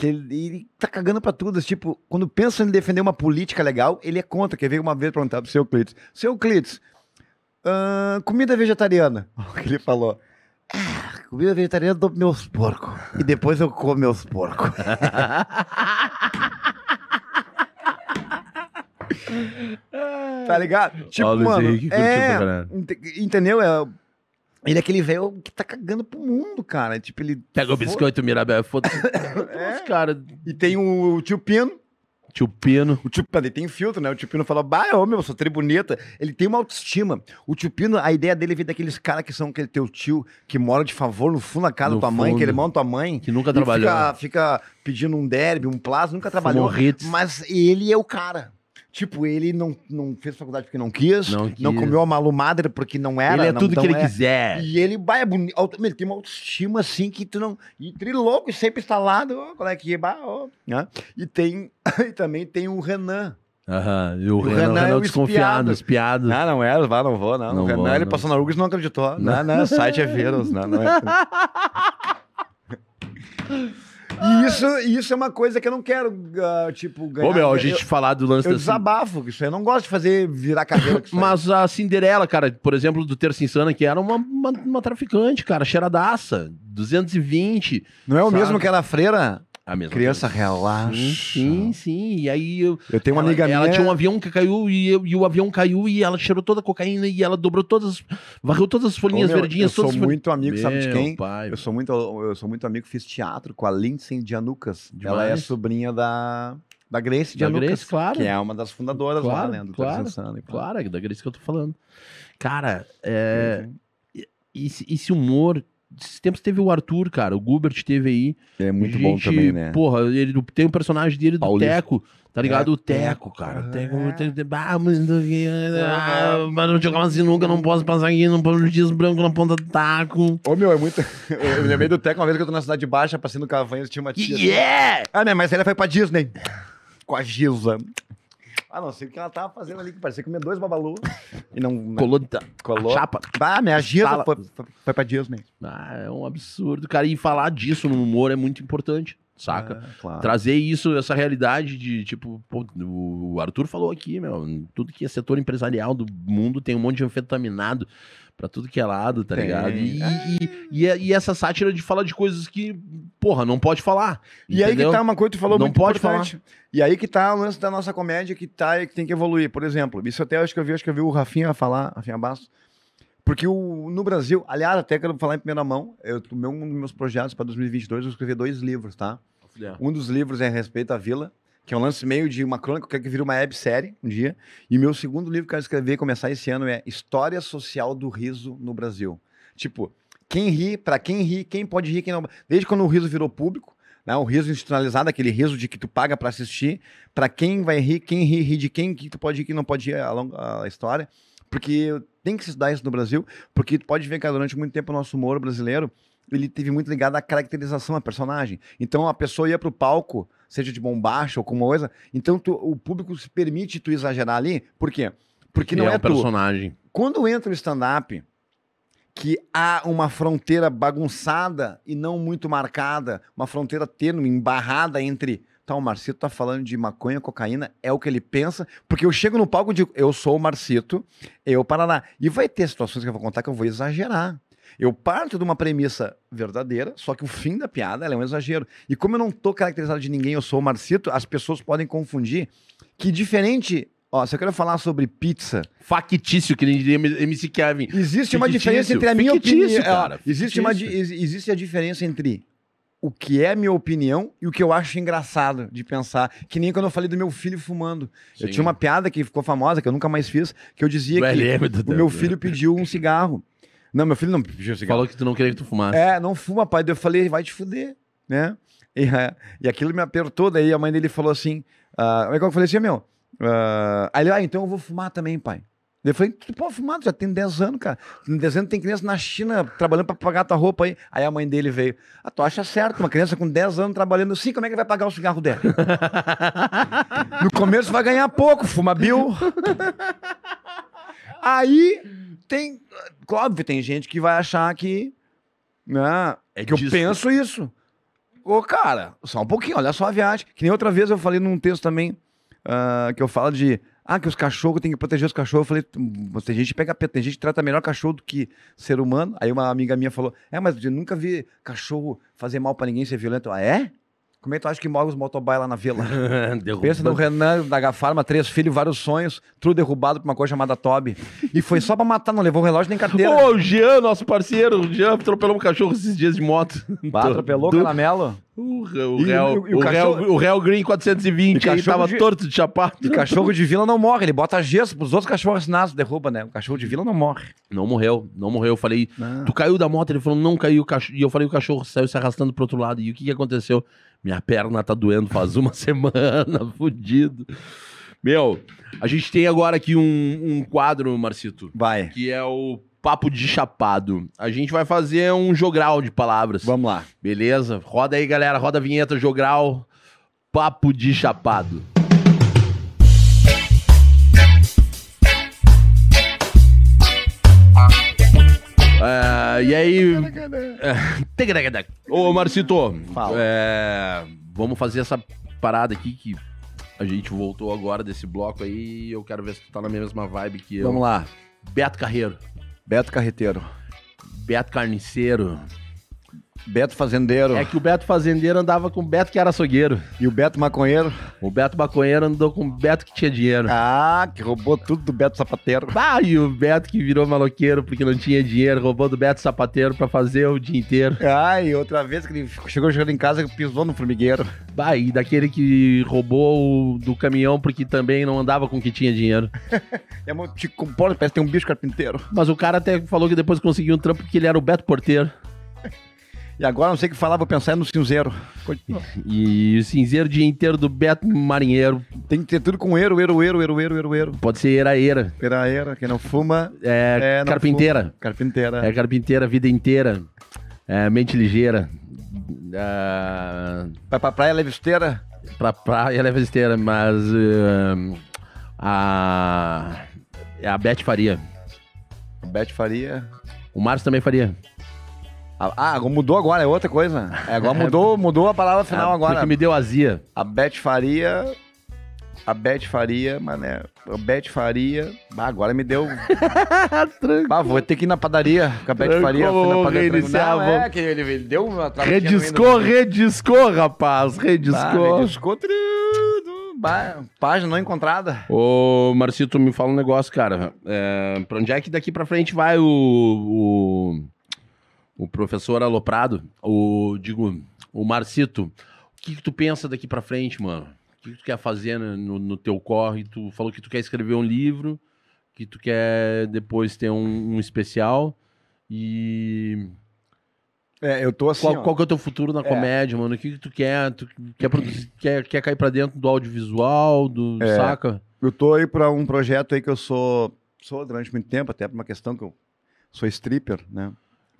Que ele, ele tá cagando pra tudo. Tipo, quando pensa em defender uma política legal, ele é contra. Que veio uma vez perguntar pro seu Euclides: Seu Euclides, ahn, comida vegetariana. O que ele falou? Ah, comida vegetariana dou meus porcos. E depois eu como meus porcos. Tá ligado? Tipo, Ó, o Luiz mano, é, entendeu? É, ele é aquele velho que tá cagando pro mundo, cara. Tipo, ele Pega o biscoito, Mirabel. Foda-se. É. Os caras. E tem o, tio Pino. Tio Pino. O tio Pino, ele tem filtro, né? O tio Pino fala, bah, ô meu, sou tri bonita. Ele tem uma autoestima. O tio Pino, a ideia dele vem daqueles caras que são aquele teu tio que mora de favor no fundo da casa No da tua mãe, que ele irmão da tua mãe. Que nunca trabalhou. Fica, fica pedindo um derby, um plazo, nunca trabalhou. Fumou hits. Mas ele é o cara. Tipo, ele não, não fez faculdade porque não quis, Não não, quis. comeu a malumadre porque não era. ele é não- tudo não que ele é. quiser. E ele vai, é bonito. Ele tem uma autoestima assim que tu não. E trilouco, e sempre instalado, ó, qual é que é? Bah, ó, né? E tem. E também tem o Renan. Aham. E o, O Renan, Renan é o desconfiado, espiado. Não, não é, vá, não vou, não. Não o Renan, vou, ele não. passou na Rugas e não acreditou. Não, não, o site é vírus, não, não é. E isso, isso é uma coisa que eu não quero, ah, tipo, ganhar. Ô, meu, a eu, gente falar do lance eu da desabafo, isso aí eu não gosto de fazer virar cabelo. Mas a Cinderela, cara, por exemplo, do Terça Insana, que era uma, uma, uma traficante, cara, cheiradaça, 220. não é o sabe? mesmo que era a freira? A mesma Criança, coisa. relaxa. Sim, sim, sim. E aí eu, Eu tenho uma ela, amiga ela minha. tinha um avião que caiu e, eu- e o avião caiu e ela cheirou toda a cocaína e ela dobrou todas, varreu todas as Ô, folhinhas meu, verdinhas. Eu sou folhinhas- muito amigo, sabe de Meu quem? Pai, Eu sou muito, eu sou muito amigo, fiz teatro com a Lindsay. Demais. Ela é sobrinha da, da Grace Da Janucas, Grace, claro. que é uma das fundadoras lá, Claro, né? Do claro, pá. Claro, é da Grace que eu tô falando. Cara, é, esse, esse humor. Esses tempos teve o Arthur, cara. O Gubert teve aí. É muito bom Gente, também, né? Porra, ele tem um personagem dele do Paulista. Teco, tá ligado? É, o Teco, Teco, cara. é. Teco, tem, tem, ah, mas ah, mas não jogar uma sinuca, não posso passar aqui, não posso dias branco na ponta do taco. Ô, meu, é muito. Eu me lembrei do Teco uma vez que eu tô na Cidade Baixa, passando Cavanhas, tinha uma tia. Yeah! Ah, minha mãe, ela foi pra Disney. Com a Gilza. Ah, não sei o que ela tava fazendo ali, que parecia comer dois babalu. E não. não Colou colou. chapa. Ah, minha Sala. foi, foi, foi pra Disney. Ah, é um absurdo, cara. E falar disso no humor é muito importante, saca? É, claro. Trazer isso, essa realidade de, tipo, pô, o Arthur falou aqui, meu, tudo que é setor empresarial do mundo tem um monte de anfetaminado pra tudo que é lado, tá Tem. ligado? E, e, e, e essa sátira de falar de coisas que, porra, não pode falar. E aí que entendeu? tá uma coisa que tu falou Não muito pode importante. E aí que tá o lance da nossa comédia que tá e que tem que evoluir. Por exemplo, isso até acho que eu vi, acho que eu vi o Rafinha falar, Rafinha Bastos. Porque o, no Brasil, aliás, até quero falar em primeira mão, eu, o meu, um dos meus projetos para 2022, eu escrevi dois livros, tá? Um dos livros é a Respeito à Vila, que é um lance meio de uma crônica, eu quero que vire uma websérie um dia. E meu segundo livro que eu quero escrever e começar esse ano é História Social do Riso no Brasil. Tipo, quem ri, pra quem ri, quem pode rir, quem não. Desde quando o riso virou público, né, o riso institucionalizado, aquele riso de que tu paga pra assistir, pra quem vai rir, quem ri, ri de quem, que tu pode rir, quem não pode rir, a, longa, a história. Porque tem que se estudar isso no Brasil, porque tu pode ver que durante muito tempo o nosso humor brasileiro ele teve muito ligado à caracterização da personagem. Então a pessoa ia pro palco, seja de bombacha ou com uma coisa, então tu- o público se permite tu exagerar ali, por quê? Porque não é é, um tu. personagem. Quando entra o stand-up, que há uma fronteira bagunçada e não muito marcada, uma fronteira tênue, embarrada entre. Tá, o Marcito tá falando de maconha, cocaína, é o que ele pensa, porque eu chego no palco e digo, eu sou o Marcito, eu Paraná. E vai ter situações que eu vou contar que eu vou exagerar. Eu parto de uma premissa verdadeira, só que o fim da piada é um exagero. E como eu não tô caracterizado de ninguém, eu sou o Marcito, as pessoas podem confundir que diferente. Ó, se eu quero falar sobre pizza, Factício, que nem diria MC Kevin. Existe uma Fictício, diferença entre a minha opinião. cara, ó, existe, uma, existe a diferença entre o que é minha opinião e o que eu acho engraçado de pensar. Que nem quando eu falei do meu filho fumando. Eu Sim. tinha uma piada que ficou famosa, que eu nunca mais fiz, que eu dizia que o meu né? filho pediu um cigarro. Não, meu filho não pediu cigarro. Falou que tu não queria que tu fumasse. É, não fuma, pai. Daí eu falei, vai te fuder, né? E, e aquilo me apertou, daí a mãe dele falou assim, ah, como é que eu falei assim, meu? ah, aí ele, ah, então eu vou fumar também, pai. Eu falei, tu pode fumar, tu já tem 10 anos, cara. Em 10 anos tem criança na China trabalhando pra pagar tua roupa aí. Aí a mãe dele veio. Ah, tu acha certo, uma criança com 10 anos trabalhando assim, como é que vai pagar o cigarro dela? no começo vai ganhar pouco, fuma Bill. aí tem. Óbvio, tem gente que vai achar que. Né, É que eu disso. penso isso. Ô, cara, só um pouquinho, olha só a viagem. Que nem outra vez eu falei num texto também, ah, que eu falo de. Ah, que os cachorros tem que proteger os cachorros. Eu falei, "Hum, tem gente que pega tem gente que trata melhor cachorro do que ser humano. Aí uma amiga minha falou: É, mas eu nunca vi cachorro fazer mal pra ninguém ser violento. Eu, Ah, é? Como é que tu acha que morre os motoboy lá na vila? Pensa no Renan da Gafarma, três filhos, vários sonhos, tudo derrubado por uma coisa chamada Toby. E foi só pra matar, não levou relógio nem carteira. Ô, o Jean, nosso parceiro, o Jean atropelou um cachorro esses dias de moto. Bah, atropelou o Do- caramelo. O, o, E- Real, e o o, cachorro- Real, o Real Green 420 E aí tava de- torto de chapado. E cachorro de vila não morre, ele bota gesso pros outros cachorros assinados, derruba, né? O cachorro de vila não morre. Não morreu, não morreu. Eu falei, Não. tu caiu da moto? Ele falou, não caiu. o cachorro- E eu falei, o cachorro saiu se arrastando pro outro lado. E o que, que aconteceu? Minha perna tá doendo faz uma semana, fudido. Meu, a gente tem agora aqui um, um quadro, Marcito, Vai, que é o Papo de Chapado. A gente vai fazer um jogral de palavras. vamos lá. Beleza? Roda aí, galera. Roda a vinheta jogral. Papo de Chapado. É, e aí. é. Ô, Marcito, Fala. é, vamos fazer essa parada aqui que a gente voltou agora desse bloco aí. e Eu quero ver se tu tá na mesma vibe que eu. Vamos lá. Beto Carreiro, Beto Carreteiro. Beto Carniceiro. Beto Fazendeiro. É que o Beto Fazendeiro andava com o Beto que era açougueiro. E o Beto Maconheiro. O Beto Maconheiro andou com o Beto que tinha dinheiro. Ah, que roubou tudo do Beto Sapateiro. Ah, e o Beto que virou maloqueiro porque não tinha dinheiro, roubou do Beto Sapateiro pra fazer o dia inteiro. Ah, e outra vez que ele chegou chegando em casa pisou no formigueiro. Bah, e daquele que roubou o do caminhão porque também não andava com o que tinha dinheiro. É uma te comporta, parece que tem um bicho carpinteiro. Mas o cara até falou que depois conseguiu um trampo porque ele era o Beto Porteiro. E agora não sei o que falar, vou pensar no cinzeiro. E o cinzeiro dia inteiro do Beto Marinheiro. Tem que ter tudo com eiro, eiro, eiro, eiro, eiro, eiro, eiro. Pode ser era-era. Era, era, quem não fuma É, é não carpinteira. fuma. Carpinteira. É carpinteira a vida inteira. É mente ligeira. É, Vai pra praia, leva esteira. pra praia leva esteira, mas eh, a é a Beth faria. Beth Faria. O Márcio também faria. Ah, mudou agora, é outra coisa. É, agora mudou, mudou a palavra final Ah, agora. Porque me deu azia. A Beth Faria. A Beth Faria, mané. A Beth Faria. Ah, agora me deu. Ah, vou ter que ir na padaria com a Beth Tranco, Faria. Fui na reiniciar, Não, é que ele, ele deu uma Rediscou, rediscou, rapaz. Rediscou. rediscou tudo. Bah, Página não encontrada. Ô, Marcito, me fala um negócio, cara. É, pra onde é que daqui pra frente vai o, o, o professor Aloprado? O, digo, o Marcito. O que, que tu pensa daqui pra frente, mano? O que, que tu quer fazer no, no teu corre? Tu falou que tu quer escrever um livro, que tu quer depois ter um, um especial. E É, eu tô assim. qual, ó. qual que é o teu futuro na comédia, mano? O que, que tu quer? Tu quer, produzir- quer? quer cair pra dentro do audiovisual, do É. saca? Eu tô aí pra um projeto aí que eu sou. Sou durante muito tempo, até por uma questão que eu sou stripper, né?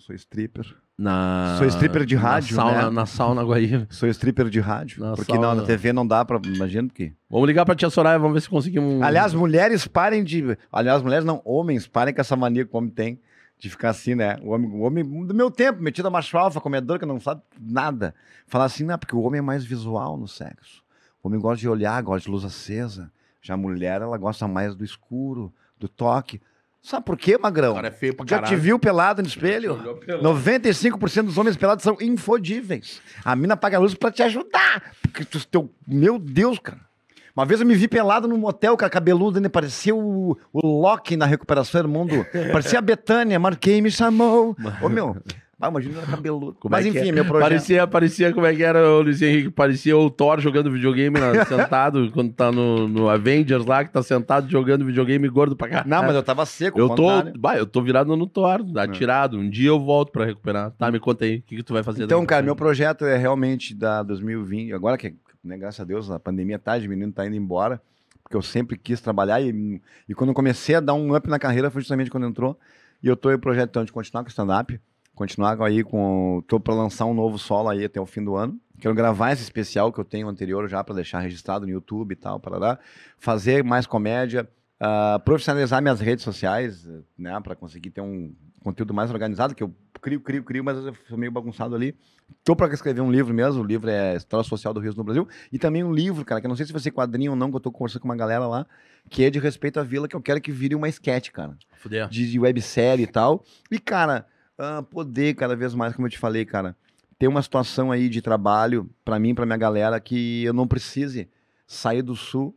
Sou stripper. Na, Sou stripper de na rádio, sauna, né? Na sauna Guaíba. Sou stripper de rádio. Na porque sauna. não, na TV não dá pra. Imagina que. Vamos ligar pra tia Soraya, vamos ver se conseguimos. um- Aliás, mulheres parem de. Aliás, mulheres não, homens parem com essa mania que o homem tem de ficar assim, né? O homem, o homem do meu tempo, metido a macho alfa, comedor que não sabe nada. Falar assim, não, porque o homem é mais visual no sexo. O homem gosta de olhar, gosta de luz acesa. Já a mulher, ela gosta mais do escuro, do toque. Sabe por quê, Magrão? O cara é feio pra Já te viu pelado no espelho? Pelado. 95% dos homens pelados são infodíveis. A mina apaga a luz pra te ajudar. Porque tu, teu, meu Deus, cara. Uma vez eu me vi pelado num motel, cara, cabeludo, ainda parecia o, o Loki na recuperação do mundo. Parecia a Betânia, marquei, me chamou. Ô, meu, ah, imagina ele cabeludo. Como Mas é enfim, é? meu projeto. Parecia, parecia como é que era o Luiz Henrique, parecia o Thor jogando videogame lá, sentado, quando tá no, no Avengers lá, que tá sentado jogando videogame gordo pra caralho. Não, mas eu tava seco, Eu tô, contrário. bah, eu tô virado no Thor, atirado. Um dia eu volto pra recuperar. Tá, me conta aí, o que, que tu vai fazer Então, cara, meu projeto é realmente da 2020. Agora que, né, graças a Deus, a pandemia tá diminuindo, tá indo embora. porque eu sempre quis trabalhar e, e quando eu comecei a dar um up na carreira foi justamente quando entrou. E eu tô projetando de continuar com stand-up, continuar aí com. tô para lançar um novo solo aí até o fim do ano. Quero gravar esse especial que eu tenho anterior já para deixar registrado no YouTube e tal, para lá. Fazer mais comédia, uh, profissionalizar minhas redes sociais, né, para conseguir ter um conteúdo mais organizado, que eu crio, crio, crio, mas eu sou meio bagunçado ali. Tô para escrever um livro mesmo, o livro é História Social do Rio no Brasil, e também um livro, cara, que eu não sei se vai ser quadrinho ou não, que eu tô conversando com uma galera lá, que é de respeito à vila, que eu quero que vire uma sketch, cara. Fudeu. De, de websérie e tal. E, cara, uh, poder cada vez mais, como eu te falei, cara, ter uma situação aí de trabalho para mim, para minha galera, que eu não precise sair do sul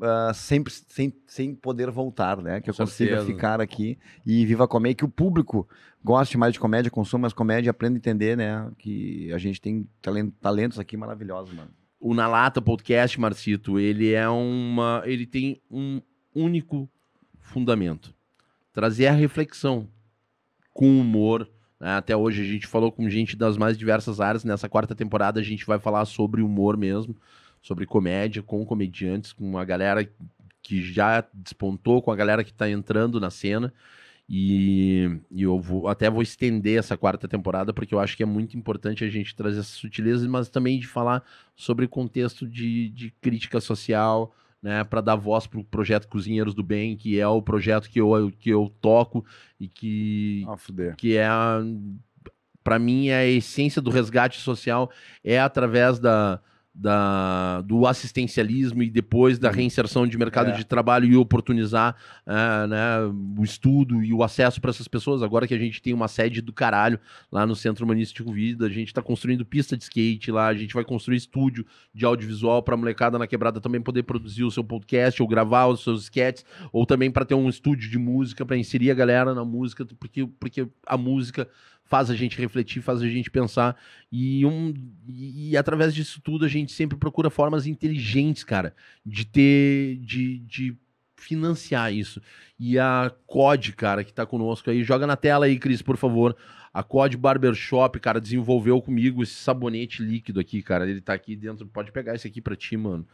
uh, sempre sem, sem poder voltar, né? Que eu consiga ficar aqui e viva comer, que o público goste mais de comédia, consuma mais comédia, aprenda a entender, né? Que a gente tem talentos aqui maravilhosos, mano. O Na Lata Podcast, Marcito, ele é uma. Ele tem um único fundamento: trazer a reflexão com humor. Né? Até hoje a gente falou com gente das mais diversas áreas. Nessa quarta temporada a gente vai falar sobre humor mesmo sobre comédia com comediantes, com a galera que já despontou, com a galera que está entrando na cena. E, e, eu vou, até vou estender essa quarta temporada, porque eu acho que é muito importante a gente trazer essas sutilezas, mas também de falar sobre contexto de, de crítica social, né, para dar voz para o projeto Cozinheiros do Bem, que é o projeto que eu, que eu toco e que, ah, que é, para mim, é a essência do resgate social, é através da, da, do assistencialismo e depois da uhum. reinserção de mercado é. de trabalho e oportunizar é, né, o estudo e o acesso para essas pessoas. Agora que a gente tem uma sede do caralho lá no Centro Humanístico Vida, a gente está construindo pista de skate lá, a gente vai construir estúdio de audiovisual para a molecada na quebrada também poder produzir o seu podcast ou gravar os seus sketches, ou também para ter um estúdio de música para inserir a galera na música, porque, porque a música faz a gente refletir, faz a gente pensar. E, um, e, e, através disso tudo a gente sempre procura formas inteligentes, cara, de ter, de, de financiar isso. E a COD, cara, que tá conosco aí, joga na tela aí, Cris, por favor. A COD Barbershop, cara, desenvolveu comigo esse sabonete líquido aqui, cara. Ele tá aqui dentro. Pode pegar esse aqui pra ti, mano.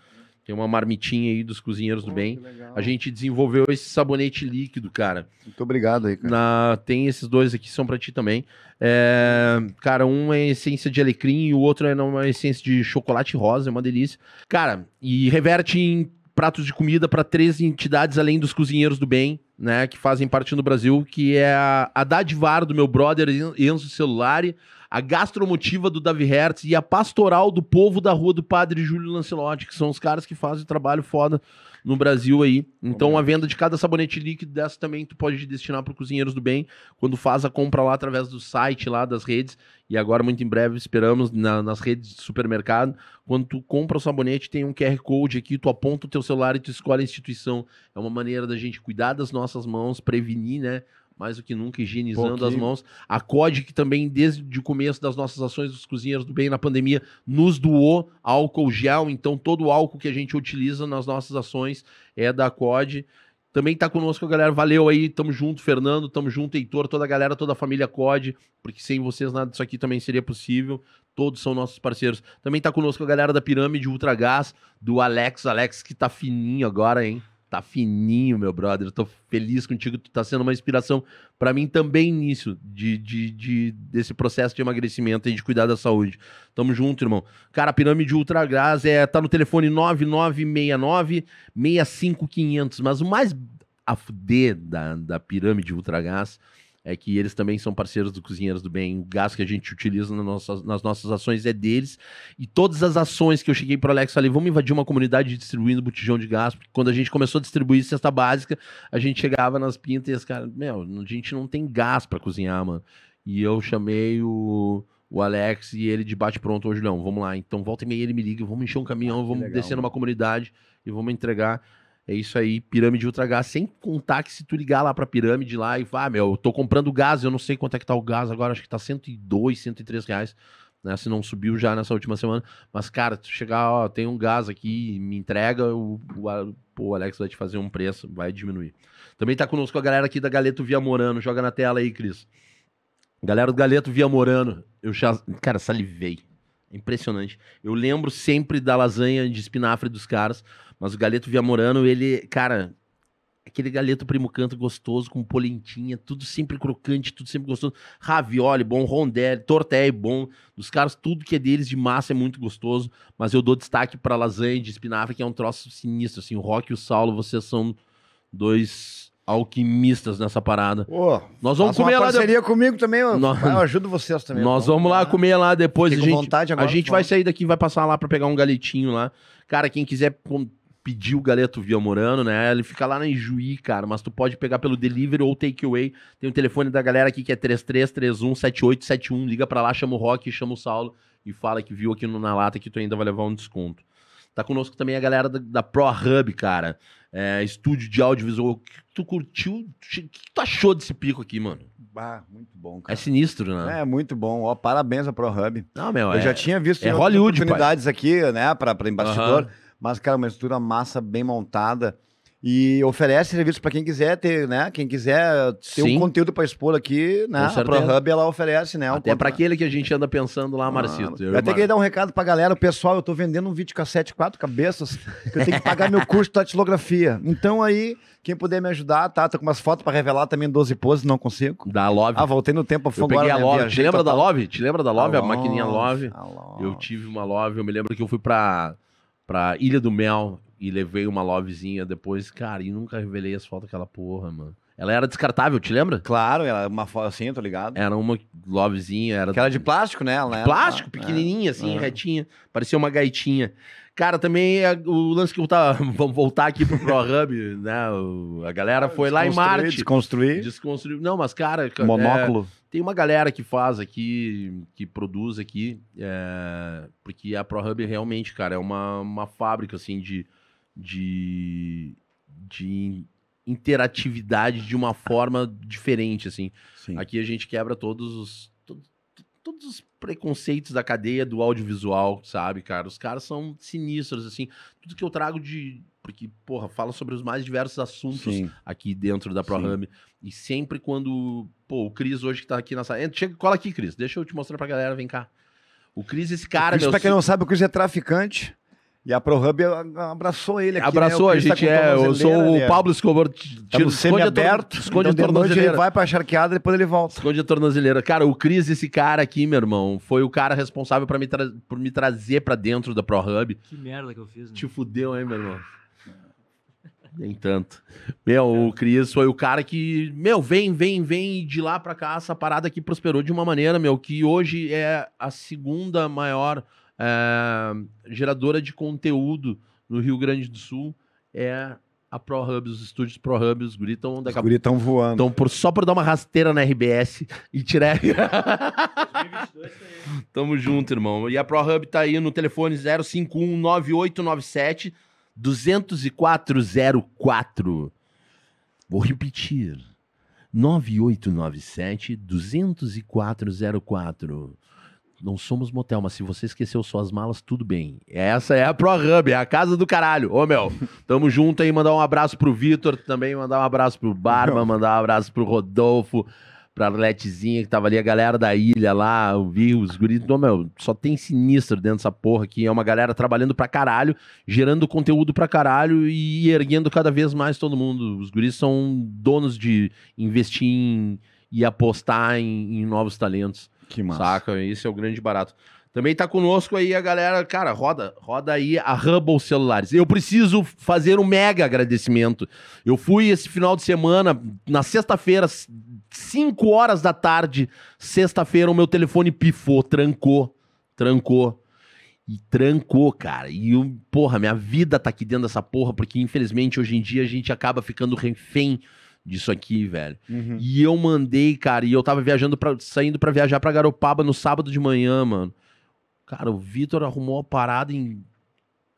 Tem uma marmitinha aí dos cozinheiros do bem. A gente desenvolveu esse sabonete líquido, cara. Muito obrigado aí, cara. Na... Tem esses dois aqui, são pra ti também. É... Cara, um é essência de alecrim e o outro é uma essência de chocolate rosa, é uma delícia. Cara, e reverte em pratos de comida para três entidades além dos cozinheiros do bem, né, que fazem parte do Brasil, que é a, a Dadivar do meu brother Enzo Celulari, a gastromotiva do Davi Hertz e a pastoral do povo da rua do Padre Júlio Lancelotti, que são os caras que fazem o trabalho foda no Brasil aí. Então a venda de cada sabonete líquido dessa também tu pode destinar para Cozinheiros do Bem, quando faz a compra lá através do site lá das redes. E agora, muito em breve, esperamos na, nas redes de supermercado. Quando tu compra o sabonete, tem um QR Code aqui, tu aponta o teu celular e tu escolhe a instituição. É uma maneira da gente cuidar das nossas mãos, prevenir, né? Mais do que nunca, higienizando as mãos. A COD, que também, desde o começo das nossas ações dos cozinheiros do bem na pandemia, nos doou álcool gel. Então, todo o álcool que a gente utiliza nas nossas ações é da COD. Também está conosco a galera, valeu aí, tamo junto, Fernando, tamo junto, Heitor, toda a galera, toda a família COD, porque sem vocês nada disso aqui também seria possível. Todos são nossos parceiros. Também está conosco a galera da Pirâmide Ultra Gás, do Alex, Alex que tá fininho agora, hein? Tá fininho, meu brother. Eu tô feliz contigo. Tu tá sendo uma inspiração para mim também nisso, de, de, de, desse processo de emagrecimento e de cuidar da saúde. Tamo junto, irmão. Cara, a pirâmide Ultra Gás é, tá no telefone 9969 65500. Mas o mais a fuder da, da pirâmide Ultra Gás é que eles também são parceiros do Cozinheiros do Bem. O gás que a gente utiliza nas nossas, nas nossas ações é deles. E todas as ações que eu cheguei para o Alex falei, vamos invadir uma comunidade distribuindo botijão de gás. Porque quando a gente começou a distribuir cesta básica, a gente chegava nas pintas e as caras, meu, a gente não tem gás para cozinhar, mano. E eu chamei o, o Alex e ele de bate pronto hoje, não, vamos lá. Então volta e meia ele me liga, vamos encher um caminhão, ah, vamos legal, descer mano. numa comunidade e vamos entregar. É isso aí, pirâmide Ultra Gás, sem contar que se tu ligar lá pra pirâmide lá e falar, ah, meu, eu tô comprando gás, eu não sei quanto é que tá o gás agora, acho que tá 102, 103 reais, né, se não subiu já nessa última semana, mas cara, tu chegar, ó, tem um gás aqui, me entrega, o, o, o Alex vai te fazer um preço, vai diminuir. Também tá conosco a galera aqui da Galeto Via Morano, joga na tela aí, Cris. Galera do Galeto Via Morano, eu já, cara, salivei. Impressionante. Eu lembro sempre da lasanha de espinafre dos caras, Mas o galeto viamorano, ele, cara, aquele galeto primo canto gostoso, com polentinha, tudo sempre crocante, tudo sempre gostoso. Ravioli bom, rondelli, tortelli bom. Dos caras, tudo que é deles de massa é muito gostoso. Mas eu dou destaque pra lasanha de espinafre, que é um troço sinistro, assim. O Rock e o Saulo, vocês são dois alquimistas nessa parada. Nós vamos comer lá parceria comigo também, eu, Nós- eu ajudo vocês também. Nós então. vamos lá Ah, comer lá depois. A gente, vontade agora, a gente vai sair daqui e vai passar lá pra pegar um galetinho lá. Cara, quem quiser pedir o galeto via Morano, né? Ele fica lá na Ijuí, cara. Mas tu pode pegar pelo delivery ou takeaway. Tem o telefone da galera aqui que é 33317871. Liga pra lá, chama o Rock, chama o Saulo e fala que viu aqui no Na Lata que tu ainda vai levar um desconto. Tá conosco também a galera da, da Pro Hub, cara. É, estúdio de audiovisual. O que tu curtiu? O que tu achou desse pico aqui, mano? Bah, muito bom, É cara. sinistro, né? É, muito bom. Ó, parabéns a ProHub. Não, meu, Eu é- já tinha visto é Hollywood, oportunidades aqui, né, pra, pra embastidor. Aham. Mas, cara, uma estrutura massa, bem montada. E oferece serviço pra quem quiser ter, né? Quem quiser ter Sim. um conteúdo pra expor aqui, né? A. ProHub, ela oferece, né? um Até contra- aquele que a gente anda pensando lá, Marcito. Eu até queria dar um recado pra galera, pessoal, eu tô vendendo um videocassete quatro cabeças, que eu tenho que pagar meu curso de datilografia. Então aí, quem puder me ajudar, tá? Tô com umas fotos pra revelar também 12 poses, não consigo. Da Love. Ah, voltei no tempo, eu peguei a né? Love. Viajei Te lembra da total. Love? Te lembra da Love? A, Love, maquininha Love. a Love. Eu tive uma Love. Eu me lembro que eu fui pra, pra Ilha do Mel e levei uma Lovezinha depois. Cara, e nunca revelei as fotos daquela porra, mano. Ela era descartável, te lembra? Claro, ela é uma foto assim, tô ligado. Era uma Lovezinha, era Aquela de plástico, né? Ela, né? plástico, É. pequenininha, assim, É. retinha. Parecia uma gaitinha. Cara, também é o lance que eu tava. Vamos voltar aqui pro Pro Hub, né? o- a galera foi lá em Desconstruir, Marte. Desconstruir. Desconstruiu. Não, mas, cara. é, Monóculo. Tem uma galera que faz aqui, que produz aqui, é, porque a ProHub realmente, cara, é uma, uma fábrica, assim, de, de, de interatividade de uma forma diferente, assim. Sim. Aqui a gente quebra todos os, to- to- todos os preconceitos da cadeia do audiovisual, sabe, cara? Os caras são sinistros, assim. Tudo que eu trago de... Porque, porra, fala sobre os mais diversos assuntos Sim. aqui dentro da ProHub. E sempre quando. Pô, o Cris hoje que tá aqui na sala. Chega, cola aqui, Cris. Deixa eu te mostrar pra galera, vem cá. O Cris, esse cara, Isso, meu. pra quem não sabe, o Chris é traficante. E a ProHub abraçou ele aqui. abraçou né? O a tá gente, com é. Eu tornozeleira, sou o é- Pablo Escobar. Tá Tira, no esconde a, tor semi-aberto. esconde então a noite ele tornozeleira. vai pra charqueada, depois ele volta. Esconde a tornozeleira. Cara, o Cris, esse cara aqui, meu irmão, foi o cara responsável pra me por me trazer pra dentro da ProHub. Que merda que eu fiz, né? Te fudeu, hein, meu irmão? Nem tanto. Meu, o Cris foi o cara que, meu, vem, vem, vem, e de lá pra cá essa parada aqui prosperou de uma maneira, meu, que hoje é a segunda maior é, geradora de conteúdo no Rio Grande do Sul. É a ProHub, os estúdios ProHub, os guris estão Os daqui a guri tão voando. então, por, só por dar uma rasteira na RBS e tirar. 2022 foi Tamo junto, irmão. E a ProHub tá aí no telefone 051 9897 20404. Vou repetir. 9897 20404. Não somos motel, mas se você esqueceu suas malas, tudo bem. Essa é a ProHub, é a casa do caralho. Ô, meu, tamo junto aí. Mandar um abraço pro Vitor também, mandar um abraço pro Barba, mandar um abraço pro Rodolfo, pra Arletezinha, que tava ali, a galera da ilha lá, eu vi os guris. Não, meu, só tem sinistro dentro dessa porra aqui. É uma galera trabalhando pra caralho, gerando conteúdo pra caralho e erguendo cada vez mais todo mundo. Os guris são donos de investir em, e apostar em, em novos talentos. Que massa. Saca? Esse é o grande barato. Também tá conosco aí a galera, cara, roda, roda aí a Hubble Celulares. Eu preciso fazer um mega agradecimento. Eu fui esse final de semana, na sexta-feira, 5 horas da tarde, sexta-feira, o meu telefone pifou, trancou, trancou. E trancou, cara. E, eu, porra, minha vida tá aqui dentro dessa porra, porque infelizmente hoje em dia a gente acaba ficando refém disso aqui, velho. Uhum. E eu mandei, cara, e eu tava viajando para saindo pra viajar pra Garopaba no sábado de manhã, mano. Cara, o Vitor arrumou a parada em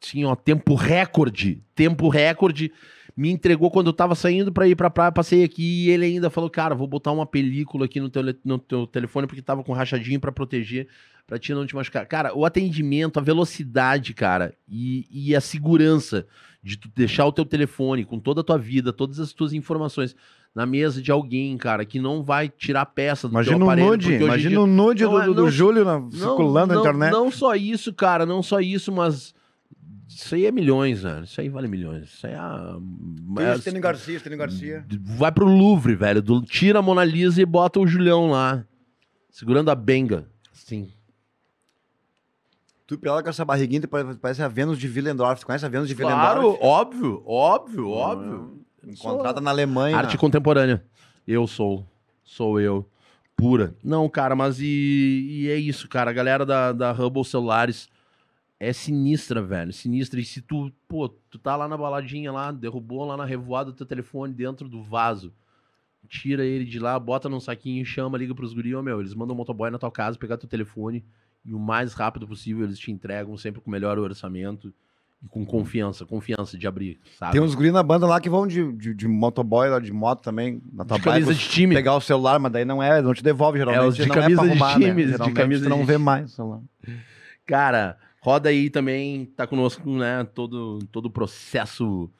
assim, ó, tempo recorde, tempo recorde. Me entregou quando eu tava saindo pra ir pra praia, passei aqui e ele ainda falou: "Cara, vou botar uma película aqui no teu, no teu telefone porque tava com rachadinho pra proteger, pra ti não te machucar". Cara, o atendimento, a velocidade, cara, e, e a segurança de tu deixar o teu telefone com toda a tua vida, todas as tuas informações na mesa de alguém, cara, que não vai tirar peça do Imagina teu aparelho. nude, hoje em imagina o nude Não, do, é, do, do não- Júlio na- circulando na não, internet. Não só isso, cara, não só isso, mas isso aí é milhões, velho. Isso aí vale milhões. Isso aí é. é Estênio Garcia, Estênio Garcia. vai pro Louvre, velho. do- tira a Mona Lisa e bota o Julião lá. Segurando a benga. Sim. Tu pelada com essa barriguinha, parece a Vênus de Willendorf. Tu conhece a Vênus de Claro, Willendorf? óbvio, óbvio, óbvio. Encontrada na Alemanha. Arte contemporânea. Eu sou. Sou eu. Pura. Não, cara, mas e, e é isso, cara. A galera da, da Hubble Celulares é sinistra, velho. Sinistra. E se tu, pô, tu tá lá na baladinha lá, derrubou lá na revoada o teu telefone dentro do vaso. Tira ele de lá, bota num saquinho, chama, liga pros guri, ó, meu. Eles mandam um motoboy na tua casa, pegar teu telefone e o mais rápido possível eles te entregam, sempre com o melhor orçamento e com confiança, confiança de abrir, sabe? Tem uns guri na banda lá que vão de, de, de motoboy, lá de moto também, na tua de camisa bike, de time. pegar o celular, mas daí não é, não te devolve geralmente. os de não camisa é pra de arrumar, times, né? de camisa não de vê time. mais o celular. Cara, roda aí também, tá conosco, né? Todo, todo o processo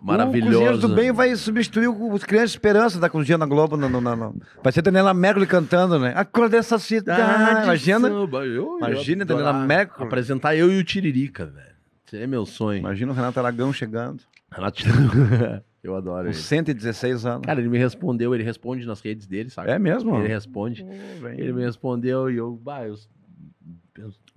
O maravilhoso. Cozinheiros do Bem vai substituir o- os Crianças Esperança da Cozinha na Globo. No, no, no, no. Vai ser Daniela Mercury cantando, né? A cor dessa cidade. Imagina. samba, eu- eu Imagina, adorar Daniela Mercury. Apresentar eu e o Tiririca, velho. Seria meu sonho. Imagina o Renato Aragão chegando. Renato- eu adoro Com ele. 116 anos. Cara, ele me respondeu, ele responde nas redes dele, sabe? é mesmo? Ele responde. Ele me respondeu e eu, bah, eu, eu-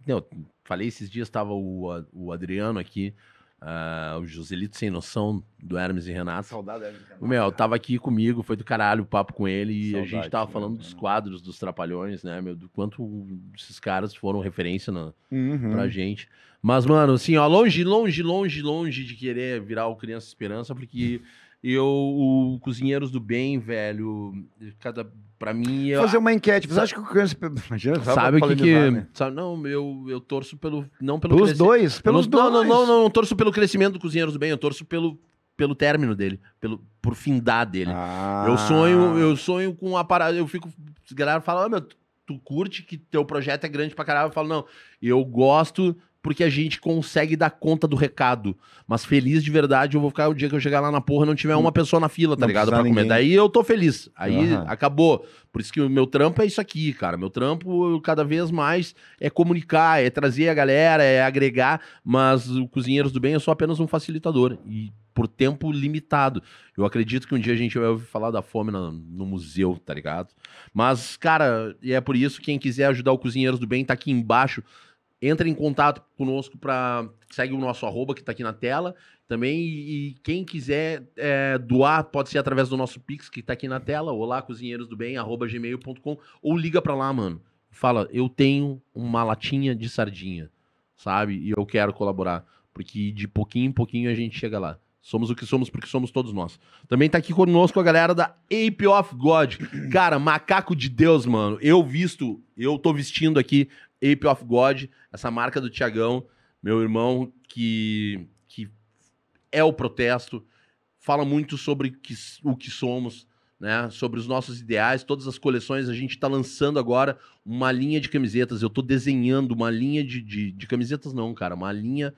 não, falei esses dias, tava o, A- o Adriano aqui, ah, o Joselito Sem Noção, do Hermes e Renato. Saudade. O Meu, tava aqui comigo, foi do caralho o papo com ele e a Saudade, gente tava né, falando dos quadros dos Trapalhões, né, meu, do quanto esses caras foram referência na, Uhum. pra gente. Mas, mano, assim, ó, longe, longe, longe, longe de querer virar o Criança Esperança, porque eu, o Cozinheiros do Bem, velho, cada, pra mim... eu- Fazer uma enquete. Você acha que o Criança... Imagina, Sabe o que que... né? Sabe, não, eu, eu torço pelo... Não pelo Pelos cresci- dois, pelos não, dois. Não, não, não, não, torço pelo crescimento do Cozinheiros do Bem, eu torço pelo, pelo término dele, pelo, por findar dele. Ah. Eu sonho, eu sonho com a parada, eu fico... A galera fala, ah, meu, tu- tu curte que teu projeto é grande pra caralho? Eu falo, não, eu gosto porque a gente consegue dar conta do recado. Mas feliz de verdade, eu vou ficar o dia que eu chegar lá na porra não tiver uma pessoa na fila, tá Não ligado? Pra comer. ninguém. Daí eu tô feliz. Aí Aham. acabou. Por isso que o meu trampo é isso aqui, cara. Meu trampo, eu, cada vez mais, é comunicar, é trazer a galera, é agregar. Mas o Cozinheiros do Bem é só apenas um facilitador. E por tempo limitado. Eu acredito que um dia a gente vai ouvir falar da fome na- no museu, tá ligado? Mas, cara, e é por isso, quem quiser ajudar o Cozinheiros do Bem, tá aqui embaixo. Entra em contato conosco para segue o nosso arroba que tá aqui na tela também. E, e quem quiser é, doar, pode ser através do nosso Pix, que tá aqui na tela, olá, cozinheiros do bem, arroba gmail.com, ou liga pra lá, mano. Fala, eu tenho uma latinha de sardinha, sabe? E eu quero colaborar. Porque de pouquinho em pouquinho a gente chega lá. Somos o que somos porque somos todos nós. Também tá aqui conosco a galera da Ape of God. Cara, macaco de Deus, mano. Eu visto, eu tô vestindo aqui Ape of God, essa marca do Tiagão, meu irmão, que, que é o protesto, fala muito sobre que- o que somos, né? Sobre os nossos ideais, todas as coleções. A gente tá lançando agora uma linha de camisetas. Eu tô desenhando uma linha de, de, de camisetas, não, cara, uma linha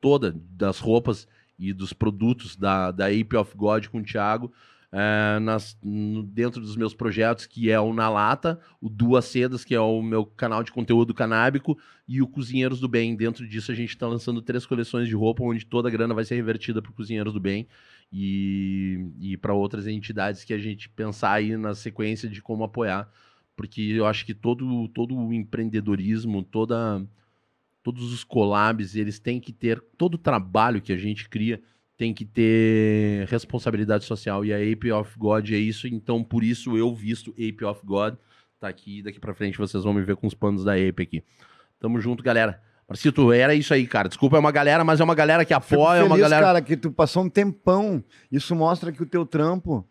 toda das roupas e dos produtos da, da Ape of God com o Thiago. É, nas, no- dentro dos meus projetos, que é o Na Lata, o Duas Sedas, que é o meu canal de conteúdo canábico, e o Cozinheiros do Bem. Dentro disso, a gente está lançando três coleções de roupa, onde toda a grana vai ser revertida para Cozinheiros do Bem e, e para outras entidades que a gente pensar aí na sequência de como apoiar. Porque eu acho que todo, todo o empreendedorismo, toda, todos os collabs, eles têm que ter, todo o trabalho que a gente cria tem que ter responsabilidade social. E a Ape of God é isso, então por isso eu visto Ape of God. Tá aqui, daqui pra frente vocês vão me ver com os panos da Ape aqui. Tamo junto, galera. Marcito, era isso aí, cara. Desculpa, é uma galera, mas é uma galera que apoia, é uma feliz, galera. cara, que tu passou um tempão. Isso mostra que o teu trampo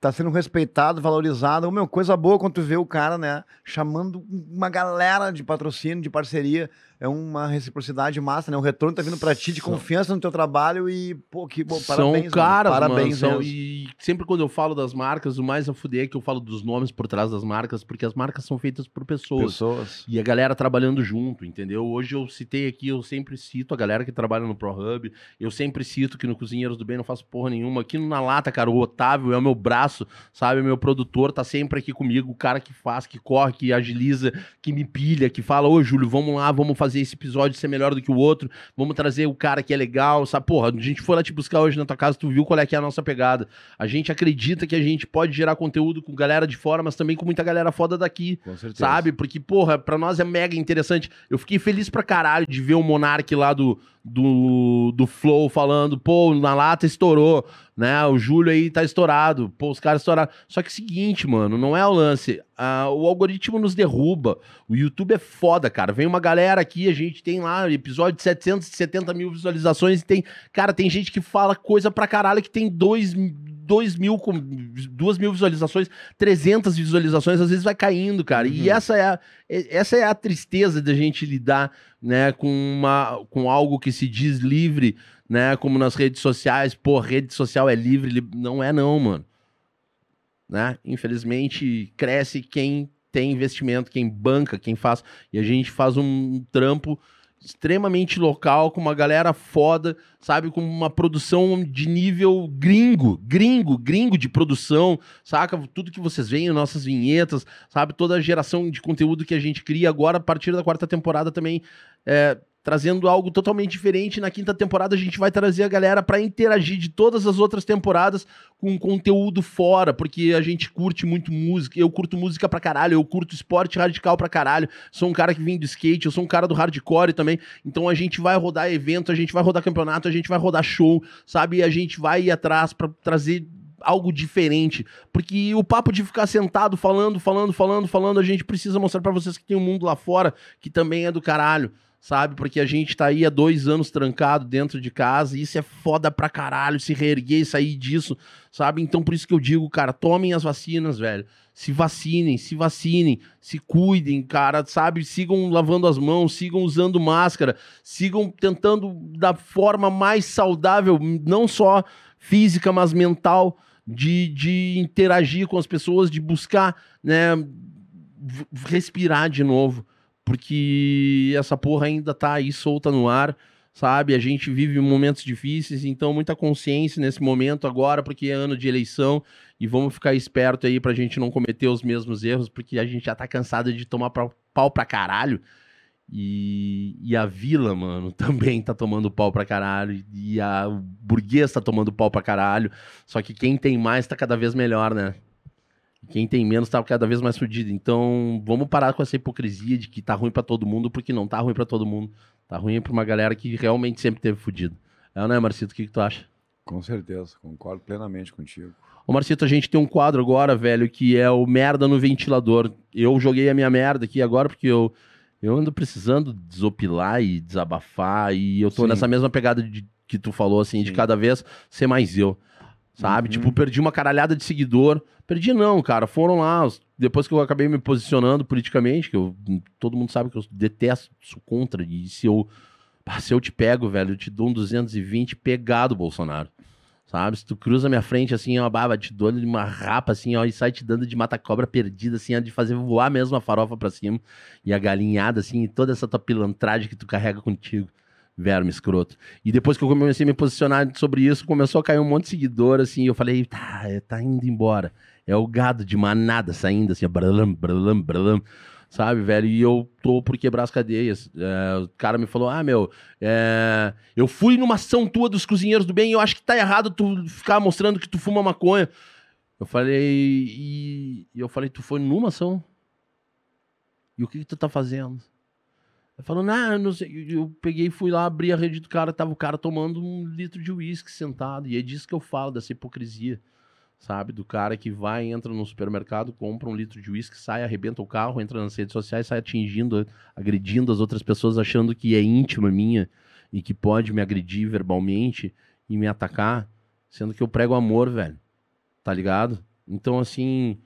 tá sendo respeitado, valorizado. Ô, meu, coisa boa quando tu vê o cara, né, chamando uma galera de patrocínio, de parceria. É uma reciprocidade massa, né? O retorno tá vindo pra ti de São- confiança no teu trabalho e, pô, que bom, são parabéns. mano. caras, parabéns mano. São, e sempre quando eu falo das marcas, o mais a fuder é que eu falo dos nomes por trás das marcas, porque as marcas são feitas por pessoas. Pessoas. E a galera trabalhando junto, entendeu? Hoje eu citei aqui, eu sempre cito a galera que trabalha no ProHub. Eu sempre cito que no Cozinheiros do Bem não faço porra nenhuma. Aqui no Na Lata, cara, o Otávio é o meu braço, sabe? O meu produtor tá sempre aqui comigo, o cara que faz, que corre, que agiliza, que me pilha, que fala, ô Júlio, vamos lá, vamos fazer fazer esse episódio ser melhor do que o outro, vamos trazer o cara que é legal, sabe? Porra, a gente foi lá te buscar hoje na tua casa, tu viu qual é que é a nossa pegada. A gente acredita que a gente pode gerar conteúdo com galera de fora, mas também com muita galera foda daqui, Com certeza. sabe? Porque, porra, pra nós é mega interessante. Eu fiquei feliz pra caralho de ver o Monark lá do, do, do Flow falando, pô, na lata estourou, né? O Júlio aí tá estourado, pô, os caras estouraram. Só que é o seguinte, mano, não é o lance. Ah, o algoritmo nos derruba. O YouTube é foda, cara. Vem uma galera aqui, a gente tem lá episódio de 770 mil visualizações tem. Cara, tem gente que fala coisa pra caralho que tem 2 dois mil, com- duas mil visualizações, 300 visualizações, às vezes vai caindo, cara. E Uhum. essa é, a, é- essa é a tristeza da gente lidar, né, com, uma, com algo que se diz livre, né, como nas redes sociais. Pô, rede social é livre, li- não é não, mano. Né? Infelizmente, cresce quem tem investimento, quem banca, quem faz. E a gente faz um trampo extremamente local, com uma galera foda, sabe? Com uma produção de nível gringo, gringo, gringo de produção, saca? Tudo que vocês veem, nossas vinhetas, sabe? Toda a geração de conteúdo que a gente cria agora, a partir da quarta temporada também, é, trazendo algo totalmente diferente. Na quinta temporada a gente vai trazer a galera pra interagir de todas as outras temporadas com conteúdo fora, porque a gente curte muito música, eu curto música pra caralho, eu curto esporte radical pra caralho, sou um cara que vem do skate, eu sou um cara do hardcore também, então a gente vai rodar evento, a gente vai rodar campeonato, a gente vai rodar show, sabe? E a gente vai ir atrás pra trazer algo diferente, porque o papo de ficar sentado falando, falando, falando, falando, a gente precisa mostrar pra vocês que tem um mundo lá fora que também é do caralho, sabe? Porque a gente tá aí há dois anos trancado dentro de casa e isso é foda pra caralho, se reerguer e sair disso, sabe? Então por isso que eu digo, cara, tomem as vacinas, velho. Se vacinem, se vacinem, se cuidem, cara, sabe? Sigam lavando as mãos, sigam usando máscara, sigam tentando da forma mais saudável, não só física, mas mental, de, de interagir com as pessoas, de buscar, né, respirar de novo, porque essa porra ainda tá aí solta no ar, sabe? A gente vive momentos difíceis, então muita consciência nesse momento agora, porque é ano de eleição, e vamos ficar esperto aí pra gente não cometer os mesmos erros, porque a gente já tá cansado de tomar pau pra caralho. E, e a vila, mano, também tá tomando pau pra caralho. E a o burguês tá tomando pau pra caralho. Só que quem tem mais tá cada vez melhor, né? Quem tem menos tá cada vez mais fudido. Então, vamos parar com essa hipocrisia de que tá ruim pra todo mundo, porque não tá ruim pra todo mundo. Tá ruim pra uma galera que realmente sempre teve fudido. É, né, Marcito? O que, que tu acha? Com certeza, concordo plenamente contigo. Ô, Marcito, a gente tem um quadro agora, velho, que é o merda no ventilador. Eu joguei a minha merda aqui agora porque eu, eu ando precisando desopilar e desabafar. E eu tô Sim. nessa mesma pegada de, que tu falou, assim, de Sim. cada vez ser mais eu. Sabe? Uhum. Tipo, perdi uma caralhada de seguidor. Perdi não, cara. Foram lá. Depois que eu acabei me posicionando politicamente, que eu, todo mundo sabe que eu detesto, sou contra. E se eu, se eu te pego, velho, eu te dou um 220 pegado, Bolsonaro. Sabe? Se tu cruza minha frente assim, ó, baba, te dou de uma rapa assim, ó, e sai te dando de mata-cobra perdida, assim, ó, de fazer voar mesmo a farofa pra cima. E a galinhada, assim, e toda essa tua pilantragem que tu carrega contigo. Verme escroto. E depois que eu comecei a me posicionar sobre isso, começou a cair um monte de seguidor, assim, e eu falei, tá, tá indo embora. É o gado de manada saindo, assim, bralam, bralam, bralam. Sabe, velho? E eu tô por quebrar as cadeias. É, o cara me falou: Ah, meu, é, eu fui numa ação tua dos cozinheiros do bem e eu acho que tá errado tu ficar mostrando que tu fuma maconha. Eu falei, e, e eu falei, tu foi numa ação? E o que, que tu tá fazendo? Ele falou, não, sei. Eu peguei fui lá, abri a rede do cara, tava o cara tomando um litro de uísque sentado. E é disso que eu falo, dessa hipocrisia. Sabe? Do cara que vai, entra no supermercado, compra um litro de uísque, sai, arrebenta o carro, entra nas redes sociais, sai atingindo, agredindo as outras pessoas, achando que é íntima minha e que pode me agredir verbalmente e me atacar, sendo que eu prego amor, velho. Tá ligado? Então, assim.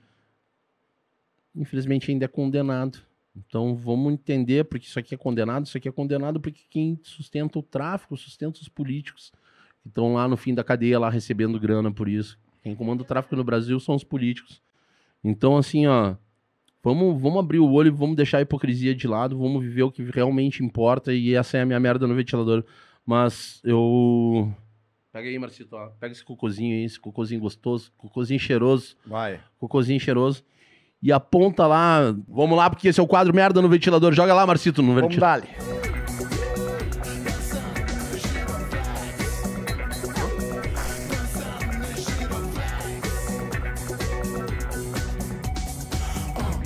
Infelizmente ainda é condenado. Então vamos entender porque isso aqui é condenado, isso aqui é condenado porque quem sustenta o tráfico, sustenta os políticos que estão lá no fim da cadeia lá recebendo grana por isso. Quem comanda o tráfico no Brasil são os políticos. Então assim, ó, vamos, vamos abrir o olho, vamos deixar a hipocrisia de lado, vamos viver o que realmente importa e essa é a minha merda no ventilador. Mas eu Pega aí, Marcito, ó. Pega esse cocôzinho aí, esse cocôzinho gostoso, cocôzinho cheiroso Vai. cocôzinho cheiroso e aponta lá. Vamos lá, porque esse é o quadro merda no ventilador. Joga lá, Marcito, no ventilador. Vale.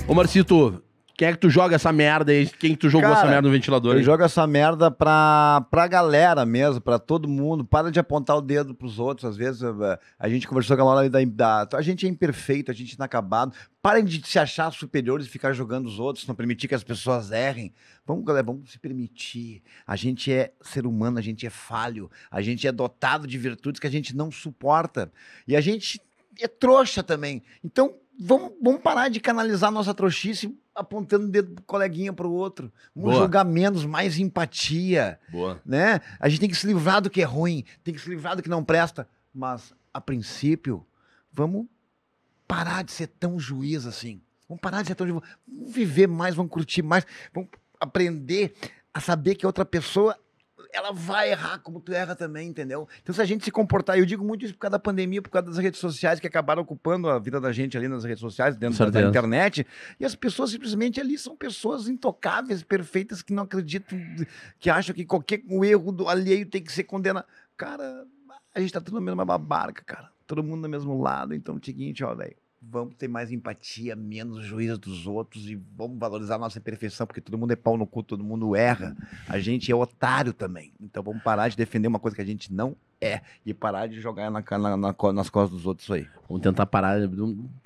Ô Marcito, quem é que tu joga essa merda aí? Quem que tu jogou Cara, essa merda no ventilador? Eu aí? jogo essa merda pra, pra galera mesmo, pra todo mundo. Para de apontar o dedo pros outros. Às vezes eh, a gente conversou com a Laura da, da. A gente é imperfeito, a gente é inacabado. Parem de se achar superiores e ficar jogando os outros, não permitir que as pessoas errem. Vamos, galera, vamos se permitir. A gente é ser humano, a gente é falho, a gente é dotado de virtudes que a gente não suporta. E a gente é trouxa também. Então, vamos, vamos parar de canalizar nossa trouxice apontando o dedo pro coleguinha pro outro. Vamos Boa. jogar menos, mais empatia, Boa. né? A gente tem que se livrar do que é ruim, tem que se livrar do que não presta. Mas, a princípio, vamos parar de ser tão juiz assim. Vamos parar de ser tão juiz. Vamos viver mais, vamos curtir mais, vamos aprender a saber que a outra pessoa ela vai errar como tu erra também, entendeu? Então, se a gente se comportar, eu digo muito isso por causa da pandemia, por causa das redes sociais que acabaram ocupando a vida da gente ali nas redes sociais, dentro da- da internet, e as pessoas simplesmente ali são pessoas intocáveis, perfeitas, que não acreditam, que acham que qualquer erro do alheio tem que ser condenado. Cara, a gente tá tudo na mesma barca, cara. Todo mundo no mesmo lado. Então, é o seguinte, ó, velho. Vamos ter mais empatia, menos juízo dos outros e vamos valorizar a nossa imperfeição, porque todo mundo é pau no cu, todo mundo erra. A gente é otário também. Então vamos parar de defender uma coisa que a gente não é e parar de jogar na, na- na nas costas dos outros aí. Vamos tentar parar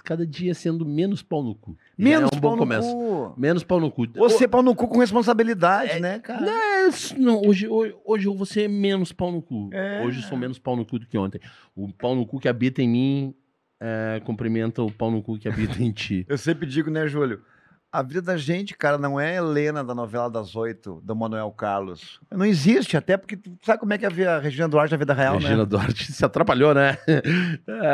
cada dia sendo menos pau no cu. Menos é um pau bom no começo. cu. Menos pau no cu. Você pau no cu com responsabilidade, né, cara? Não, é não, hoje, hoje, hoje eu vou ser menos pau no cu. É. Hoje eu sou menos pau no cu do que ontem. O pau no cu que habita em mim é, cumprimenta o pau no cu que habita em ti. Eu sempre digo, né, Júlio? A vida da gente, cara, não é Helena da novela das oito, do Manuel Carlos. Não existe, até porque tu sabe como é que é a a Regina Duarte na vida real, Regina né? Duarte se atrapalhou, né?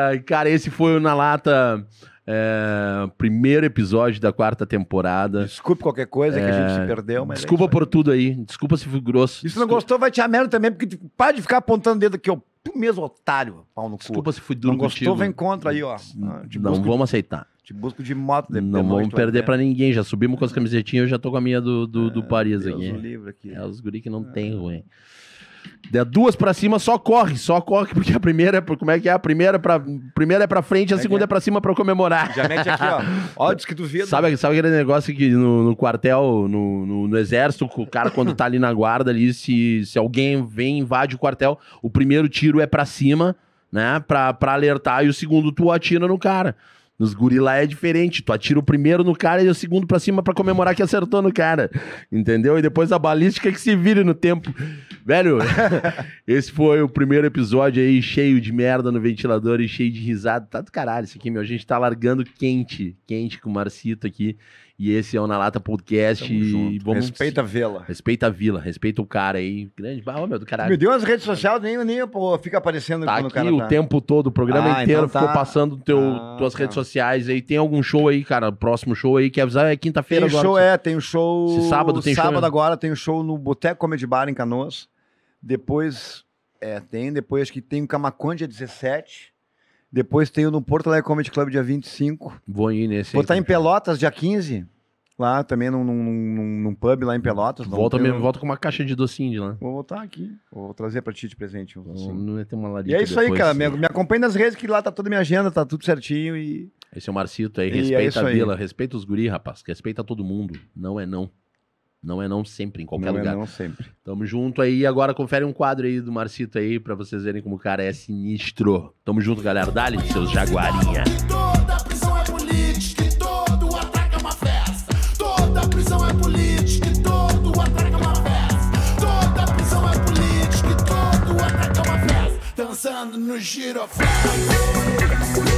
Ai, cara, esse foi o Na Lata, é, primeiro episódio da quarta temporada. Desculpe qualquer coisa que a gente se perdeu, mas. é Desculpa por tudo aí. Desculpa se fui grosso. E se não Desculpa- gostou, vai te a merda também, porque para de ficar apontando o dedo aqui, ó. Tu mesmo, otário, pau no cu. Desculpa se fui duro não gostou, contigo. vem contra aí, ó. Ah, Te Não busco, vamos aceitar. te busco de moto de não vamos perder ver. pra ninguém. Já subimos com as camisetinhas, eu já tô com a minha do, do, do Paris Deus aqui. o livre aqui. É os guri que não tem ruim. Der duas pra cima, só corre, só corre, porque a primeira é. pra- Como é que é? A primeira é pra, primeira é pra frente, a É segunda é? é pra cima pra comemorar. Já mete aqui, ó. Ó, diz que duvido. Sabe, sabe aquele negócio que no, no quartel, no, no, no exército, o cara quando tá ali na guarda ali, se, se alguém vem invade o quartel, o primeiro tiro é pra cima, né, pra, pra alertar, e o segundo tu atira no cara. Nos guri lá é diferente, tu atira o primeiro no cara e o segundo pra cima pra comemorar que acertou no cara, entendeu? E depois a balística que se vire no tempo. Velho, esse foi o primeiro episódio aí, cheio de merda no ventilador e cheio de risada. Tá do caralho isso aqui, meu. A gente tá largando quente, quente com o Marcito aqui. E esse é o Na Lata Podcast. Tamo E vamos... Respeita a vela. Respeita a vila, respeita o cara aí. Grande. Ô, meu, do caralho. Me deu as redes sociais, nem, nem pô, fica aparecendo Tá quando aqui o cara o tá. tempo todo, o programa Ah, inteiro então ficou tá. passando teu, Ah, tuas tá. redes sociais aí. Tem algum show aí, cara? Próximo show aí, quer avisar? É Tem quinta-feira agora. show, é, tem um show. Esse sábado tem show, Sábado né? agora tem um show no Boteco Comedy Bar em Canoas. Depois, é, tem. Depois acho que tem o Camaconde dia 17. Depois tem o no Porto Alegre Comedy Club dia 25. Vou ir nesse Vou estar em Pelotas dia 15. Lá também num, num, num- pub lá em Pelotas. Não Volta, mesmo, volta com uma caixa de docinho de lá. Vou voltar aqui. Vou trazer pra ti de presente. um docinho. Não ia ter uma E larica é isso aí, depois. cara. Me, me acompanhe nas redes que lá tá toda a minha agenda, tá tudo certinho e. Esse é o Marcito aí. E é Respeita isso a aí. vila, respeita os guri, rapaz. Respeita todo mundo. Não é não. Não é não sempre, em qualquer não lugar. é não sempre. Tamo junto aí. Agora confere um quadro aí do Marcito aí pra vocês verem como o cara é sinistro. Tamo junto, galera. Dá-lhe, seus jaguarinha. Dançando no giroflex.